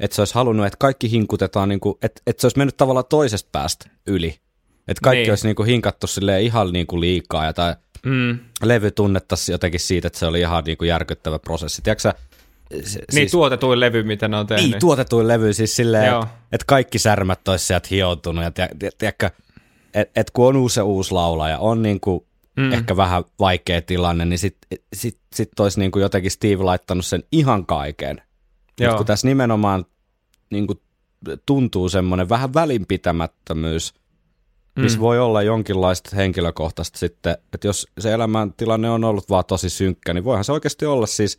[SPEAKER 1] Että se olisi halunnut, että kaikki hinkutetaan, niin kuin, että, että se olisi mennyt tavallaan toisesta päästä yli. Että kaikki
[SPEAKER 2] Niin.
[SPEAKER 1] olisi niin kuin hinkattu silleen ihan niin kuin liikaa ja tai
[SPEAKER 2] Mm,
[SPEAKER 1] levy tunnettaisiin jotenkin siitä, että se oli ihan niin kuin järkyttävä prosessi. Tiedätkö se,
[SPEAKER 2] niin tuotetuin levy, mitä ne on tehnyt.
[SPEAKER 1] niin, tuotetuin levy siis silleen, että et kaikki särmät olisi sieltä hioutunut ja tiedä- tiedä- tiedätkö, että et kun on uusi uusi laulaja, on niinku mm. ehkä vähän vaikea tilanne, niin sitten sit, sit olisi niinku jotenkin Steve laittanut sen ihan kaiken.
[SPEAKER 2] Joo.
[SPEAKER 1] Mutta kun tässä nimenomaan niinku tuntuu semmoinen vähän välinpitämättömyys, missä
[SPEAKER 2] Mm.
[SPEAKER 1] voi olla jonkinlaista henkilökohtaista sitten, että jos se elämäntilanne on ollut vaan tosi synkkä, niin voihan se oikeasti olla siis,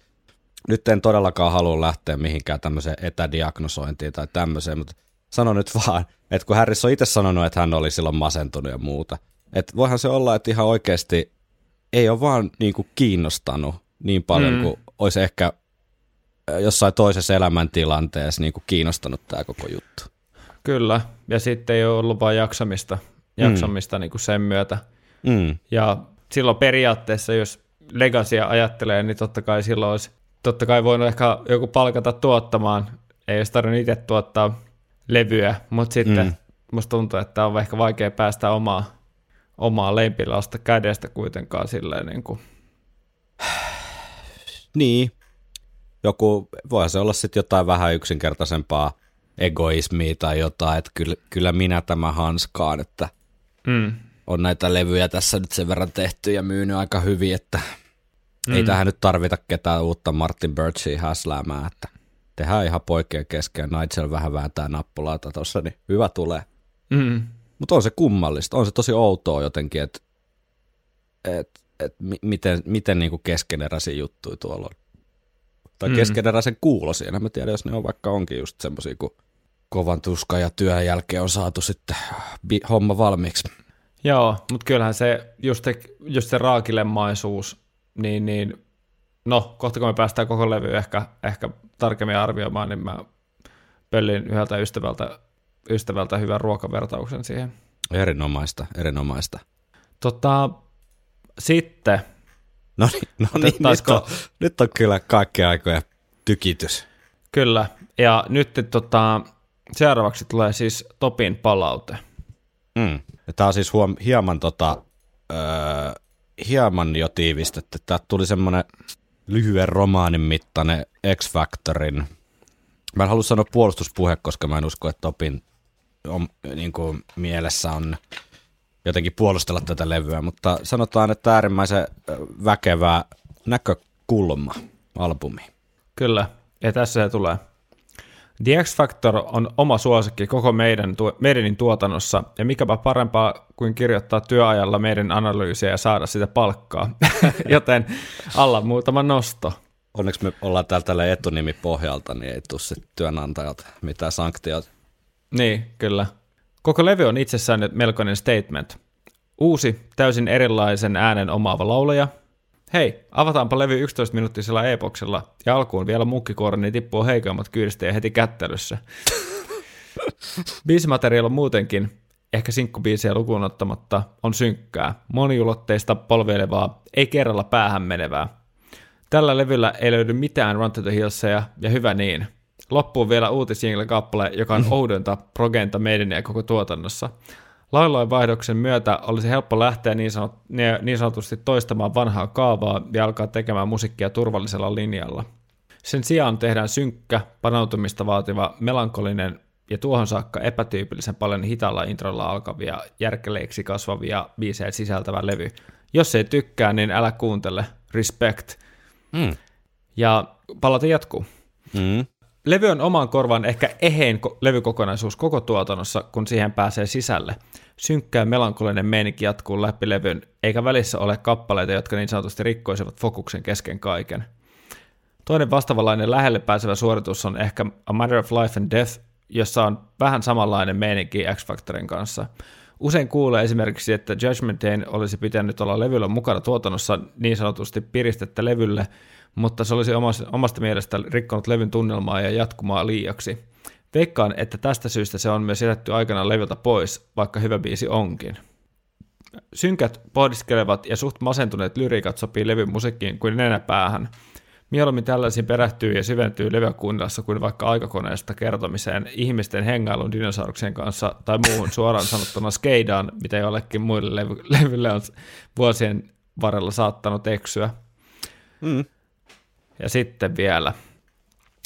[SPEAKER 1] nyt en todellakaan halua lähteä mihinkään tämmöiseen etädiagnosointiin tai tämmöiseen, mutta sanon nyt vaan, että kun Harris on itse sanonut, että hän oli silloin masentunut ja muuta, että voihan se olla, että ihan oikeasti ei ole vaan niin kuin kiinnostanut niin paljon
[SPEAKER 2] Mm.
[SPEAKER 1] kuin olisi ehkä jossain toisessa elämäntilanteessa niin kuin kiinnostanut tämä koko juttu.
[SPEAKER 2] Kyllä, ja sitten ei ole ollut vain jaksamista, jaksamista mm. niin kuin sen myötä.
[SPEAKER 1] Mm.
[SPEAKER 2] Ja silloin periaatteessa, jos Legacia ajattelee, niin totta kai silloin olisi totta kai voinut ehkä joku palkata tuottamaan. Ei olisi tarvinnut itse tuottaa levyä, mutta sitten mm. Musta tuntuu, että on ehkä vaikea päästä omaa, omaa leipilausta kädestä kuitenkaan silleen niin kuin.
[SPEAKER 1] Niin. Joku, voihan se olla sitten jotain vähän yksinkertaisempaa egoismia tai jotain, että kyllä, kyllä minä tämä hanskaan, että
[SPEAKER 2] Mm.
[SPEAKER 1] on näitä levyjä tässä nyt sen verran tehty ja myynyt aika hyvin, että mm. ei tähän nyt tarvita ketään uutta Martin Birchia häsläämään, että tehdään ihan poikien kesken Nigel vähän vääntää nappulaata tuossa, niin hyvä tulee.
[SPEAKER 2] Mm.
[SPEAKER 1] Mutta on se kummallista, on se tosi outoa jotenkin, että et, et, mi- miten, miten niinku keskeneräisiä juttuja tuolla on. Tai
[SPEAKER 2] Mm.
[SPEAKER 1] keskeneräisen kuulosia, en mä tiedä, jos ne on vaikka onkin just semmosia, kun kovan tuskan ja työn jälkeen on saatu sitten bi- homma valmiiksi.
[SPEAKER 2] Joo, mutta kyllähän se, just se, just se raakilemaisuus, niin, niin no, kohta kun me päästään koko levy ehkä, ehkä tarkemmin arvioimaan, niin mä pöllin yhdeltä ystävältä, ystävältä hyvän ruokavertauksen siihen.
[SPEAKER 1] Erinomaista, erinomaista.
[SPEAKER 2] Tota, sitten,
[SPEAKER 1] No niin, no niin nyt, on, nyt on kyllä kaikkea aikoja tykitys.
[SPEAKER 2] kyllä, ja nyt tota, seuraavaksi tulee siis Topin palaute.
[SPEAKER 1] Mm. Tämä on siis huom- hieman, tota, öö, hieman jo tiivistetty. Tämä tuli semmoinen lyhyen romaanin mittainen X-Factorin. Mä en halua sanoa puolustuspuhe, koska mä en usko, että Topin on, niin kuin, mielessä on jotenkin puolustella tätä levyä, mutta sanotaan, että äärimmäisen väkevä näkökulma albumi.
[SPEAKER 2] Kyllä, ja tässä se tulee. The X Factor on oma suosikki koko meidän, meidänin tuotannossa, ja mikäpä parempaa kuin kirjoittaa työajalla meidän analyysiä ja saada sitä palkkaa. Joten alla muutama nosto.
[SPEAKER 1] Onneksi me ollaan täällä tällä etunimi pohjalta, niin ei tule sitten työnantajalta mitään sanktioita.
[SPEAKER 2] Niin, kyllä. Koko levy on itsessään melkoinen statement. Uusi, täysin erilaisen äänen omaava laulaja. Hei, avataanpa levy 11-minuuttisella epoksella ja alkuun vielä mukkikuori, niin tippuu heikoimmat kyydistä heti kättelyssä. Biisimateriaali muutenkin, ehkä sinkkubiisiä lukuun ottamatta, on synkkää, moniulotteista, polveilevaa, ei kerralla päähän menevää. Tällä levyllä ei löydy mitään Run to the Hillsia, ja hyvä niin. Loppuun vielä uutisjingle-kappale, joka on oudonta progenta meidän ja koko tuotannossa. Laulain vaihdoksen myötä olisi helppo lähteä niin, sanot, niin sanotusti toistamaan vanhaa kaavaa ja alkaa tekemään musiikkia turvallisella linjalla. Sen sijaan tehdään synkkä, panoutumista vaativa, melankolinen ja tuohon saakka epätyypillisen paljon hitaalla introlla alkavia, järkeleiksi kasvavia biisejä sisältävä levy. Jos ei tykkää, niin älä kuuntele. Respect.
[SPEAKER 1] Mm.
[SPEAKER 2] Ja palaute jatkuu.
[SPEAKER 1] Mm.
[SPEAKER 2] Levy on oman korvan ehkä ehein ko- levykokonaisuus koko tuotannossa, kun siihen pääsee sisälle. Synkkä ja melankolinen meininki jatkuu läpi levyn, eikä välissä ole kappaleita, jotka niin sanotusti rikkoisivat fokuksen kesken kaiken. Toinen vastavalainen lähelle pääsevä suoritus on ehkä A Matter of Life and Death, jossa on vähän samanlainen meininki X-Factorin kanssa. Usein kuulee esimerkiksi, että Judgment Dayn olisi pitänyt olla levyllä mukana tuotannossa niin sanotusti piristettä levylle, mutta se olisi omasta, omasta mielestä rikkonut levyn tunnelmaa ja jatkumaa liiaksi. Veikkaan, että tästä syystä se on myös jätetty aikana levyltä pois, vaikka hyvä biisi onkin. Synkät, pohdiskelevat ja suht masentuneet lyriikat sopii levyn musiikkiin kuin nenäpäähän. Mieluummin tällaisiin perehtyy ja syventyy levyä kuunnellessa kuin vaikka aikakoneesta kertomiseen, ihmisten hengailun dinosauruksien kanssa tai muuhun suoraan sanottuna skeidaan, mitä jollekin muille levy- levylle on vuosien varrella saattanut eksyä.
[SPEAKER 1] Mm.
[SPEAKER 2] Ja sitten vielä.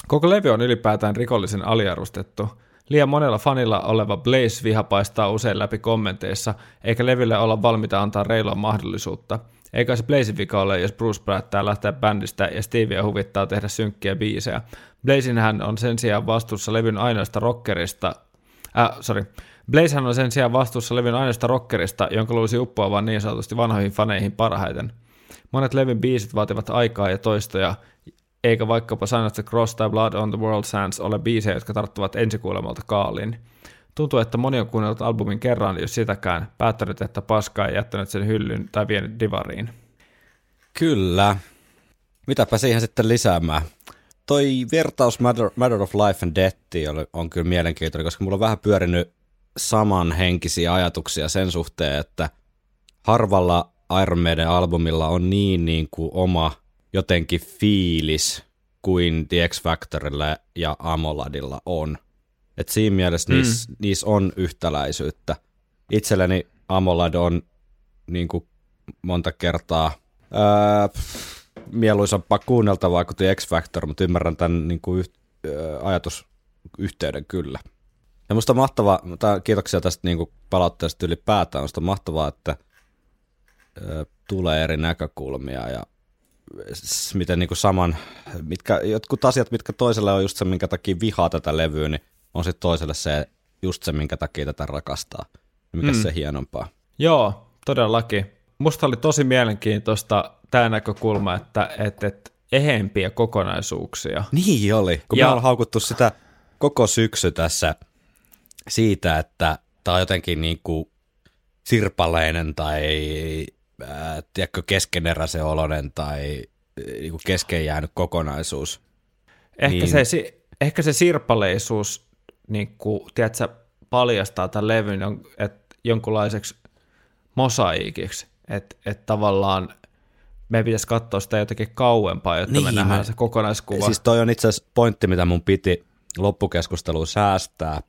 [SPEAKER 2] Koko levy on ylipäätään rikollisen aliarvostettu. Liian monella fanilla oleva Blaze-viha paistaa usein läpi kommenteissa, eikä levylle olla valmiita antaa reilua mahdollisuutta. Eikä se Blazin vika ole, jos Bruce päättää lähteä bändistä ja Stevie huvittaa tehdä synkkiä biisejä. Blazinhän on sen sijaan vastuussa levyn ainoasta rockerista, äh, sorry, Blazehän on sen sijaan vastuussa levyn ainoasta rockerista, jonka luulisi uppoavan niin sanotusti vanhoihin faneihin parhaiten. Monet levyn biisit vaativat aikaa ja toistoja, eikä vaikkapa Sign of the Cross tai Blood on the World Sands ole biisejä, jotka tarttuvat ensikuulemalta kaaliin. Tuntuu, että moni on kuunnellut albumin kerran, jos sitäkään, päättänyt, että paskaa ja jättänyt sen hyllyn tai vienyt divariin.
[SPEAKER 1] Kyllä. Mitäpä siihen sitten lisäämään? Toi vertaus Matter, Matter of Life and Death on kyllä mielenkiintoinen, koska mulla on vähän pyörinyt samanhenkisiä ajatuksia sen suhteen, että harvalla Iron Maiden albumilla on niin, niin kuin oma jotenkin fiilis kuin The X Factorilla ja Amoladilla on. Et siinä mielessä mm. niissä, niissä on yhtäläisyyttä. Itselleni Amolad on niin kuin monta kertaa ää, mieluisampaa kuunneltavaa kuin The X Factor, mutta ymmärrän tämän niin kuin yht, ää, ajatusyhteyden kyllä. Ja musta mahtavaa, kiitoksia tästä niin kuin palautteesta ylipäätään, musta mahtavaa, että ää, tulee eri näkökulmia ja miten niin kuin saman, mitkä, jotkut asiat, mitkä toiselle on just se, minkä takia vihaa tätä levyä, niin on sitten toiselle se just se, minkä takia tätä rakastaa. Mikä mm. se hienompaa.
[SPEAKER 2] Joo, todellakin. Musta oli tosi mielenkiintoista tämä näkökulma, että, että, että eheempiä kokonaisuuksia.
[SPEAKER 1] Niin oli, kun
[SPEAKER 2] Ja-
[SPEAKER 1] me ollaan haukuttu sitä koko syksy tässä siitä, että tämä on jotenkin niin kuin sirpaleinen tai äh, tiedätkö, keskeneräisen oloinen tai äh, niin kuin kesken jäänyt kokonaisuus.
[SPEAKER 2] Ehkä,
[SPEAKER 1] Niin.
[SPEAKER 2] se, ehkä se sirpaleisuus niin kuin, tiedätkö, paljastaa tämän levyn et, jonkunlaiseksi mosaiikiksi, että et tavallaan meidän pitäisi katsoa sitä jotenkin kauempaa, jotta niin, me nähdään
[SPEAKER 1] me-
[SPEAKER 2] se kokonaiskuva.
[SPEAKER 1] Siis toi on itse asiassa pointti, mitä mun piti loppukeskusteluun säästää,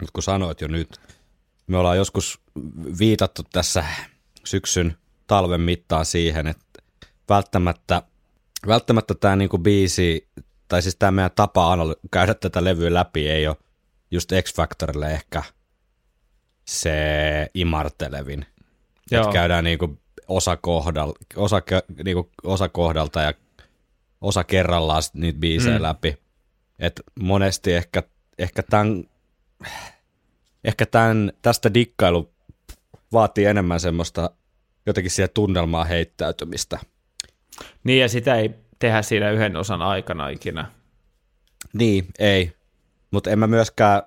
[SPEAKER 1] mutta kun sanoit jo nyt, me ollaan joskus viitattu tässä syksyn talven mittaan siihen, että välttämättä, välttämättä tämä niinku biisi, tai siis tämä meidän tapa analy- käydä tätä levyä läpi ei ole just X-Factorille ehkä se imartelevin.
[SPEAKER 2] Joo.
[SPEAKER 1] Että käydään niinku osa, kohdal, osa, niinku osa kohdalta ja osa kerrallaan sit niitä biisejä mm. läpi. Et monesti ehkä, ehkä, tämän, ehkä tämän, tästä dikkailu vaatii enemmän semmoista jotenkin siihen tunnelmaa heittäytymistä.
[SPEAKER 2] Niin, ja sitä ei tehdä siinä yhden osan aikana ikinä.
[SPEAKER 1] Niin, ei. Mutta en mä myöskään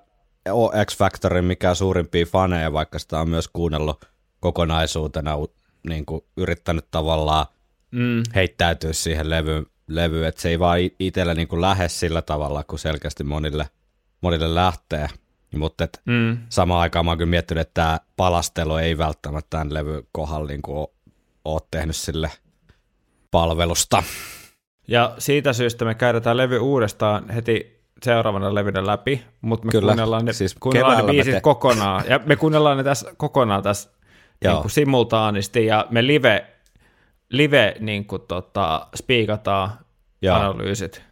[SPEAKER 1] ole X-Factorin mikään suurimpia faneja, vaikka sitä on myös kuunnellut kokonaisuutena, niin kuin yrittänyt tavallaan
[SPEAKER 2] Mm.
[SPEAKER 1] heittäytyä siihen levyyn, levy, että se ei vaan i- itselle niin kuin lähde sillä tavalla, kun selkeästi monille, monille lähtee. Mutta
[SPEAKER 2] Mm.
[SPEAKER 1] samaan aikaan mä oon kyllä miettinyt, että tämä palastelu ei välttämättä tämän levyn kohdalla niin kuin ole tehnyt sille palvelusta.
[SPEAKER 2] Ja siitä syystä me käydetään levy uudestaan heti seuraavana levynä läpi, mutta me
[SPEAKER 1] Kyllä,
[SPEAKER 2] kuunnellaan ne,
[SPEAKER 1] siis
[SPEAKER 2] kuunnellaan ne biisit
[SPEAKER 1] te-
[SPEAKER 2] kokonaan. Ja me kuunnellaan ne tässä kokonaan tässä
[SPEAKER 1] Joo.
[SPEAKER 2] niin kuin simultaanisti ja me live, live niin kuin tota, spiikataan
[SPEAKER 1] Joo.
[SPEAKER 2] analyysit.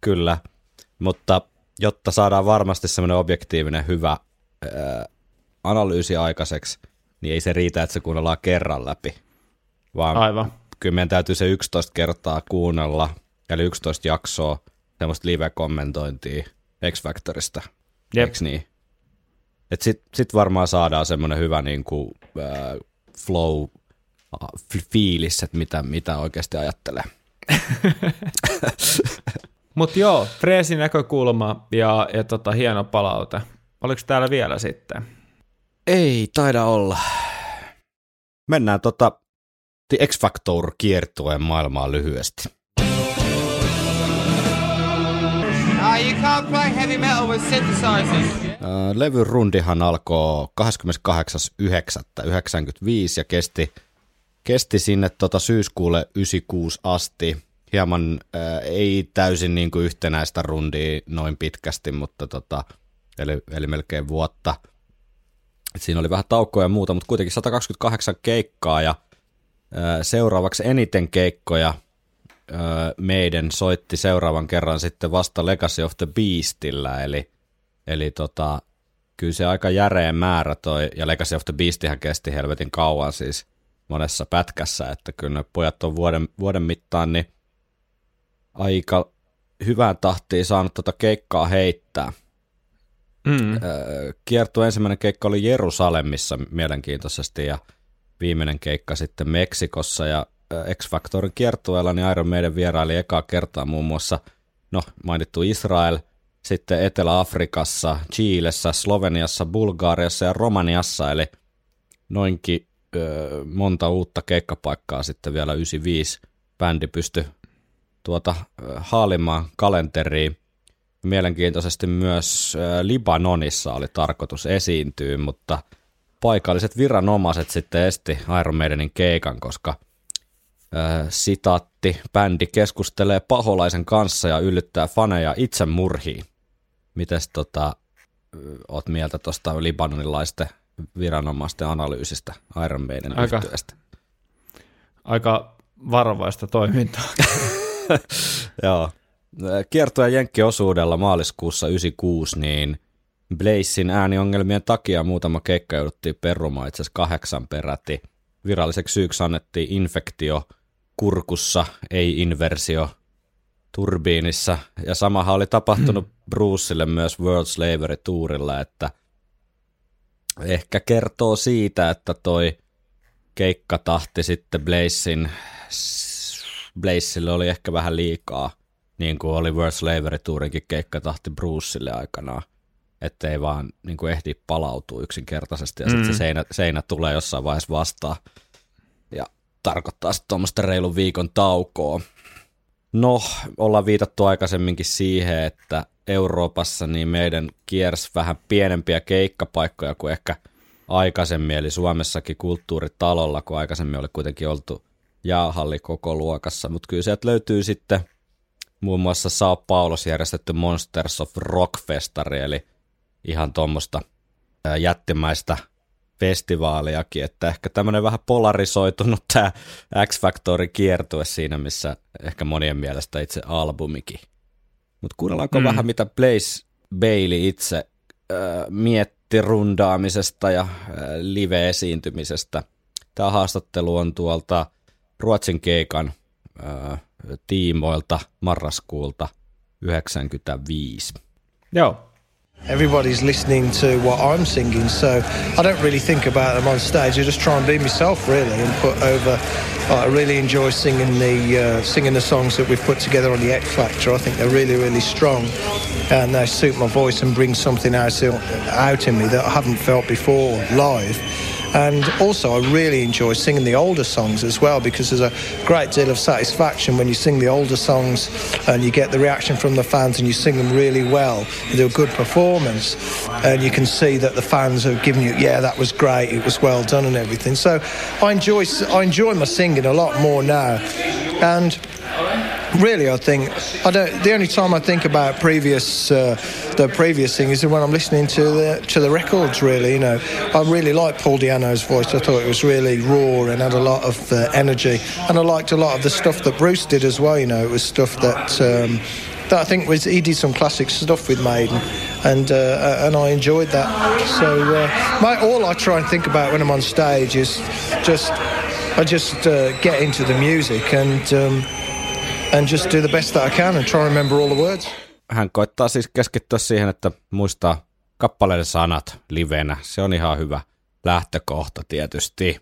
[SPEAKER 1] Kyllä, mutta jotta saadaan varmasti semmoinen objektiivinen hyvä ää, analyysi aikaiseksi, niin ei se riitä, että se kuunnellaan kerran läpi, vaan
[SPEAKER 2] Aivan.
[SPEAKER 1] kyllä meidän täytyy se 11 kertaa kuunnella, eli 11 jaksoa semmoista live-kommentointia X-Factorista,
[SPEAKER 2] Jep.
[SPEAKER 1] eikö niin? Et sit, sit varmaan saadaan semmoinen hyvä niin kuin, äh, flow, äh, fiilis, että mitä, mitä oikeasti ajattelee.
[SPEAKER 2] Mutta joo, freesi näkökulma ja, ja tota, hieno palaute. Oliko täällä vielä sitten?
[SPEAKER 1] Ei taida olla. Mennään tota The X Factor kiertueen maailmaan lyhyesti.
[SPEAKER 5] You can't play heavy metal with synthesizers.
[SPEAKER 1] Alkoi 28.9.95 ja kesti, kesti sinne tota syyskuulle 96 asti. Hieman ää, ei täysin niin kuin yhtenäistä rundia noin pitkästi, mutta tota, eli, eli melkein vuotta. Et siinä oli vähän taukoja ja muuta, mutta kuitenkin 128 keikkaa ja ää, seuraavaksi eniten keikkoja meidän soitti seuraavan kerran sitten vasta Legacy of the Beastillä, eli, eli tota, kyllä se aika järeä määrä toi, ja Legacy of the Beastihän kesti helvetin kauan siis monessa pätkässä, että kyllä ne pojat on vuoden, vuoden mittaan niin aika hyvään tahtiin saanut tota keikkaa heittää.
[SPEAKER 2] Mm.
[SPEAKER 1] Kiertu ensimmäinen keikka oli Jerusalemissa mielenkiintoisesti ja viimeinen keikka sitten Meksikossa ja ö, X-Factorin kiertueella niin Iron Maiden vieraili ekaa kertaa muun muassa, no mainittu Israel, sitten Etelä-Afrikassa, Chiilessä, Sloveniassa, Bulgaariassa ja Romaniassa, eli noinkin ö, monta uutta keikkapaikkaa sitten vielä 95 bändi pystyi tuota, haalimaan kalenteriin. Mielenkiintoisesti myös Libanonissa oli tarkoitus esiintyä, mutta paikalliset viranomaiset sitten esti Iron Maidenin keikan, koska ö, sitaatti, bändi keskustelee paholaisen kanssa ja yllyttää faneja itsemurhiin. Mites tota, oot mieltä tuosta libanonilaisten viranomaisten analyysistä Iron Maiden
[SPEAKER 2] Aika-
[SPEAKER 1] yhtyeestä?
[SPEAKER 2] Aika varovaista toimintaa.
[SPEAKER 1] Joo. Kiertoja Jenkki-osuudella maaliskuussa 96, niin Blazein ääniongelmien takia muutama keikka jouduttiin perumaan itse asiassa kahdeksan peräti. Viralliseksi syyksi annettiin infektio kurkussa, ei inversio turbiinissa. Ja samahan oli tapahtunut Brucelle myös World Slavery Tourilla, että ehkä kertoo siitä, että toi keikkatahti sitten Blazein Blazelle oli ehkä vähän liikaa, niin kuin oli World Slavery Tourinkin keikkatahti Brucelle aikanaan, ettei vaan niin kuin ehdi palautua yksinkertaisesti ja sitten se seinä, seinä tulee jossain vaiheessa vastaan. Ja tarkoittaa sitten tuommoista reilun viikon taukoa. No, ollaan viitattu aikaisemminkin siihen, että Euroopassa niin meidän kiersi vähän pienempiä keikkapaikkoja kuin ehkä aikaisemmin, eli Suomessakin kulttuuritalolla, kun aikaisemmin oli kuitenkin oltu jäähalli koko luokassa, mutta kyllä sieltä löytyy sitten muun muassa Sao Paulos järjestetty Monsters of Rock-festari, eli ihan tuommoista jättimäistä festivaaliakin, että ehkä tämmöinen vähän polarisoitunut tämä X-Factorin kiertue siinä, missä ehkä monien mielestä itse albumikin. Mutta kuunnellaanko mm. vähän, mitä Blaze Bailey itse äh, mietti rundaamisesta ja äh, live-esiintymisestä. Tämä haastattelu on tuolta Ruotsin keikan äh, tiimoilta marraskuulta 95.
[SPEAKER 2] Joo.
[SPEAKER 7] Everybody's listening to what I'm singing, so I don't really think about them on stage. I just try and be myself, really, and put over. I really enjoy singing the uh, singing the songs that we've put together on the X Factor. I think they're really, really strong, and they suit my voice and bring something out out in me that I haven't felt before live. And also, I really enjoy singing the older songs as well because there's a great deal of satisfaction when you sing the older songs and you get the reaction from the fans and you sing them really well. You do a good performance, and you can see that the fans have given you, yeah, that was great, it was well done, and everything. So, I enjoy I enjoy my singing a lot more now, and really i think i don't the only time i think about previous uh, the previous thing is when i'm listening to the to the records really you know. I really like paul diano's voice. I thought it was really raw and had a lot of uh, energy. And i liked a lot of the stuff that bruce did as well you know. It was stuff that um, that I think was he did some classic stuff with Maiden, and uh, and I enjoyed that. So uh, my, all I try and think about when I'm on stage is just I just uh, get into the music and um, and just do the best that I can and try and remember all the words.
[SPEAKER 1] Hän koittaa siis keskittyä siihen, että muistaa kappaleiden sanat livenä. Se on ihan hyvä lähtökohta tietysti.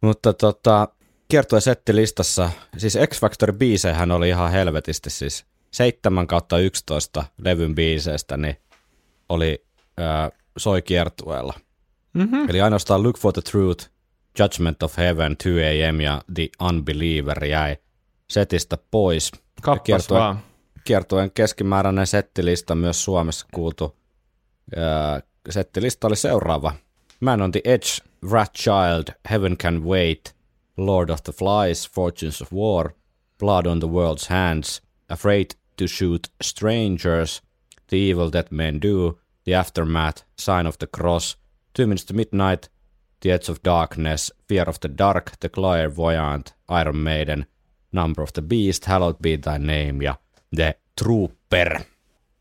[SPEAKER 1] Mutta tota, kiertue settilistassa, siis X Factor biiseihän oli ihan helvetisti siis 7 kautta 11 levyn biiseistä, niin oli ää, soi kiertueella.
[SPEAKER 2] Mm-hmm.
[SPEAKER 1] Eli ainoastaan Look for the Truth, Judgment of Heaven, 2 AM ja The Unbeliever jäi setistä pois.
[SPEAKER 2] Kappas
[SPEAKER 1] kiertue-
[SPEAKER 2] vaan.
[SPEAKER 1] Kiertueen keskimääräinen settilista myös Suomessa kuultu. Ää, Settilista oli seuraava. Man on the Edge, Wrath Child, Heaven Can Wait, Lord of the Flies, Fortunes of War, Blood on the World's Hands, Afraid to Shoot Strangers, The Evil That Men Do, The Aftermath, Sign of the Cross, Two Minutes to Midnight, The Edge of Darkness, Fear of the Dark, The Clairvoyant, Iron Maiden, Number of the Beast, Hallowed Be Thy Name ja The Trooper.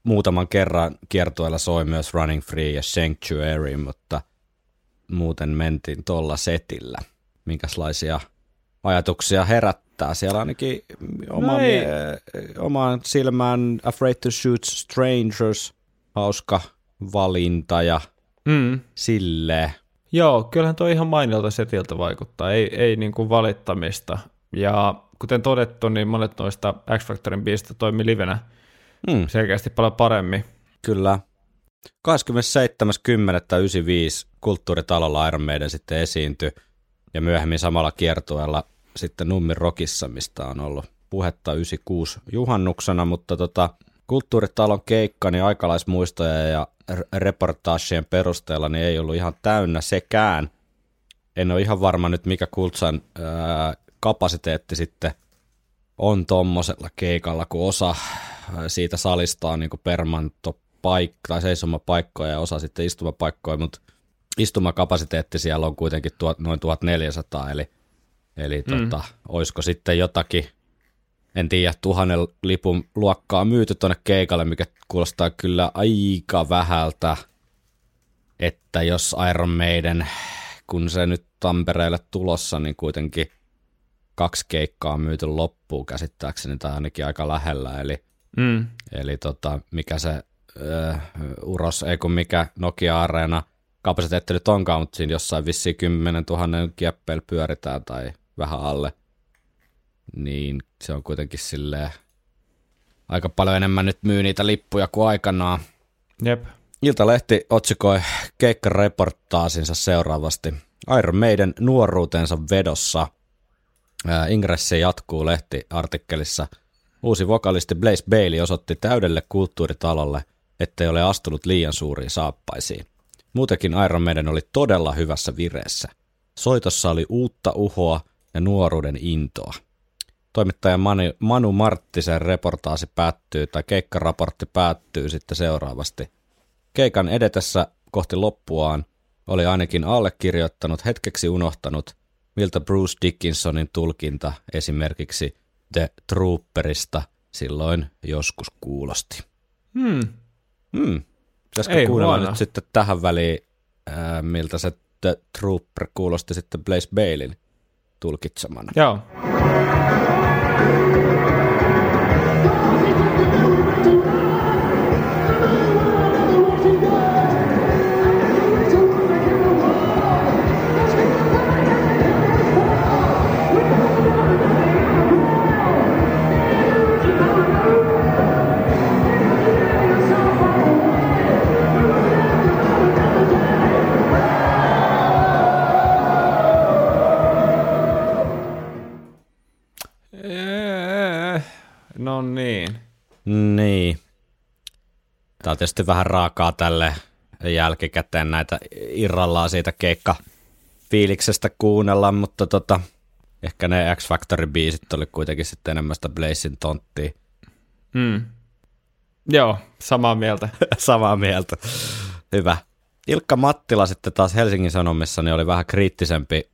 [SPEAKER 1] Muutaman kerran kiertueella soi myös Running Free ja Sanctuary, mutta muuten mentiin tuolla setillä. Minkälaisia ajatuksia herättää? Siellä ainakin oma,
[SPEAKER 2] No
[SPEAKER 1] mie- omaan silmään Afraid to Shoot Strangers, hauska valinta ja
[SPEAKER 2] Mm.
[SPEAKER 1] silleen.
[SPEAKER 2] Joo, kyllähän tuo ihan mainilta setiltä vaikuttaa, ei, ei niin kuin valittamista. Ja kuten todettu, niin monet noista X-Factorin biisistä toimi livenä
[SPEAKER 1] Hmm.
[SPEAKER 2] selkeästi paljon paremmin.
[SPEAKER 1] Kyllä. 27.10.95 kulttuuritalolla Iron Maiden sitten esiintyi ja myöhemmin samalla kiertueella sitten Nummin Rockissa, mistä on ollut puhetta 96 juhannuksena, mutta tota, kulttuuritalon keikka, niin aikalaismuistoja ja reportaasien perusteella niin ei ollut ihan täynnä sekään. En ole ihan varma nyt, mikä Kultsan ää, kapasiteetti sitten on tommosella keikalla, kun osa ää, siitä salista on niin permanto paikka tai seisomapaikkoja ja osa sitten istumapaikkoja, mutta istumakapasiteetti siellä on kuitenkin tuot, noin 1400, eli, eli mm. tota, olisiko sitten jotakin, en tiedä, tuhannen lipun luokkaa myyty tuonne keikalle, mikä kuulostaa kyllä aika vähältä, että jos Iron Maiden, kun se nyt Tampereelle tulossa, niin kuitenkin keikkaa on myyty loppuun käsittääkseni, tai ainakin aika lähellä, eli
[SPEAKER 2] Mm.
[SPEAKER 1] Eli tota, mikä se ö, Uros, ei kun mikä Nokia-areena kapasiteetti nyt onkaan, mutta siinä jossain vissiin 10 000 kieppeillä pyöritään tai vähän alle. Niin se on kuitenkin silleen aika paljon enemmän nyt myy niitä lippuja kuin aikanaan.
[SPEAKER 2] Jep.
[SPEAKER 1] Iltalehti otsikoi keikkareportaasinsa seuraavasti. Iron Maiden nuoruutensa vedossa. Ingressi jatkuu lehtiartikkelissa. Uusi vokalisti Blaze Bailey osoitti täydelle kulttuuritalolle, ettei ole astunut liian suuriin saappaisiin. Muutenkin Iron Maiden oli todella hyvässä vireessä. Soitossa oli uutta uhoa ja nuoruuden intoa. Toimittaja Manu, Manu Marttisen reportaasi päättyy, tai keikkaraportti päättyy sitten seuraavasti. Keikan edetessä kohti loppuaan oli ainakin allekirjoittanut hetkeksi unohtanut, miltä Bruce Dickinsonin tulkinta esimerkiksi The Trooperista silloin joskus kuulosti.
[SPEAKER 2] Hmm.
[SPEAKER 1] Hmm. Pitäisikö
[SPEAKER 2] Ei
[SPEAKER 1] kuunnella
[SPEAKER 2] huono.
[SPEAKER 1] nyt sitten tähän väliin, ää, miltä se The Trooper kuulosti sitten Blaze Balein tulkitsemana.
[SPEAKER 2] Joo.
[SPEAKER 1] On tietysti vähän raakaa tälle jälkikäteen näitä irrallaan siitä keikka fiiliksestä kuunnella, mutta tota, ehkä ne X Factory biisit oli kuitenkin sitten enemmän sitä Blazin tonttia.
[SPEAKER 2] Hmm. Joo, samaa mieltä.
[SPEAKER 1] Samaa mieltä. Hyvä. Ilkka Mattila sitten taas Helsingin Sanomissa niin oli vähän kriittisempi,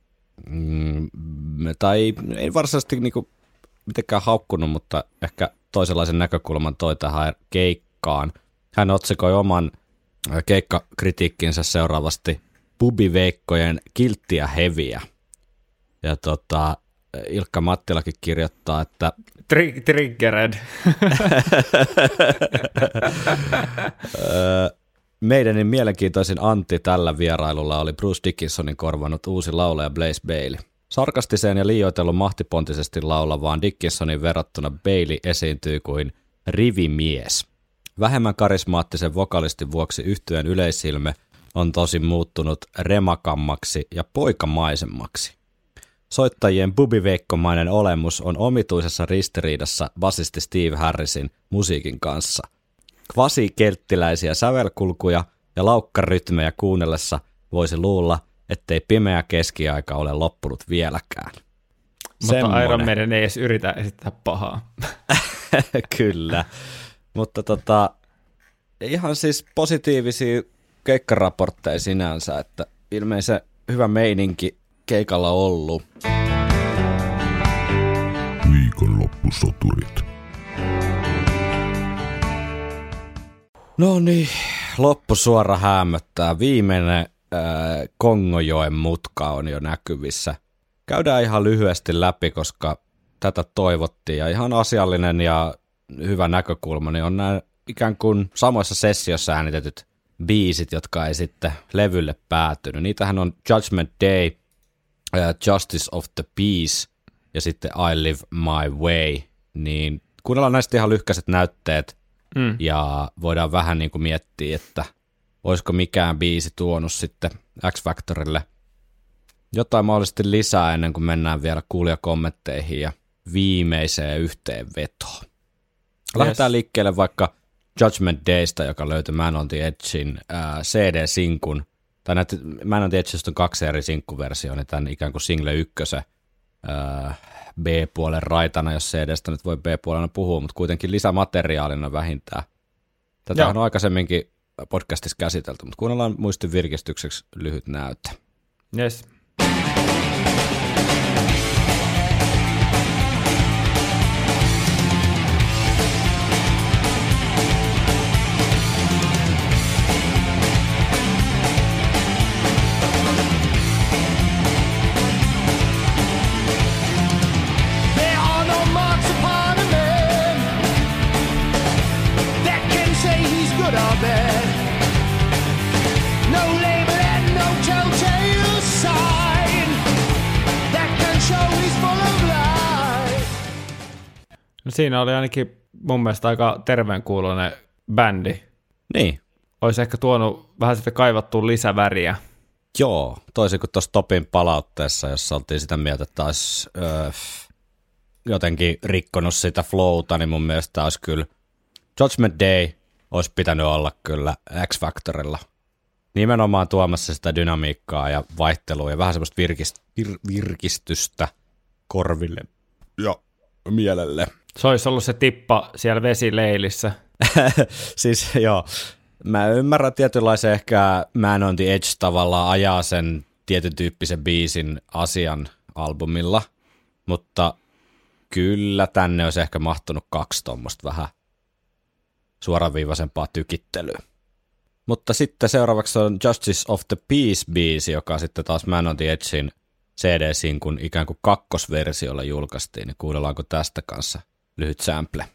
[SPEAKER 1] mm, tai ei varsinaisesti niinku mitenkään haukkunut, mutta ehkä toisenlaisen näkökulman toi tähän keikkaan. Hän otsikoi oman äh, keikkakritiikkinsä seuraavasti pubiveikkojen kilttiä heviä. Ja tota, Ilkka Mattilakin kirjoittaa, että
[SPEAKER 2] Tri- triggered.
[SPEAKER 1] Meidänin mielenkiintoisin anti tällä vierailulla oli Bruce Dickinsonin korvannut uusi laulaja Blaze Bailey. Sarkastiseen ja liioitellut mahtipontisesti laulavaan Dickinsonin verrattuna Bailey esiintyy kuin rivimies. Vähemmän karismaattisen vokalistin vuoksi yhtyeen yleisilme on tosi muuttunut remakammaksi ja poikamaisemmaksi. Soittajien bubiveikkomainen olemus on omituisessa ristiriidassa basisti Steve Harrisin musiikin kanssa. Kvasi-kelttiläisiä sävelkulkuja ja laukkarytmejä kuunnellessa voisi luulla, ettei pimeä keskiaika ole loppunut vieläkään.
[SPEAKER 2] Mutta Iron
[SPEAKER 1] Semmonen.
[SPEAKER 2] Maiden ei edes yritä esittää pahaa.
[SPEAKER 1] Kyllä. Mutta tota, ihan siis positiivisia keikkaraportteja sinänsä, että ilmeisen hyvä meininki keikalla ollut.
[SPEAKER 3] Viikonloppusoturit.
[SPEAKER 1] No niin, loppusuora hämöttää. Viimeinen äh, Kongojoen mutka on jo näkyvissä. Käydään ihan lyhyesti läpi, koska tätä toivottiin ja ihan asiallinen ja hyvä näkökulma, niin on nämä ikään kuin samoissa sessioissa äänitetyt biisit, jotka ei sitten levylle päätynyt. Niitähän on Judgment Day, äh, Justice of the Peace ja sitten I Live My Way. Niin kuunnellaan näistä ihan lyhkäiset näytteet
[SPEAKER 2] Mm.
[SPEAKER 1] ja voidaan vähän niin kuin miettiä, että olisiko mikään biisi tuonut sitten X-Factorille jotain mahdollisesti lisää ennen kuin mennään vielä kuulijakommentteihin ja viimeiseen yhteenvetoon. Lähdetään liikkeelle vaikka Judgment Daysta, joka löytyi Man on the Edgein äh, CD-sinkun, tai näitä Man on the Edgeista on kaksi eri sinkkuversioita, niin tämän ikään kuin single ykkösen äh, B-puolen raitana, jos CDstä nyt voi B-puolena puhua, mutta kuitenkin lisämateriaalina vähintään. Tätä on aikaisemminkin podcastissa käsitelty, mutta kuunnellaan muistin virkistykseksi lyhyt näyte.
[SPEAKER 2] Yes. Siinä oli ainakin mun mielestä aika terveenkuuloinen bändi.
[SPEAKER 1] Niin,
[SPEAKER 2] Olisi ehkä tuonut vähän sitten kaivattua lisäväriä.
[SPEAKER 1] Joo, toisin kuin tuossa Topin palautteessa, jossa oltiin sitä mieltä, että olisi öö, jotenkin rikkonut sitä flowta, niin mun mielestä olisi kyllä Judgment Day olisi pitänyt olla kyllä X-Factorilla. Nimenomaan tuomassa sitä dynamiikkaa ja vaihtelua ja vähän semmoista virkist, vir, virkistystä korville ja mielelle.
[SPEAKER 2] Se olisi ollut se tippa siellä vesileilissä.
[SPEAKER 1] siis joo, mä ymmärrän tietynlaisen ehkä Man on the Edge tavallaan ajaa sen tietyn tyyppisen biisin asian albumilla, mutta kyllä tänne olisi ehkä mahtunut kaksi tuommoista vähän suoraviivaisempaa tykittelyä. Mutta sitten seuraavaksi on Justice of the Peace-biisi, joka sitten taas Man on the Edgein CD-sinkun ikään kuin kakkosversiolla julkaistiin, niin kuunnellaanko tästä kanssa lyhyt sample.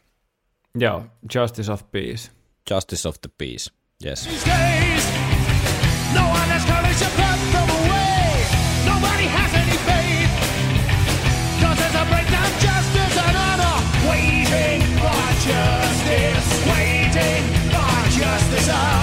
[SPEAKER 2] Joo, Justice of Peace.
[SPEAKER 1] Justice of the Peace, yes.
[SPEAKER 6] No one has courage to put them away. Nobody has any faith. Cause there's a breakdown justice and honor. Waiting for justice. Waiting for justice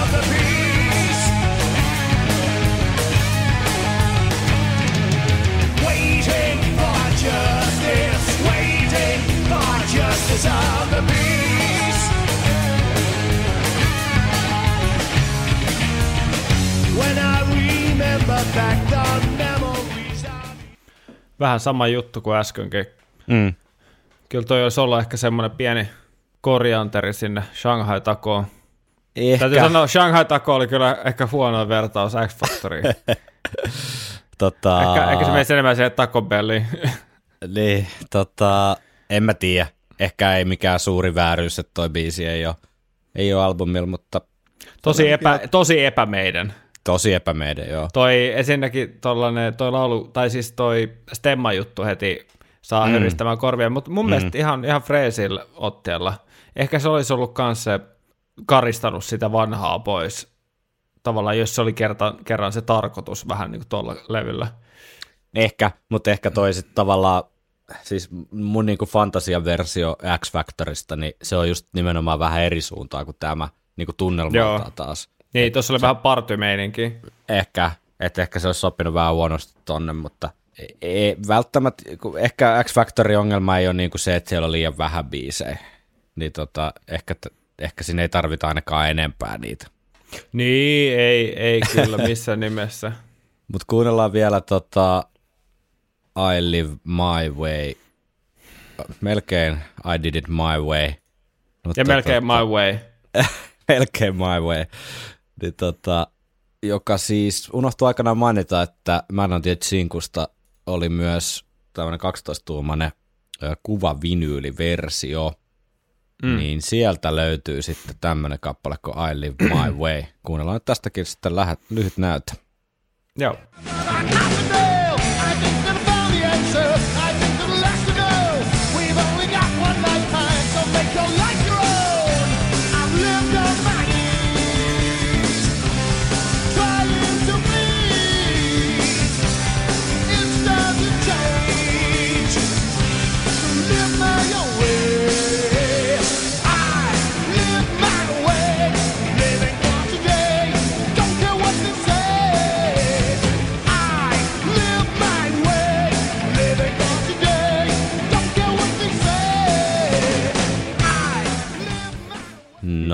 [SPEAKER 2] Vähän sama juttu kuin äskenkin.
[SPEAKER 1] Mm.
[SPEAKER 2] Kyllä toi olisi olla ehkä semmoinen pieni korianteri sinne Shanghai takoon.
[SPEAKER 1] Ehkä,
[SPEAKER 2] Täytyy sanoa, Shanghai tako oli kyllä ehkä huono vertaus X Factoriin.
[SPEAKER 1] tota,
[SPEAKER 2] ehkä, ehkä se menisi enemmän siihen Taco Belliin.
[SPEAKER 1] niin, tota, en mä tiedä. Ehkä ei mikään suuri vääryys, että toi biisi ei ole, ei ole albumilla, mutta
[SPEAKER 2] tosi, epä, tosi epämeidän.
[SPEAKER 1] tosi epämeiden, joo.
[SPEAKER 2] Toi ensinnäkin tollanen, toi laulu, tai siis toi Stemma-juttu heti saa mm. höristämään korvia, mutta mun mm. mielestä ihan, ihan freesillä otteella. Ehkä se olisi ollut kans se karistanut sitä vanhaa pois. Tavallaan, jos se oli kerta, kerran se tarkoitus vähän niin kuin tuolla levyllä.
[SPEAKER 1] Ehkä, mutta ehkä toi sit tavallaan, siis mun niinku fantasiaversio X-Factorista, niin se on just nimenomaan vähän eri suuntaan kuin tämä niinku tunnelmalta
[SPEAKER 2] Joo.
[SPEAKER 1] taas.
[SPEAKER 2] Niin, tuossa oli vähän partymeininki.
[SPEAKER 1] ehkä, että ehkä se olisi sopinut vähän huonosti tonne, mutta ei, ei, välttämättä, ehkä X Factorin ongelma ei ole niin kuin se, että siellä on liian vähän biisejä, niin tota, ehkä, ehkä sinne ei tarvita ainakaan enempää niitä.
[SPEAKER 2] Niin, ei, ei kyllä missään nimessä.
[SPEAKER 1] Mutta kuunnellaan vielä tota I Live My Way, melkein I Did It My Way. Mutta
[SPEAKER 2] Ja melkein
[SPEAKER 1] tota-
[SPEAKER 2] my way.
[SPEAKER 1] melkein My Way. Niin tota, joka siis unohtui aikanaan mainita, että Man on Sinkusta oli myös tämmöinen 12-tuumainen ö, kuvavinyyliversio, mm. niin sieltä löytyy sitten tämmöinen kappale kuin I Live My Way. Kuunnellaan tästäkin sitten lähet, lyhyt näytö.
[SPEAKER 2] Joo.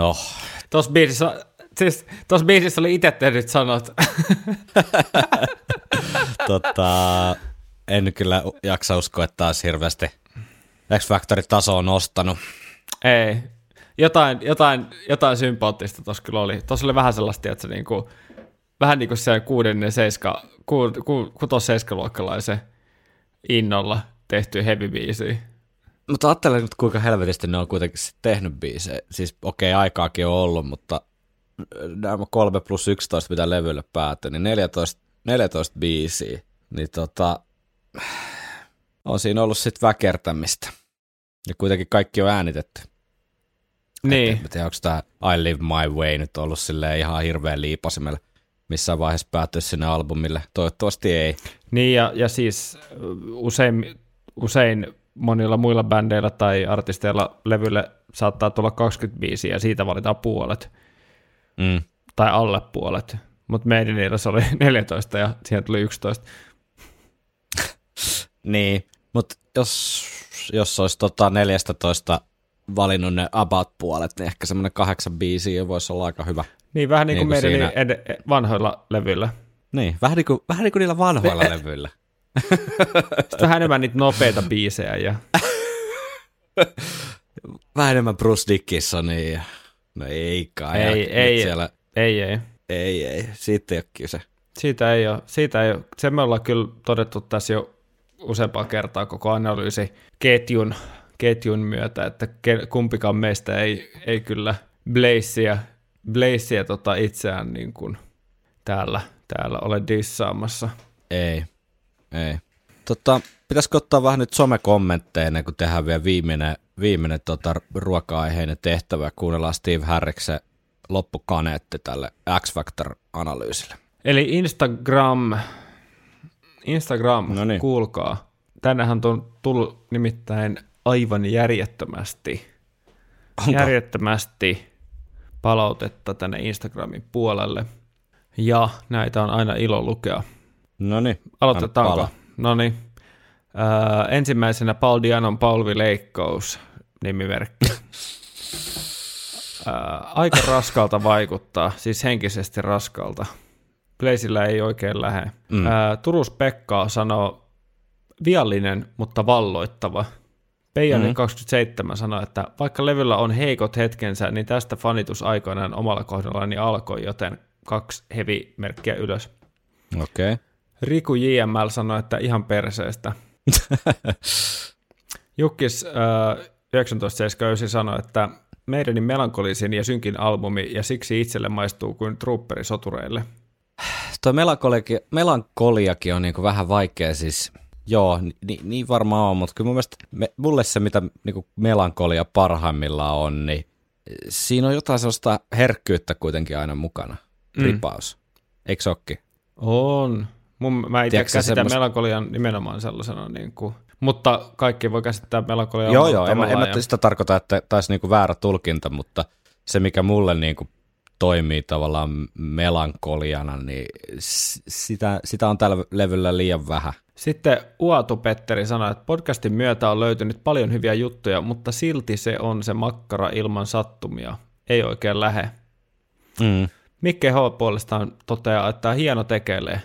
[SPEAKER 1] No,
[SPEAKER 2] Tuossa biisissä, siis tuossa biisissä oli itse tehdyt sanot.
[SPEAKER 1] tota, en kyllä jaksa uskoa, että taas hirveästi X Factorin taso on nostanut.
[SPEAKER 2] Ei. Jotain, jotain, jotain sympaattista tuossa kyllä oli. Tuossa oli vähän sellaista, että se niinku, vähän niin kuin se kuudennen seiska, ku, ku, kutos seiskaluokkalaisen innolla tehty heavy biisi.
[SPEAKER 1] Mutta ajattelen nyt, kuinka helvetisti ne on kuitenkin tehnyt biisejä. Siis okei, okay, aikaakin on ollut, mutta nämä 3 plus 11, mitä levylle päätyi, niin 14, 14 biisiä. Niin tota, on siinä ollut sitten väkertämistä. Ja kuitenkin kaikki on äänitetty.
[SPEAKER 2] Niin.
[SPEAKER 1] En tiedä, onko tämä I Live My Way nyt ollut silleen ihan hirveän liipasimella missään vaiheessa päätyä sinne albumille. Toivottavasti ei.
[SPEAKER 2] Niin, ja, ja siis usein, usein monilla muilla bändeillä tai artisteilla levylle saattaa tulla 25 ja siitä valitaan puolet,
[SPEAKER 1] Mm.
[SPEAKER 2] tai alle puolet. Mutta meidän se oli 14 ja siihen tuli 11.
[SPEAKER 1] Niin, mutta jos, jos olisi tota 14 valinnut ne about-puolet, niin ehkä semmoinen kahdeksan biisiä voisi olla aika hyvä.
[SPEAKER 2] Niin, vähän niin kuin
[SPEAKER 1] Niin kuin
[SPEAKER 2] meidän
[SPEAKER 1] siinä-
[SPEAKER 2] ed- vanhoilla levyillä.
[SPEAKER 1] Niin, vähän niin kuin, vähän niin kuin niillä vanhoilla levyillä.
[SPEAKER 2] Sitten vähän enemmän niitä nopeita biisejä. Ja...
[SPEAKER 1] Vähän enemmän Bruce Dickinsonia. ja- No ei kai.
[SPEAKER 2] Ei,
[SPEAKER 1] Nyt
[SPEAKER 2] ei,
[SPEAKER 1] Siellä,
[SPEAKER 2] ei, ei.
[SPEAKER 1] ei, ei, siitä ei ole kyse.
[SPEAKER 2] Siitä ei ole. Siitä ei ole. Se me ollaan kyllä todettu tässä jo useampaa kertaa koko analyysi ketjun, ketjun myötä, että kumpikaan meistä ei, ei kyllä Blazea, Blazea tota itseään niin kuin täällä, täällä ole dissaamassa.
[SPEAKER 1] Ei, ei. Tota, pitäisikö ottaa vähän nyt somekommentteja ennen kuin tehdään vielä viimeinen, viimeinen tota, ruoka-aiheinen tehtävä. Kuunnellaan Steve Harriksen loppukaneetti tälle X-Factor-analyysille.
[SPEAKER 2] Eli Instagram, Instagram,
[SPEAKER 1] No niin.
[SPEAKER 2] kuulkaa. Tännehän on tullut nimittäin aivan järjettömästi,
[SPEAKER 1] Onko?
[SPEAKER 2] järjettömästi palautetta tänne Instagramin puolelle. Ja näitä on aina ilo lukea.
[SPEAKER 1] No niin,
[SPEAKER 2] Aloitetaanko? No niin. Öö, ensimmäisenä Paul Dianon Paulvi Leikkous nimimerkki. öö, aika raskalta vaikuttaa, siis henkisesti raskalta. Blazeillä ei oikein lähde. Mm. Öö, Turus Pekka sanoo viallinen, mutta valloittava. Peijanen
[SPEAKER 1] Mm.
[SPEAKER 2] 27 sanoi, että vaikka levyllä on heikot hetkensä, niin tästä fanitus aikoinaan omalla kohdallani alkoi, joten kaksi heavy-merkkiä ylös.
[SPEAKER 1] Okei. Okay.
[SPEAKER 2] Riku JML sanoi, että ihan perseestä. Jukkis äh, 1979 sanoi, että meidänin melankolisin ja synkin albumi ja siksi itselle maistuu kuin trupperi sotureille.
[SPEAKER 1] Tuo melankoliakin, melankoliakin on niinku vähän vaikea siis, joo, ni, niin varmaan on, mutta kyllä mun mielestä me, mulle se, mitä niinku melankolia parhaimmillaan on, niin siinä on jotain sellaista herkkyyttä kuitenkin aina mukana.
[SPEAKER 2] Mm.
[SPEAKER 1] Ripaus. Eikö se?
[SPEAKER 2] On. Mun, mä itse käsitän
[SPEAKER 1] semmos-
[SPEAKER 2] melankolian nimenomaan sellaisena, niin kuin, mutta kaikki voi käsittää melankolian
[SPEAKER 1] Joo, joo, en, mä- en mä sitä tarkoita, että taisi niinku väärä tulkinta, mutta se, mikä mulle niinku toimii tavallaan melankoliana, niin sitä, sitä on tällä levyllä liian vähän.
[SPEAKER 2] Sitten Uatu Petteri sanoi, että podcastin myötä on löytynyt paljon hyviä juttuja, mutta silti se on se makkara ilman sattumia. Ei oikein lähe.
[SPEAKER 1] Mm.
[SPEAKER 2] Mikke H. puolestaan toteaa, että hieno tekelee.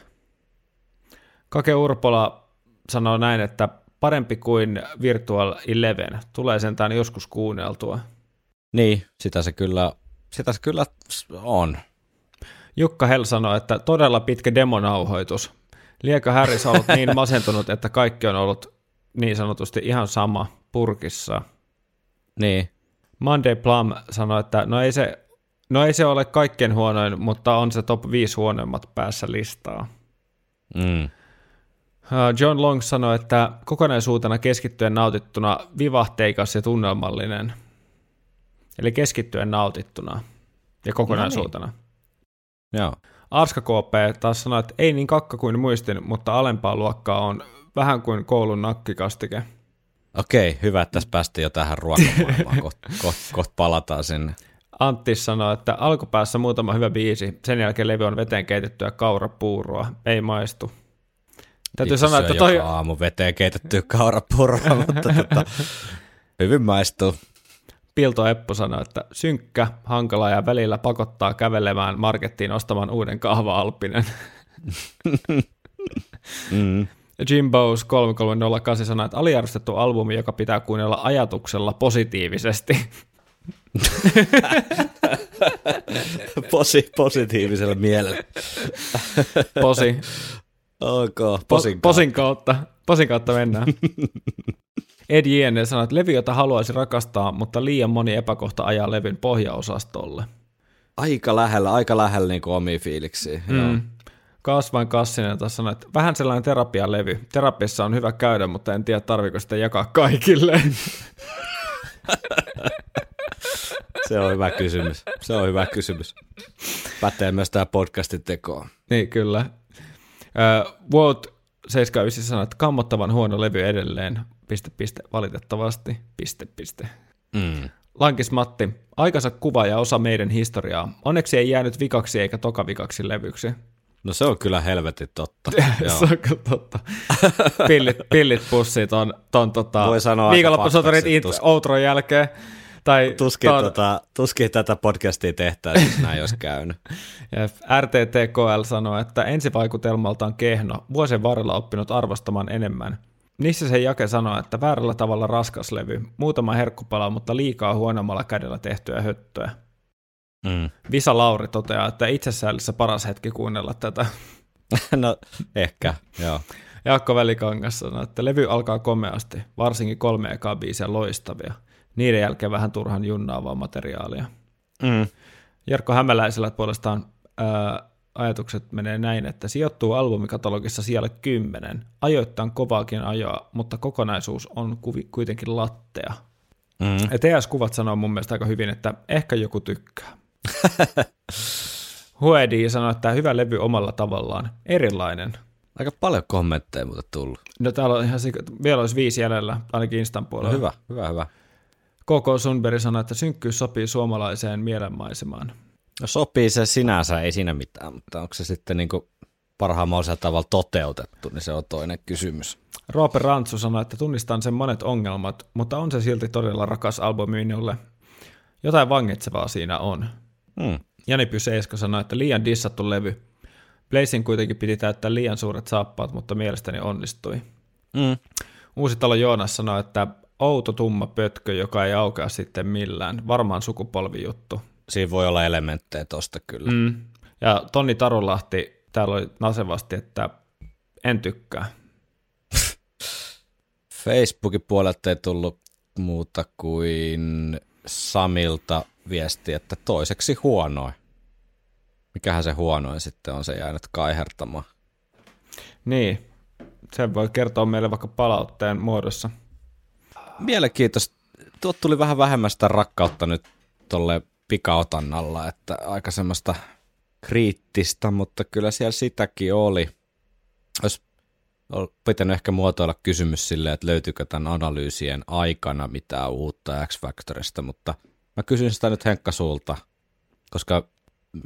[SPEAKER 2] Kake Urpola sanoo näin, että parempi kuin Virtual Eleven. Tulee sentään joskus kuunneltua.
[SPEAKER 1] Niin, sitä se kyllä, sitä se kyllä on.
[SPEAKER 2] Jukka Hell sanoi, että todella pitkä demonauhoitus. Liekö Harris ollut niin masentunut, että kaikki on ollut niin sanotusti ihan sama purkissa.
[SPEAKER 1] Niin,
[SPEAKER 2] Monday Plum sanoi, että no ei se, no ei se ole kaikkein huonoin, mutta on se top 5 huonoimmat päässä listaa.
[SPEAKER 1] mm.
[SPEAKER 2] Uh, John Long sanoi, että kokonaisuutena keskittyen nautittuna vivahteikas ja tunnelmallinen. Eli keskittyen nautittuna ja kokonaisuutena.
[SPEAKER 1] joo.
[SPEAKER 2] Arska KP taas sanoi, että ei niin kakka kuin muistin, mutta alempaa luokkaa on vähän kuin koulun nakkikastike.
[SPEAKER 1] Okei, hyvä, että tässä päästiin jo tähän ruokamaailmaan. Kohta koht, koht palataan sinne.
[SPEAKER 2] Antti sanoi, että alkupäässä muutama hyvä biisi, sen jälkeen levy on veteen keitettyä kaurapuuroa, ei maistu. Täytyy sanoa, että toi,
[SPEAKER 1] aamu veteen keitettyä kaurapuroa, mutta tota, hyvin maistuu.
[SPEAKER 2] Pilto Eppu sanoi, että synkkä, hankala ja välillä pakottaa kävelemään markettiin ostamaan uuden kahva-alppinen.
[SPEAKER 1] Mm.
[SPEAKER 2] Jim Bowes 3308 sanoi, että aliarvostettu albumi, joka pitää kuunnella ajatuksella positiivisesti.
[SPEAKER 1] Posi, positiivisella mielellä.
[SPEAKER 2] Posi,
[SPEAKER 1] Ok,
[SPEAKER 2] po,
[SPEAKER 1] posin
[SPEAKER 2] posin kautta, posin kautta mennään. Ed Jene sanoi, että levy, jota haluaisi rakastaa, mutta liian moni epäkohta ajaa levyn pohjaosastolle.
[SPEAKER 1] Aika lähellä, aika lähellä niin omia fiiliksiä. Mm. Joo.
[SPEAKER 2] Mm. Kasvain Kassinen taas sanoi, että vähän sellainen terapialevy. Terapiassa on hyvä käydä, mutta en tiedä tarviko sitä jakaa kaikille.
[SPEAKER 1] Se on hyvä kysymys. Se on hyvä kysymys. Pätee myös tämä podcastin tekoon.
[SPEAKER 2] niin, kyllä. Walt 79 sanoi, että kammottavan huono levy edelleen. Piste, piste, valitettavasti. Piste, piste.
[SPEAKER 1] Mm.
[SPEAKER 2] Lankis Matti, aikansa kuva ja osa meidän historiaa. Onneksi ei jäänyt vikaksi eikä tokavikaksi levyksi.
[SPEAKER 1] No se on kyllä helvetin totta.
[SPEAKER 2] Se on kyllä totta. Pillit, pillit pussi ton, ton tota,
[SPEAKER 1] tus-
[SPEAKER 2] outron jälkeen. Tai
[SPEAKER 1] Tuskin,
[SPEAKER 2] ton-
[SPEAKER 1] tota, tuskin tätä podcastia tehtäisiin, jos näin olisi käynyt.
[SPEAKER 2] RTTKL sanoo, että ensivaikutelmaltaan kehno, vuosien varrella oppinut arvostamaan enemmän. Niissä se Jake sanoo, että väärällä tavalla raskas levy, muutama herkkupala, mutta liikaa huonommalla kädellä tehtyä höttöä.
[SPEAKER 1] Mm.
[SPEAKER 2] Visa Lauri toteaa, että itsessäällissä paras hetki kuunnella tätä.
[SPEAKER 1] No ehkä, joo.
[SPEAKER 2] Jaakko Välikangas sanoo, että levy alkaa komeasti, varsinkin kolme ekaa biisiä loistavia. Niiden jälkeen vähän turhan junnaavaa materiaalia.
[SPEAKER 1] Mm.
[SPEAKER 2] Jarkko Hämäläisellä puolestaan ää, ajatukset menee näin, että sijoittuu albumikatalogissa siellä 10. Ajoittain kovaakin ajoa, mutta kokonaisuus on kuvi, kuitenkin lattea.
[SPEAKER 1] Mm.
[SPEAKER 2] Ja TS-kuvat sanoo mun mielestä aika hyvin, että ehkä joku tykkää. Huedi sanoi, että hyvä levy omalla tavallaan, erilainen.
[SPEAKER 1] Aika paljon kommentteja muuten tullut.
[SPEAKER 2] No täällä on ihan vielä olisi viisi jäljellä, ainakin Instan
[SPEAKER 1] No,
[SPEAKER 2] puolella.
[SPEAKER 1] hyvä, hyvä, hyvä.
[SPEAKER 2] KK Sundberg sanoi, että synkkyys sopii suomalaiseen mielenmaisemaan.
[SPEAKER 1] No sopii se sinänsä, ei siinä mitään, mutta onko se sitten niin mahdollisella tavalla toteutettu, niin se on toinen kysymys.
[SPEAKER 2] Roope Rantsu sanoi, että tunnistan sen monet ongelmat, mutta on se silti todella rakas albumi minulle. Jotain vangitsevaa siinä on.
[SPEAKER 1] Hmm.
[SPEAKER 2] Jani Pyseiska sanoi, että liian dissattu levy. Blazing kuitenkin piti täyttää liian suuret saappaat, mutta mielestäni onnistui.
[SPEAKER 1] Mm.
[SPEAKER 2] Uusi talo Joonas sanoi, että outo tumma pötkö, joka ei aukea sitten millään. Varmaan sukupolvijuttu.
[SPEAKER 1] Siinä voi olla elementtejä tosta kyllä. Mm.
[SPEAKER 2] Ja Tonni Tarulahti täällä oli nasevasti, että en tykkää.
[SPEAKER 1] Facebookin puolelta ei tullut muuta kuin Samilta viesti, että toiseksi huonoin. Mikähän se huonoin sitten on se jäänyt kaihertamaan.
[SPEAKER 2] Niin, sen voi kertoa meille vaikka palautteen muodossa.
[SPEAKER 1] Mielenkiintoista. Tuot tuli vähän vähemmän sitä rakkautta nyt tolle pikaotannalla, että aika semmoista kriittistä, mutta kyllä siellä sitäkin oli. Olisi ol- pitänyt ehkä muotoilla kysymys silleen, että löytyykö tämän analyysien aikana mitään uutta X-Factorista, mutta mä kysyn sitä nyt Henkka sulta, koska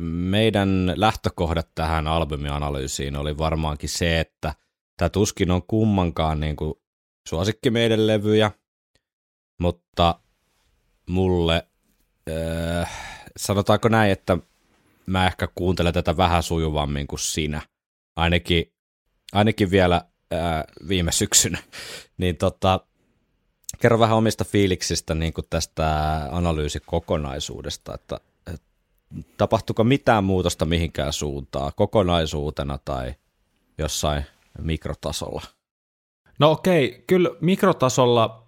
[SPEAKER 1] meidän lähtökohdat tähän albumianalyysiin oli varmaankin se, että tämä tuskin on kummankaan niin kuin suosikki meidän levyjä, mutta mulle, äh, sanotaanko näin, että mä ehkä kuuntelen tätä vähän sujuvammin kuin sinä, ainakin, ainakin vielä äh, viime syksynä, niin tota, kerro vähän omista fiiliksistä niin kuin tästä analyysikokonaisuudesta, että, tapahtuiko mitään muutosta mihinkään suuntaan kokonaisuutena tai jossain mikrotasolla?
[SPEAKER 2] No okei, kyllä mikrotasolla,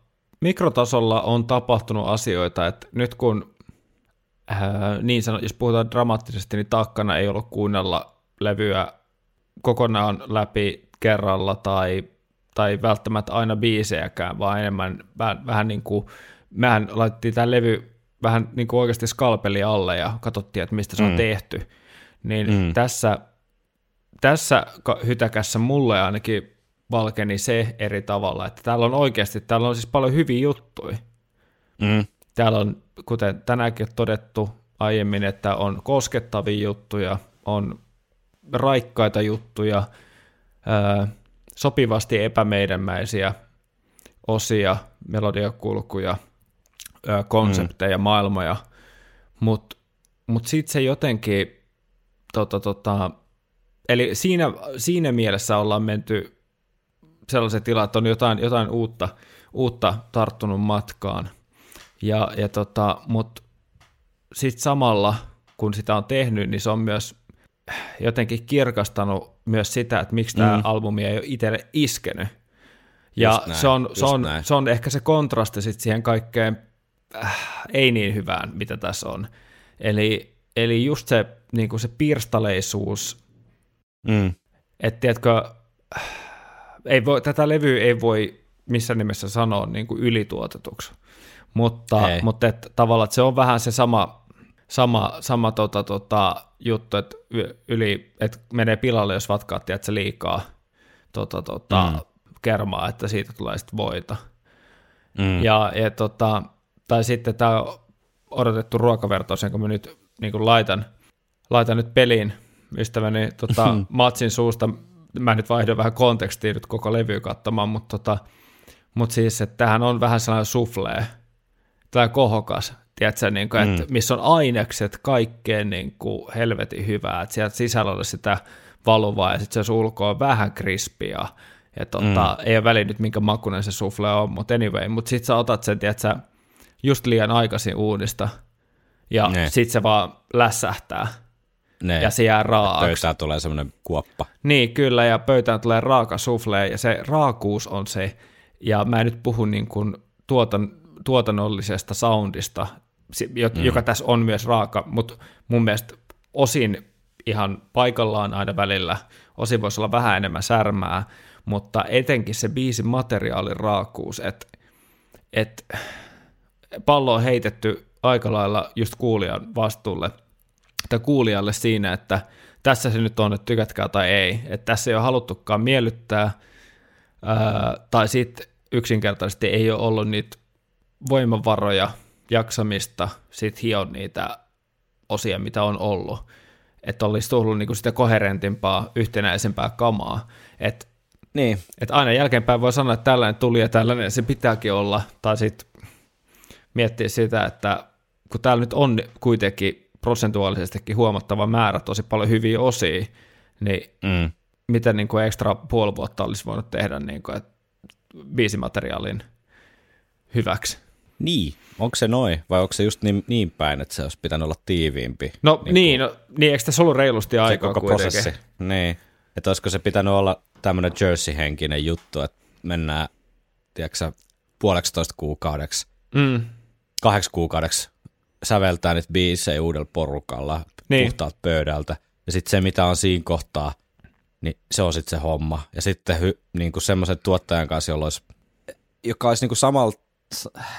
[SPEAKER 2] mikrotasolla on tapahtunut asioita, että nyt kun ää, niin sano, jos puhutaan dramaattisesti, niin takkana ei ollut kuunnella levyä kokonaan läpi kerralla tai, tai välttämättä aina biisejäkään, vaan enemmän vähän, vähän niin kuin, mehän laitettiin tämä levy vähän niin kuin oikeasti skalpeli alle ja katsottiin, että mistä se on
[SPEAKER 1] Mm.
[SPEAKER 2] tehty. Niin
[SPEAKER 1] Mm.
[SPEAKER 2] tässä, tässä hytäkässä mulle ainakin valkeni se eri tavalla, että täällä on oikeasti, täällä on siis paljon hyviä juttuja.
[SPEAKER 1] Mm.
[SPEAKER 2] Täällä on, kuten tänäänkin on todettu aiemmin, että on koskettavia juttuja, on raikkaita juttuja, ää, sopivasti epämeidänmäisiä osia, melodiakulkuja, ää, konsepteja, mm. maailmoja, mutta mut sitten se jotenkin, tota, tota, eli siinä, siinä mielessä ollaan menty sellaisen tilaan, että on jotain, jotain uutta, uutta tarttunut matkaan. Ja, ja tota, Mutta sitten samalla, kun sitä on tehnyt, niin se on myös jotenkin kirkastanut myös sitä, että miksi tämä
[SPEAKER 1] Mm.
[SPEAKER 2] albumi ei ole itselle iskenyt. Ja
[SPEAKER 1] Just näin,
[SPEAKER 2] se, on, se, on,
[SPEAKER 1] näin.
[SPEAKER 2] se on ehkä se kontrasti sit siihen kaikkeen äh, ei niin hyvään, mitä tässä on. Eli, eli just se, niin kuin se pirstaleisuus,
[SPEAKER 1] Mm.
[SPEAKER 2] että tiedätkö, ei voi, tätä levyä ei voi missään nimessä sanoa niin kuin ylituotetuksi, mutta,
[SPEAKER 1] Ei.
[SPEAKER 2] mutta että tavallaan että se on vähän se sama, sama, sama tota, tota, juttu, että yli, että menee pilalle, jos vatkaat tiedätkö, liikaa tota, tota,
[SPEAKER 1] Mm.
[SPEAKER 2] mm. kermaa, että siitä tulee sitten voita.
[SPEAKER 1] Mm.
[SPEAKER 2] Ja, ja tota, tai sitten tämä odotettu ruokavertaus, jonka mä nyt niin kuin laitan, laitan nyt peliin ystäväni tota, Matsin suusta. Mä nyt vaihdan vähän kontekstia nyt koko levy katsomaan, mutta tota, mut siis, että tämähän on vähän sellainen suflee, tai kohokas, tiedätkö, niin kuin, että missä on ainekset kaikkeen niin kuin helvetin hyvää, että sieltä sisällä olisi sitä valuvaa ja sitten se ulkoa on vähän krispiä ja tota, mm. ei ole väliä nyt minkä makuinen se sufle on, mutta anyway, mutta sitten sä otat sen, tiedätkö, just liian aikaisin uunista ja
[SPEAKER 1] Ne.
[SPEAKER 2] sitten se vaan lässähtää
[SPEAKER 1] Ne.
[SPEAKER 2] ja se jää raaaksi.
[SPEAKER 1] Pöytään tulee semmoinen kuoppa.
[SPEAKER 2] Niin, kyllä, ja pöytään tulee raaka sufle, ja se raakuus on se, ja mä en nyt puhu niin kuin tuotan, tuotannollisesta soundista, mm. joka tässä on myös raaka, mutta mun mielestä osin ihan paikallaan aina välillä, osin voisi olla vähän enemmän särmää, mutta etenkin se biisin materiaalin raakuus, että et pallo on heitetty aika lailla just kuulijan vastuulle, tai kuulijalle siinä, että tässä se nyt on, että tykätkää tai ei. Että tässä ei ole haluttukaan miellyttää, ää, tai sitten yksinkertaisesti ei ole ollut niitä voimavaroja, jaksamista, sit hion niitä osia, mitä on ollut. Että olisi tullut niinku sitä koherentimpaa, yhtenäisempää kamaa. Että
[SPEAKER 1] Niin,
[SPEAKER 2] et aina jälkeenpäin voi sanoa, että tällainen tuli ja tällainen se pitääkin olla, tai sitten miettiä sitä, että kun täällä nyt on kuitenkin prosentuaalisestikin huomattava määrä tosi paljon hyviä osia, niin
[SPEAKER 1] mm.
[SPEAKER 2] mitä niin kuin ekstra puoli vuotta olisi voinut tehdä niin kuin, että biisimateriaalin hyväksi.
[SPEAKER 1] niin. Onko se noin vai onko se just niin, niin päin, että se olisi pitänyt olla tiiviimpi?
[SPEAKER 2] No niin, niin, no, niin eikö tässä ollut reilusti aikaa
[SPEAKER 1] koko
[SPEAKER 2] kuitenkin?
[SPEAKER 1] prosessi. Niin. Että olisiko se pitänyt olla tämmöinen Jersey-henkinen juttu, että mennään, tiedätkö puoleksitoista kuukaudeksi,
[SPEAKER 2] Mm,
[SPEAKER 1] kahdeksi kuukaudeksi säveltää niitä biisejä uudella porukalla
[SPEAKER 2] Niin.
[SPEAKER 1] puhtaalta pöydältä. Ja sitten se, mitä on siinä kohtaa, niin se on sitten se homma. Ja sitten hy, niin kuin semmoisen tuottajan kanssa, jolla olisi, joka olisi niin kuin samalla,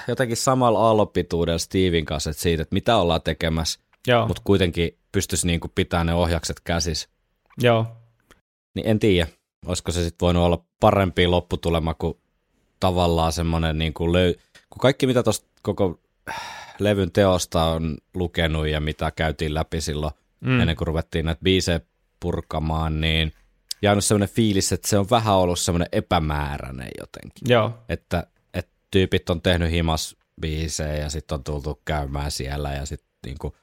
[SPEAKER 1] jotenkin samalla aallopituudella Steven kanssa, että siitä, että mitä ollaan tekemässä, mutta kuitenkin pystyisi niin kuin pitämään ne ohjakset käsissä.
[SPEAKER 2] joo,
[SPEAKER 1] Niin en tiedä, olisiko se sitten voinut olla parempi lopputulema kuin tavallaan semmoinen niin kuin löy... kun kaikki mitä tuosta koko levyn teosta on lukenut ja mitä käytiin läpi silloin mm. ennen kuin ruvettiin näitä biisejä purkamaan, niin jäänyt sellainen fiilis, että se on vähän ollut semmoinen epämääräinen jotenkin.
[SPEAKER 2] Joo.
[SPEAKER 1] Että, että tyypit on tehnyt himas biisejä ja sitten on tultu käymään siellä ja sitten niinku,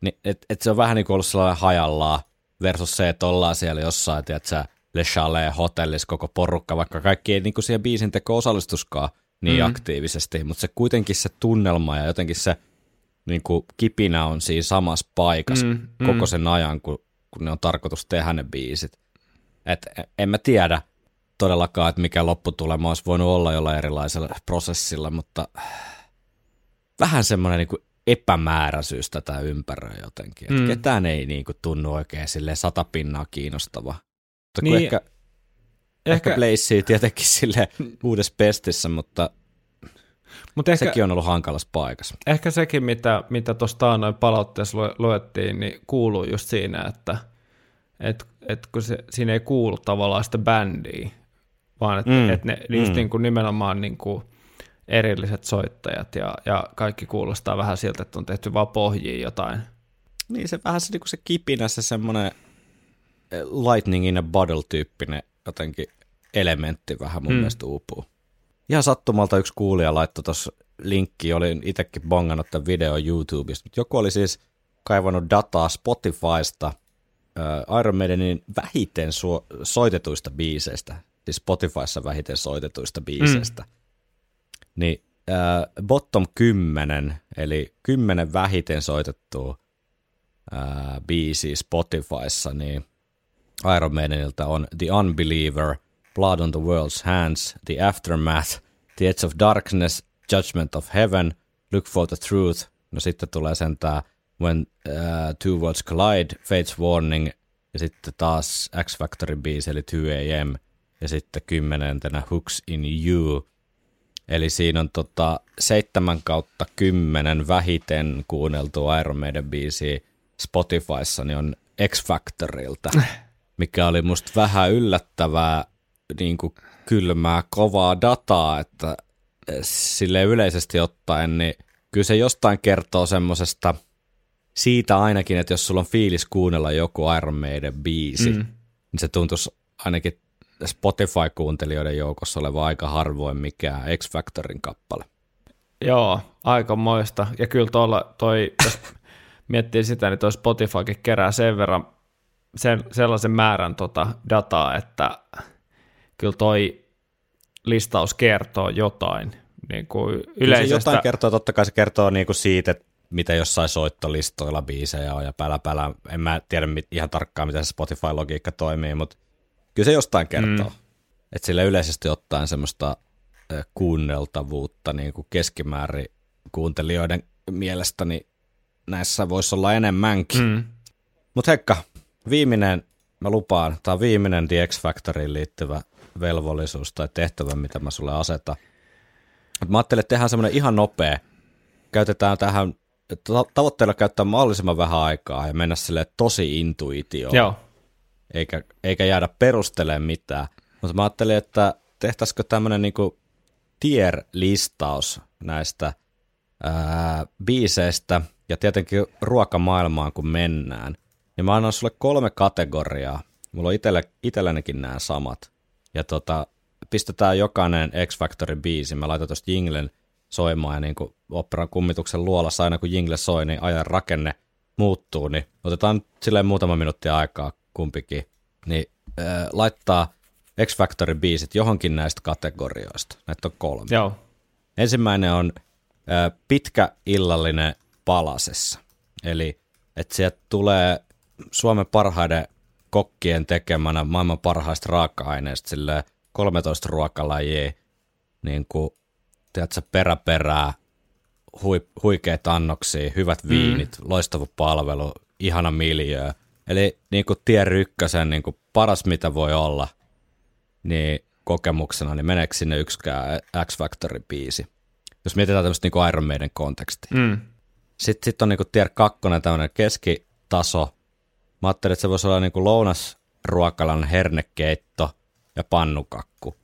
[SPEAKER 1] niin, että et se on vähän niin kuin ollut sellainen hajallaan versus se, että ollaan siellä jossain, tiedätkö, Le Chalet hotellissa koko porukka, vaikka kaikki ei niinku siihen biisin teko osallistuskaan niin mm. aktiivisesti, mutta se kuitenkin se tunnelma ja jotenkin se niinku kipinä on siinä samassa paikassa
[SPEAKER 2] Mm,
[SPEAKER 1] mm, koko sen ajan, kun, kun ne on tarkoitus tehdä ne biisit. Et en mä tiedä todellakaan, että mikä lopputulema olisi voinut olla jollain erilaisella prosessilla, mutta vähän semmoinen niin epämääräisyys tätä ympäröi jotenkin. Mm.
[SPEAKER 2] Mm.
[SPEAKER 1] Ketään ei niin kuin, tunnu oikein sille sata pinnaa kiinnostava. Mutta
[SPEAKER 2] Niin,
[SPEAKER 1] niin, ehkä, ehkä,
[SPEAKER 2] ehkä-
[SPEAKER 1] tietenkin sille uudessa pestissä, mutta
[SPEAKER 2] Mutta ehkä,
[SPEAKER 1] sekin on ollut hankalassa paikassa.
[SPEAKER 2] ehkä sekin, mitä, mitä noin palautteessa lue- luettiin, niin kuuluu just siinä, että et, et kun se, siinä ei kuulu tavallaan sitä bändiä, vaan että
[SPEAKER 1] Mm,
[SPEAKER 2] et ne
[SPEAKER 1] mm.
[SPEAKER 2] niin kuin nimenomaan niin kuin erilliset soittajat ja, ja kaikki kuulostaa vähän siltä, että on tehty vaan pohjiin jotain.
[SPEAKER 1] Niin se vähän se, niin se kipinä, se semmoinen eh, lightning in a bottle-tyyppinen jotenkin elementti vähän mun. Mm. mielestä uupuu. Ihan sattumalta yksi kuulija laittoi tuossa linkki, olin itsekin bongannut tämän videon YouTubesta, mutta joku oli siis kaivannut dataa Spotifysta äh, Iron Maidenin vähiten suo- soitetuista biiseistä, siis Spotifyssa vähiten soitetuista biiseistä. Mm. Niin äh, bottom 10, eli 10 vähiten soitettua ää, biisi Spotifyssa, niin Iron Maidenilta on The Unbeliever, Blood on the World's Hands, The Aftermath, The Edge of Darkness, Judgment of Heaven, Look for the Truth, no sitten tulee sentään When uh, Two Worlds Collide, Fate's Warning, ja sitten taas X Factory biisi, eli 2 AM, ja sitten kymmenentenä Hooks in You, Eli siinä on tota 7 kautta 10 vähiten kuunneltua Iron Maiden biisiä Spotifyssa, niin on X Factorilta, mikä oli musta vähän yllättävää niin kuin kylmää, kovaa dataa, että sille yleisesti ottaen, niin kyllä se jostain kertoo semmosesta siitä ainakin, että jos sulla on fiilis kuunnella joku Iron Maiden biisi, mm. niin se tuntuisi ainakin Spotify-kuuntelijoiden joukossa oleva aika harvoin mikään X-Factorin kappale.
[SPEAKER 2] Joo, aikamoista. Ja kyllä tuolla toi, jos miettii sitä, niin toi Spotifykin kerää sen verran sen, sellaisen määrän tota dataa, että kyllä toi listaus kertoo jotain. Niin kuin
[SPEAKER 1] Kyllä se
[SPEAKER 2] yleisestä,
[SPEAKER 1] jotain kertoo, totta kai se kertoo niinku siitä, että mitä jossain soittolistoilla biisejä on ja pälä pälä. En mä tiedä mit, ihan tarkkaan, miten se Spotify-logiikka toimii, mutta kyllä se jostain kertoo. Mm. Että sille yleisesti ottaen semmoista kuunneltavuutta niin kuin keskimäärin kuuntelijoiden mielestä, niin näissä voisi olla enemmänkin. Mm.
[SPEAKER 2] mm,
[SPEAKER 1] Mutta Hekka, viimeinen, mä lupaan, tämä on viimeinen The X Factoriin liittyvä velvollisuus tai tehtävä, mitä mä sulle asetan. Mut mä ajattelin, että tehdään semmoinen ihan nopea. Käytetään tähän, ta- tavoitteella käyttää mahdollisimman vähän aikaa ja mennä sille tosi intuitioon,
[SPEAKER 2] joo,
[SPEAKER 1] eikä, eikä jäädä perustelemaan mitään. Mutta mä ajattelin, että tehtäisikö tämmöinen niinku tier-listaus näistä ää, biiseistä ja tietenkin ruokamaailmaan, kun mennään. Ja mä annan sulle kolme kategoriaa. Mulla on itelle, itsellänikin nämä samat. Ja tota, pistetään jokainen X Factory biisi. Mä laitan tuosta jinglen soimaan ja niin kuin operan kummituksen luolassa aina kun jingle soi, niin ajan rakenne muuttuu, niin otetaan silleen muutama minuutti aikaa kumpikin. Niin äh, laittaa X Factory biisit johonkin näistä kategorioista. Näitä on kolme.
[SPEAKER 2] joo,
[SPEAKER 1] Ensimmäinen on ö, pitkä illallinen palasessa. Eli että sieltä tulee Suomen parhaiden kokkien tekemänä maailman parhaista raaka-aineista sille 13 ruokalajia, niin kuin, tiedätkö, peräperää, hui, huikeita annoksia, hyvät viinit, mm. loistava palvelu, ihana miljö. Eli niin kuin tier ykkösen niin kuin paras mitä voi olla, niin kokemuksena, niin meneekö sinne yksikään X Factory-biisi? Jos mietitään tämmöistä niin Iron Maiden kontekstia.
[SPEAKER 2] mm,
[SPEAKER 1] Sitten sit on niinku tier 2 tämmöinen keskitaso. Mä ajattelin, että se voisi olla niinku lounasruokalan hernekeitto ja pannukakku.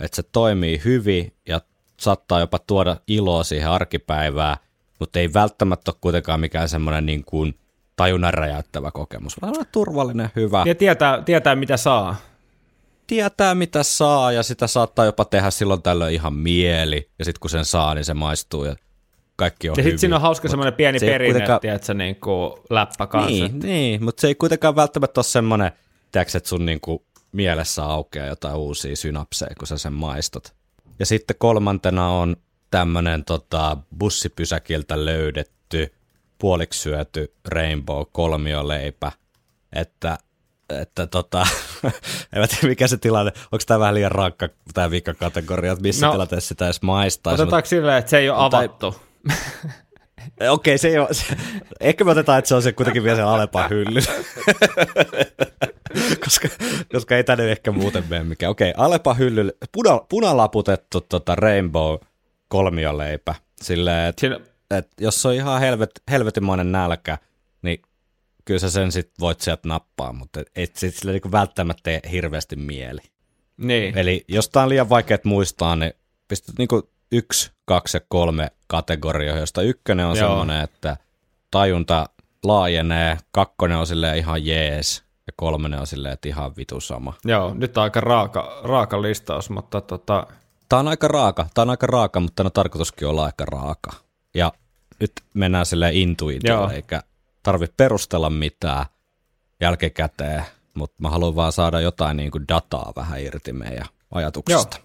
[SPEAKER 1] Että se toimii hyvin ja saattaa jopa tuoda iloa siihen arkipäivään, mutta ei välttämättä ole kuitenkaan mikään semmoinen niin kuin tajunnan räjäyttävä kokemus, vaan sellainen turvallinen, hyvä.
[SPEAKER 2] Ja tietää, tietää mitä saa.
[SPEAKER 1] Tietää mitä saa ja sitä saattaa jopa tehdä silloin tällöin ihan mieli. Ja sitten kun sen saa, niin se maistuu ja kaikki on
[SPEAKER 2] Ja sitten siinä on hauska semmoinen pieni
[SPEAKER 1] se
[SPEAKER 2] perinne,
[SPEAKER 1] kuitenkaan-
[SPEAKER 2] tiedätkö, niin kuin läppä kanssa.
[SPEAKER 1] Niin, niin mutta se ei kuitenkaan välttämättä ole semmoinen, tiedätkö, että sun niinku mielessä aukeaa jotain uusia synapseja, kun sä sen maistot. Ja sitten kolmantena on tämmöinen tota, bussipysäkiltä löydetty, puoliksi syöty rainbow kolmioleipä, että että tota, en mä tiedä mikä se tilanne, onko tämä vähän liian rankka tämä vikakategoria, että missä
[SPEAKER 2] No,
[SPEAKER 1] tilanteessa sitä edes maistaisi.
[SPEAKER 2] Otetaanko silleen, että se ei ole
[SPEAKER 1] Mutta-
[SPEAKER 2] avattu?
[SPEAKER 1] Okei, okay, se ei ole, se, ehkä me otetaan, että se on se kuitenkin vielä se Alepan hylly. koska, koska ei tänne ehkä muuten mene mikään. Okei, okay, Alepa hylly, puna, punalaputettu tota Rainbow kolmioleipä. Silleen, että et jos on ihan helvet, helvetinmoinen nälkä, niin kyllä sä sen sit voit sieltä nappaa, mutta et, et sit sille niinku välttämättä tee hirveästi mieli.
[SPEAKER 2] niin.
[SPEAKER 1] Eli jos tää on liian vaikeat muistaa, niin pistät niinku yksi, kaksi ja kolme kategoriaa, josta ykkönen on
[SPEAKER 2] Joo.
[SPEAKER 1] semmoinen, että tajunta laajenee, kakkonen on silleen ihan jees ja kolmonen on silleen, että ihan vitu sama.
[SPEAKER 2] Joo, nyt on aika raaka, raaka listaus, mutta tota,
[SPEAKER 1] Tää on aika raaka, tää on aika raaka, mutta on tarkoituskin olla aika raaka. Ja nyt mennään silleen intuitiolla,
[SPEAKER 2] Joo.
[SPEAKER 1] eikä tarvitse perustella mitään jälkikäteen, mutta mä haluan vaan saada jotain niin kuin dataa vähän irti meidän ajatuksista.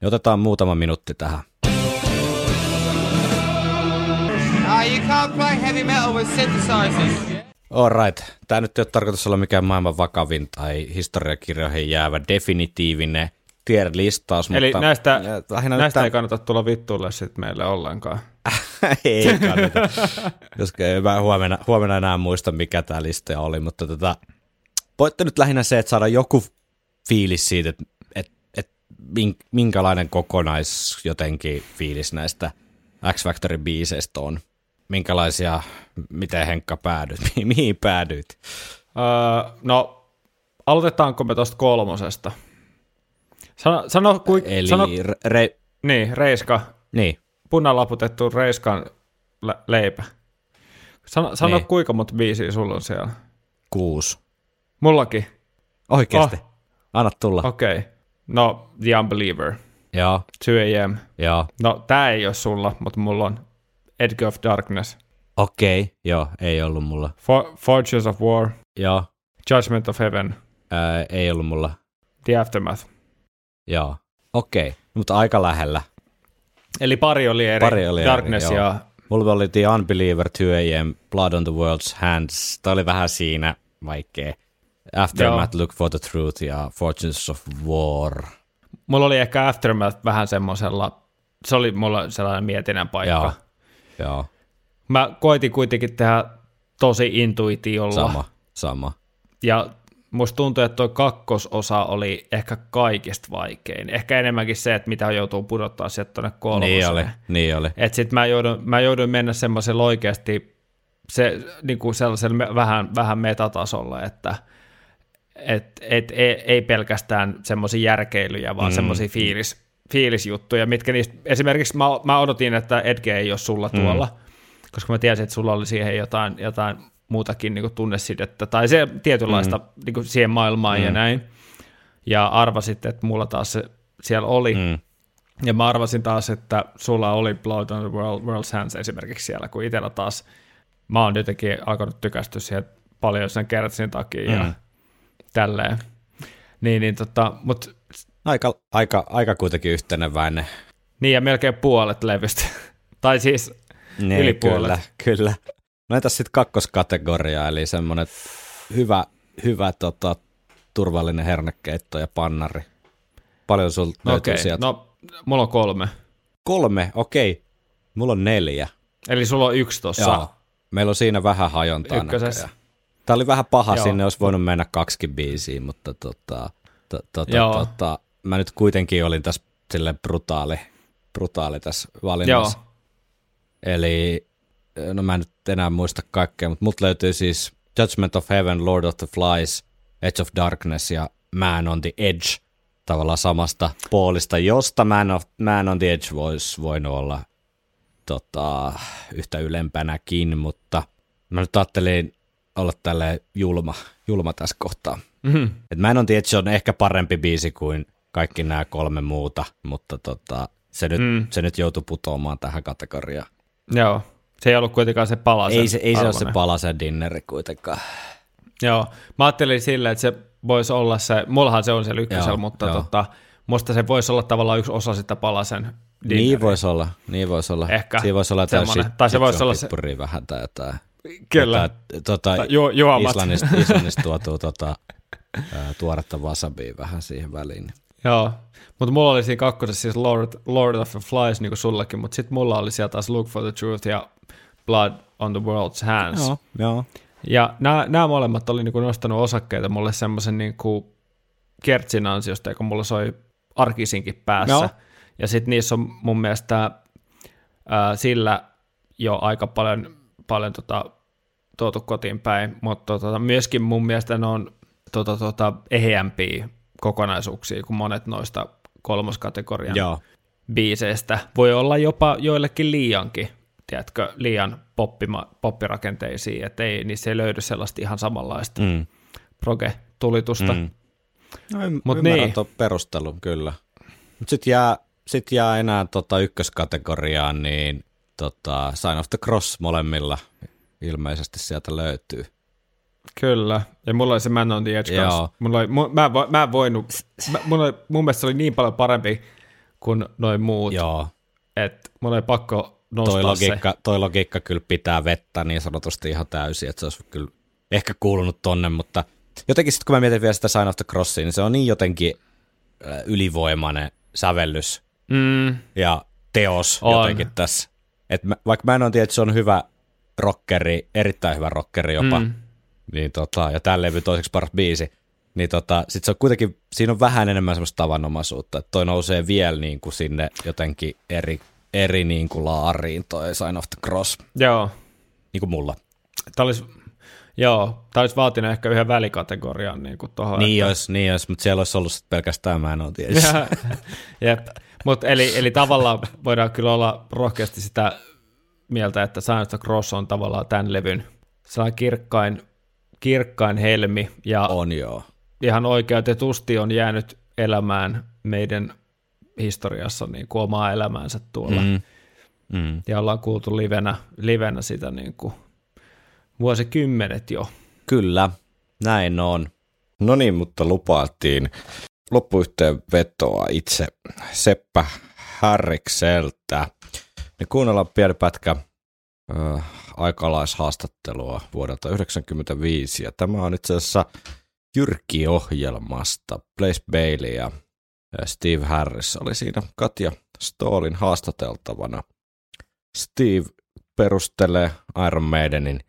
[SPEAKER 1] Niin otetaan muutama minuutti tähän.
[SPEAKER 5] You can't play heavy metal with synthesizers.
[SPEAKER 1] Alright, tämä nyt ei ole tarkoitus olla mikään maailman vakavin tai historiakirjoihin jäävä definitiivinen tier-listaus,
[SPEAKER 2] eli
[SPEAKER 1] mutta
[SPEAKER 2] näistä,
[SPEAKER 1] lähinnä
[SPEAKER 2] näistä
[SPEAKER 1] nyt
[SPEAKER 2] ei kannata tulla vittuille sitten meille ollenkaan.
[SPEAKER 1] ei kannata, koska ei mä huomenna, huomenna enää muista, mikä tämä lista oli, mutta tota, voitte nyt lähinnä se, että saada joku fiilis siitä, että et, et, mink- minkälainen kokonais jotenkin fiilis näistä X-Factorin biiseistä on. Minkälaisia, miten Henkka päädyit, Mi- mihin päädyit?
[SPEAKER 2] Öö, no, aloitetaanko me tuosta kolmosesta? Sano, sano, kui,
[SPEAKER 1] Eli
[SPEAKER 2] sano
[SPEAKER 1] re,
[SPEAKER 2] niin, Reiska,
[SPEAKER 1] niin,
[SPEAKER 2] punalaputettu Reiskan lä- leipä. Sano, sano
[SPEAKER 1] Niin.
[SPEAKER 2] kuinka monta biisiä sulla on siellä?
[SPEAKER 1] kuusi.
[SPEAKER 2] Mullakin.
[SPEAKER 1] Oikeasti. Anna tulla.
[SPEAKER 2] Okei. Okay. No, The Unbeliever.
[SPEAKER 1] Joo,
[SPEAKER 2] 2 AM.
[SPEAKER 1] joo.
[SPEAKER 2] No, tää ei ole sulla, mutta mulla on Edge of Darkness.
[SPEAKER 1] Okei, joo, ei ollut mulla.
[SPEAKER 2] For- Fortunes of War.
[SPEAKER 1] Joo,
[SPEAKER 2] Judgment of Heaven.
[SPEAKER 1] ää, ei ollut mulla.
[SPEAKER 2] The Aftermath.
[SPEAKER 1] Joo, okei, mutta aika lähellä.
[SPEAKER 2] Eli pari oli eri.
[SPEAKER 1] Pari oli eri,
[SPEAKER 2] Darkness
[SPEAKER 1] joo.
[SPEAKER 2] ja...
[SPEAKER 1] Mulla oli The Unbeliever, 2 AM, Blood on the World's Hands. Tämä oli vähän siinä vaikea. Aftermath, Look for the Truth ja Fortunes of War.
[SPEAKER 2] Mulla oli ehkä Aftermath vähän semmosella... Se oli mulla sellainen mietinnän paikka.
[SPEAKER 1] Joo, joo,
[SPEAKER 2] Mä koitin kuitenkin tehdä tosi intuitiolla.
[SPEAKER 1] sama, sama.
[SPEAKER 2] Ja musta tuntuu, että toi kakkososa oli ehkä kaikista vaikein. Ehkä enemmänkin se, että mitä joutuu pudottaa sieltä tuonne kolmoseen.
[SPEAKER 1] Niin oli, niin oli.
[SPEAKER 2] Et sit mä jouduin, mä jouduin mennä semmoisella oikeasti se, niin kuin sellaisella me- vähän, vähän metatasolla, että et, et, ei, ei pelkästään semmoisia järkeilyjä, vaan mm. semmoisia fiilis, fiilisjuttuja, mitkä niistä, esimerkiksi mä, mä odotin, että Edge ei ole sulla tuolla, koska mä tiesin, että sulla oli siihen jotain, jotain muutakin niin kuin tunnesidettä, tai se tietynlaista mm. niin kuin siihen maailmaan mm. ja näin, ja arvasit, että mulla taas se siellä oli,
[SPEAKER 1] Mm.
[SPEAKER 2] ja mä arvasin taas, että sulla oli Blood on the World, World's Hands esimerkiksi siellä, kun itsellä taas mä oon jotenkin alkanut tykästyä siihen paljon sen kertsin takia mm. ja tälleen. Niin, niin tota, mut
[SPEAKER 1] Aika, aika, aika kuitenkin yhteneväinen.
[SPEAKER 2] niin ja melkein puolet levystä. tai siis
[SPEAKER 1] Niin,
[SPEAKER 2] Yli puolet.
[SPEAKER 1] Kyllä, kyllä. No entäs sitten kakkoskategoria, eli semmoinen hyvä, hyvä tota, turvallinen hernekeitto ja pannari. Paljon sul löytyy
[SPEAKER 2] okei,
[SPEAKER 1] sieltä?
[SPEAKER 2] no mulla on kolme.
[SPEAKER 1] Kolme, okei. Mulla on neljä.
[SPEAKER 2] Eli sulla on yksi tossa.
[SPEAKER 1] Joo. Meillä on siinä vähän hajontaa
[SPEAKER 2] Ykkösessä.
[SPEAKER 1] näköjään. Tämä oli vähän paha,
[SPEAKER 2] Joo.
[SPEAKER 1] sinne olisi voinut mennä kaksikin biisiä, mutta tota, to, tota,
[SPEAKER 2] Joo.
[SPEAKER 1] tota, mä nyt kuitenkin olin tässä silleen brutaali, brutaali tässä
[SPEAKER 2] Joo,
[SPEAKER 1] valinnassa. Eli, no mä en nyt enää muista kaikkea, mutta mut löytyy siis Judgment of Heaven, Lord of the Flies, Edge of Darkness ja Man on the Edge tavallaan samasta poolista, josta Man, of, Man on the Edge voisi voinut olla tota, yhtä ylempänäkin, mutta mä nyt ajattelin olla tälleen julma, julma tässä kohtaa.
[SPEAKER 2] Mhm.
[SPEAKER 1] Et mä en on että se on ehkä parempi biisi kuin kaikki nämä kolme muuta, mutta tota, se, nyt,
[SPEAKER 2] Mm.
[SPEAKER 1] se nyt joutui putoamaan tähän kategoriaan.
[SPEAKER 2] Joo. Se ei ollut kuitenkaan se palasen
[SPEAKER 1] Ei se, ei se ole se palasen dinneri kuitenkaan.
[SPEAKER 2] Joo. Mä ajattelin silleen, että se voisi olla se, mullahan se on se ykkösellä, mutta
[SPEAKER 1] joo.
[SPEAKER 2] tota, musta se voisi olla tavallaan yksi osa sitä palasen dinneriä.
[SPEAKER 1] Niin voisi olla, niin voisi olla.
[SPEAKER 2] Ehkä
[SPEAKER 1] Siinä voisi olla jotain shit,
[SPEAKER 2] Tai se voisi olla se-
[SPEAKER 1] vähän tai jotain.
[SPEAKER 2] Kyllä.
[SPEAKER 1] Tota,
[SPEAKER 2] Tai ju-.
[SPEAKER 1] Islannista, Islannista tuotuu tota, tuoretta wasabia vähän siihen väliin.
[SPEAKER 2] Joo, mutta mulla oli siinä kakkosessa siis Lord, Lord of the Flies, niin kuin sullakin, mutta sitten mulla oli sieltä taas Look for the Truth ja Blood on the World's Hands.
[SPEAKER 1] Joo, joo.
[SPEAKER 2] Ja nämä molemmat oli niinku nostanut osakkeita mulle semmoisen niinku Kertsin ansiosta, joka mulla soi arkisinkin päässä.
[SPEAKER 1] Joo.
[SPEAKER 2] Ja sitten niissä on mun mielestä ää, sillä jo aika paljon, paljon tota, tuotu kotiin päin, mutta tota, myöskin mun mielestä ne on tota, tota, eheämpiä kokonaisuuksia kuin monet noista kolmoskategorian
[SPEAKER 1] Joo.
[SPEAKER 2] biiseistä. Voi olla jopa joillekin liiankin, tiedätkö, liian poppima, poppirakenteisiin, että ei, niissä ei löydy sellaista ihan samanlaista mm. Proge-tulitusta. Mm.
[SPEAKER 1] Mm. No, y-
[SPEAKER 2] Mut
[SPEAKER 1] ymmärrän
[SPEAKER 2] niin.
[SPEAKER 1] tuon perustelun, kyllä. Mutta sitten jää, sit jää enää tota ykköskategoriaan, niin tota, Sign of the Cross molemmilla ilmeisesti sieltä löytyy.
[SPEAKER 2] Kyllä, ja mulla oli se Man on the Edge
[SPEAKER 1] Joo.
[SPEAKER 2] kanssa. Mulla oli, mu, mä, vo- mä en voinut, mä, mun, oli, mun mielestä se oli niin paljon parempi kuin noin muut,
[SPEAKER 1] Joo,
[SPEAKER 2] että mun oli pakko nostaa
[SPEAKER 1] toi
[SPEAKER 2] se.
[SPEAKER 1] logiikka, toi logiikka kyllä pitää vettä niin sanotusti ihan täysin, että se olisi kyllä ehkä kuulunut tonne, mutta jotenkin sitten kun mä mietin vielä sitä Sign of the Crossia, niin se on niin jotenkin äh, ylivoimainen sävellys
[SPEAKER 2] Mm,
[SPEAKER 1] ja teos
[SPEAKER 2] On.
[SPEAKER 1] jotenkin tässä. Et mä, vaikka mä en ole tiedä, että se on hyvä rockeri, erittäin hyvä rockeri jopa,
[SPEAKER 2] Mm.
[SPEAKER 1] Niin tota, ja tämä levy toiseksi paras biisi, niin tota, sit se on kuitenkin, siinä on vähän enemmän semmoista tavanomaisuutta, että toi nousee vielä niin kuin sinne jotenkin eri, eri niin kuin laariin toi Sign of the Cross,
[SPEAKER 2] joo,
[SPEAKER 1] niin kuin mulla.
[SPEAKER 2] tää olisi, joo, tää olisi vaatinut ehkä yhden välikategorian niin kuin tohon.
[SPEAKER 1] Niin olisi, niin olisi, mutta siellä olisi ollut pelkästään mä en ole tiedä.
[SPEAKER 2] Jep. Mut eli, eli tavallaan voidaan kyllä olla rohkeasti sitä mieltä, että Sign of the Cross on tavallaan tämän levyn sellainen kirkkain, kirkkain helmi ja
[SPEAKER 1] On joo.
[SPEAKER 2] ihan oikeutetusti on jäänyt elämään meidän historiassa niin kuin omaa elämäänsä tuolla. Mm.
[SPEAKER 1] Mm.
[SPEAKER 2] Ja ollaan kuultu livenä, livenä sitä niin kuin vuosikymmenet jo.
[SPEAKER 1] Kyllä, näin on. No niin, mutta lupailtiin loppuyhteenvetoa itse Seppä Härrikseltä. Niin kuunnellaan pieni pätkä aikalaishaastattelua vuodelta 1995, ja tämä on itse asiassa Jyrki-ohjelmasta. Blaze Bailey ja Steve Harris oli siinä Katja Stoolin haastateltavana. Steve perustelee Iron Maidenin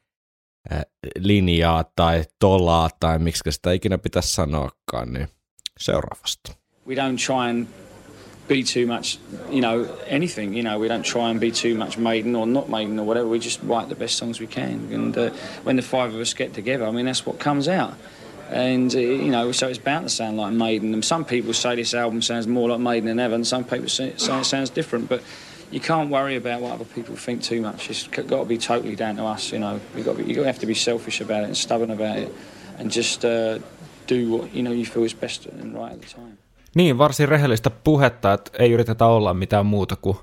[SPEAKER 1] linjaa tai tolaa tai miksi sitä ikinä pitäisi sanoakaan, niin seuraavasta.
[SPEAKER 8] we don't try and be too much, you know, anything. You know, we don't try and be too much Maiden or not Maiden or whatever. We just write the best songs we can. And uh, when the five of us get together, I mean, that's what comes out. And uh, you know, so it's bound to sound like Maiden. And some people say this album sounds more like Maiden than ever, and some people say, it sounds different. But you can't worry about what other people think too much. It's got to be totally down to us. You know, you got to be, you have to be selfish about it and stubborn about it, and just uh, do what you know you feel is best and right at the time.
[SPEAKER 2] Niin, varsin rehellistä puhetta, että ei yritetä olla mitään muuta kuin,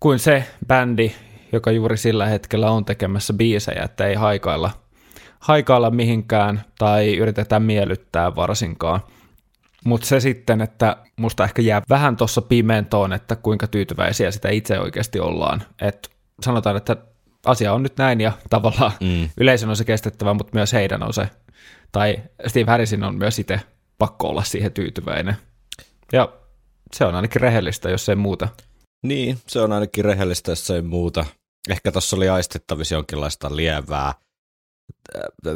[SPEAKER 2] kuin se bändi, joka juuri sillä hetkellä on tekemässä biisejä, että ei haikailla, haikailla mihinkään tai yritetä miellyttää varsinkaan. Mutta se sitten, että musta ehkä jää vähän tuossa pimentoon, että kuinka tyytyväisiä sitä itse oikeasti ollaan. Et sanotaan, että asia on nyt näin ja tavallaan mm. yleisön on se kestettävä, mutta myös heidän on se, tai Steve Harrisin on myös itse pakko olla siihen tyytyväinen. Ja se on ainakin rehellistä, jos ei muuta.
[SPEAKER 1] Niin, se on ainakin rehellistä, jos ei muuta. Ehkä tuossa oli aistettavissa jonkinlaista lievää äh,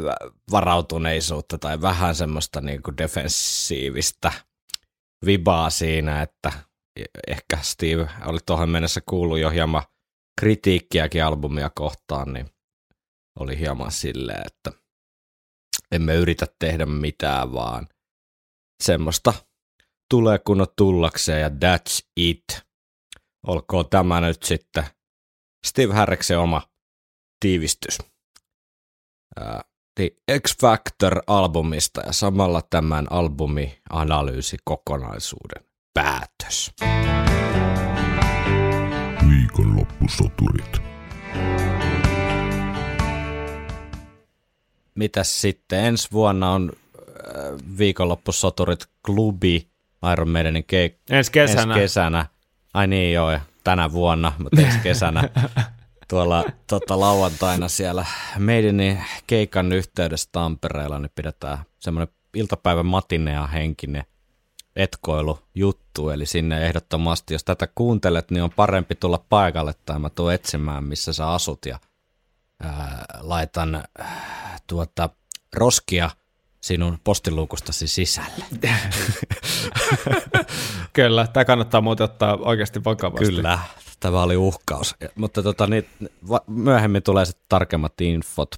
[SPEAKER 1] varautuneisuutta tai vähän semmoista niin kuin defensiivistä vibaa siinä, että ehkä Steve oli tuohon mennessä kuullut jo hieman kritiikkiäkin albumia kohtaan, niin oli hieman silleen, että emme yritä tehdä mitään, vaan semmoista tulee kun on tullakseen ja that's it. Olkoon tämä nyt sitten Steve Harriksen oma tiivistys. The X Factor-albumista ja samalla tämän albumianalyysi kokonaisuuden päätös.
[SPEAKER 3] Viikonloppusoturit.
[SPEAKER 1] Mitäs sitten? Ensi vuonna on viikonloppusoturit klubi Iron Maidenin keik-
[SPEAKER 2] Ensi kesänä.
[SPEAKER 1] ensi kesänä. Ai niin joo, ja tänä vuonna, mutta ensi kesänä tuolla tota, lauantaina siellä Maidenin keikan yhteydessä Tampereella niin pidetään semmoinen iltapäivän matinea henkinen etkoilu juttu, eli sinne ehdottomasti, jos tätä kuuntelet, niin on parempi tulla paikalle tai mä tuun etsimään, missä sä asut ja ää, laitan ää, tuota, roskia sinun postiluukustasi sisälle.
[SPEAKER 2] Kyllä, tämä kannattaa muuten ottaa oikeasti vakavasti.
[SPEAKER 1] Kyllä, tämä oli uhkaus. Mutta tota, niin, myöhemmin tulee sitten tarkemmat infot.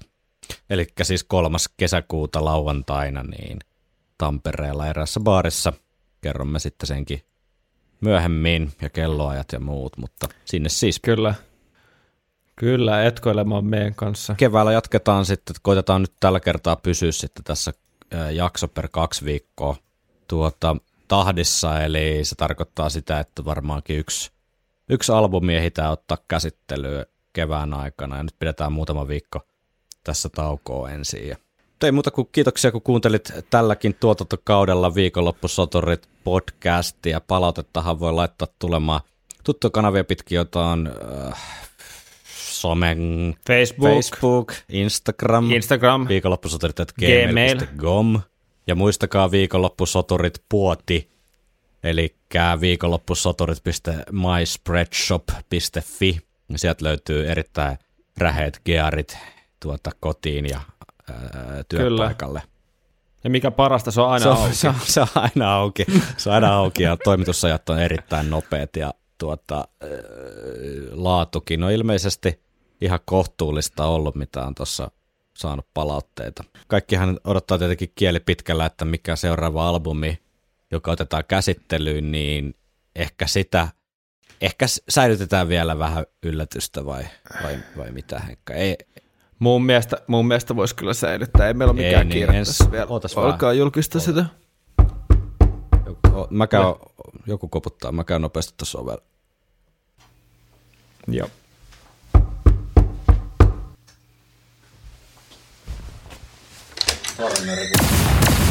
[SPEAKER 1] Eli siis kolmas kesäkuuta lauantaina niin Tampereella eräässä baarissa. Kerromme sitten senkin myöhemmin ja kelloajat ja muut, mutta sinne siis
[SPEAKER 2] Kyllä. Kyllä, etkoilemaan meidän kanssa.
[SPEAKER 1] keväällä jatketaan sitten, koitetaan nyt tällä kertaa pysyä sitten tässä jakso per kaksi viikkoa tuota, tahdissa, eli se tarkoittaa sitä, että varmaankin yksi, yksi albumi ehditään ottaa käsittelyyn kevään aikana, ja nyt pidetään muutama viikko tässä taukoa ensin. Ja ei muuta kuin kiitoksia, kun kuuntelit tälläkin tuotantokaudella viikonloppusoturit podcastia. Palautettahan voi laittaa tulemaan tuttuja kanavia pitkin, jota on äh, somen
[SPEAKER 2] Facebook,
[SPEAKER 1] Facebook, Instagram,
[SPEAKER 2] Instagram,
[SPEAKER 1] viikonloppusoturit
[SPEAKER 2] Gmail.
[SPEAKER 1] gmail.com ja muistakaa viikonloppusoturit puoti, eli viikonloppusoturit.myspreadshop.fi. Sieltä löytyy erittäin räheet gearit tuota kotiin ja ää, työpaikalle.
[SPEAKER 2] ja mikä parasta, se on aina
[SPEAKER 1] Se on,
[SPEAKER 2] auki.
[SPEAKER 1] se, on, se on aina auki. Se on aina auki ja toimitusajat on erittäin nopeat ja tuota, ää, laatukin on ilmeisesti ihan kohtuullista ollut, mitä on tuossa saanut palautteita. Kaikkihan odottaa tietenkin kieli pitkällä, että mikä seuraava albumi, joka otetaan käsittelyyn, niin ehkä sitä, ehkä säilytetään vielä vähän yllätystä vai, vai, vai mitä Henkka? Ei,
[SPEAKER 2] Mun mielestä, mun mielestä voisi kyllä säilyttää. Ei meillä ole mikään
[SPEAKER 1] niin,
[SPEAKER 2] kiire
[SPEAKER 1] ens-
[SPEAKER 2] tässä vielä.
[SPEAKER 1] ootas vaan.
[SPEAKER 2] Alkaa julkista sitä.
[SPEAKER 1] joku, mä käyn, joku koputtaa, mä käyn nopeasti tuossa ovella.
[SPEAKER 2] Joo.
[SPEAKER 4] You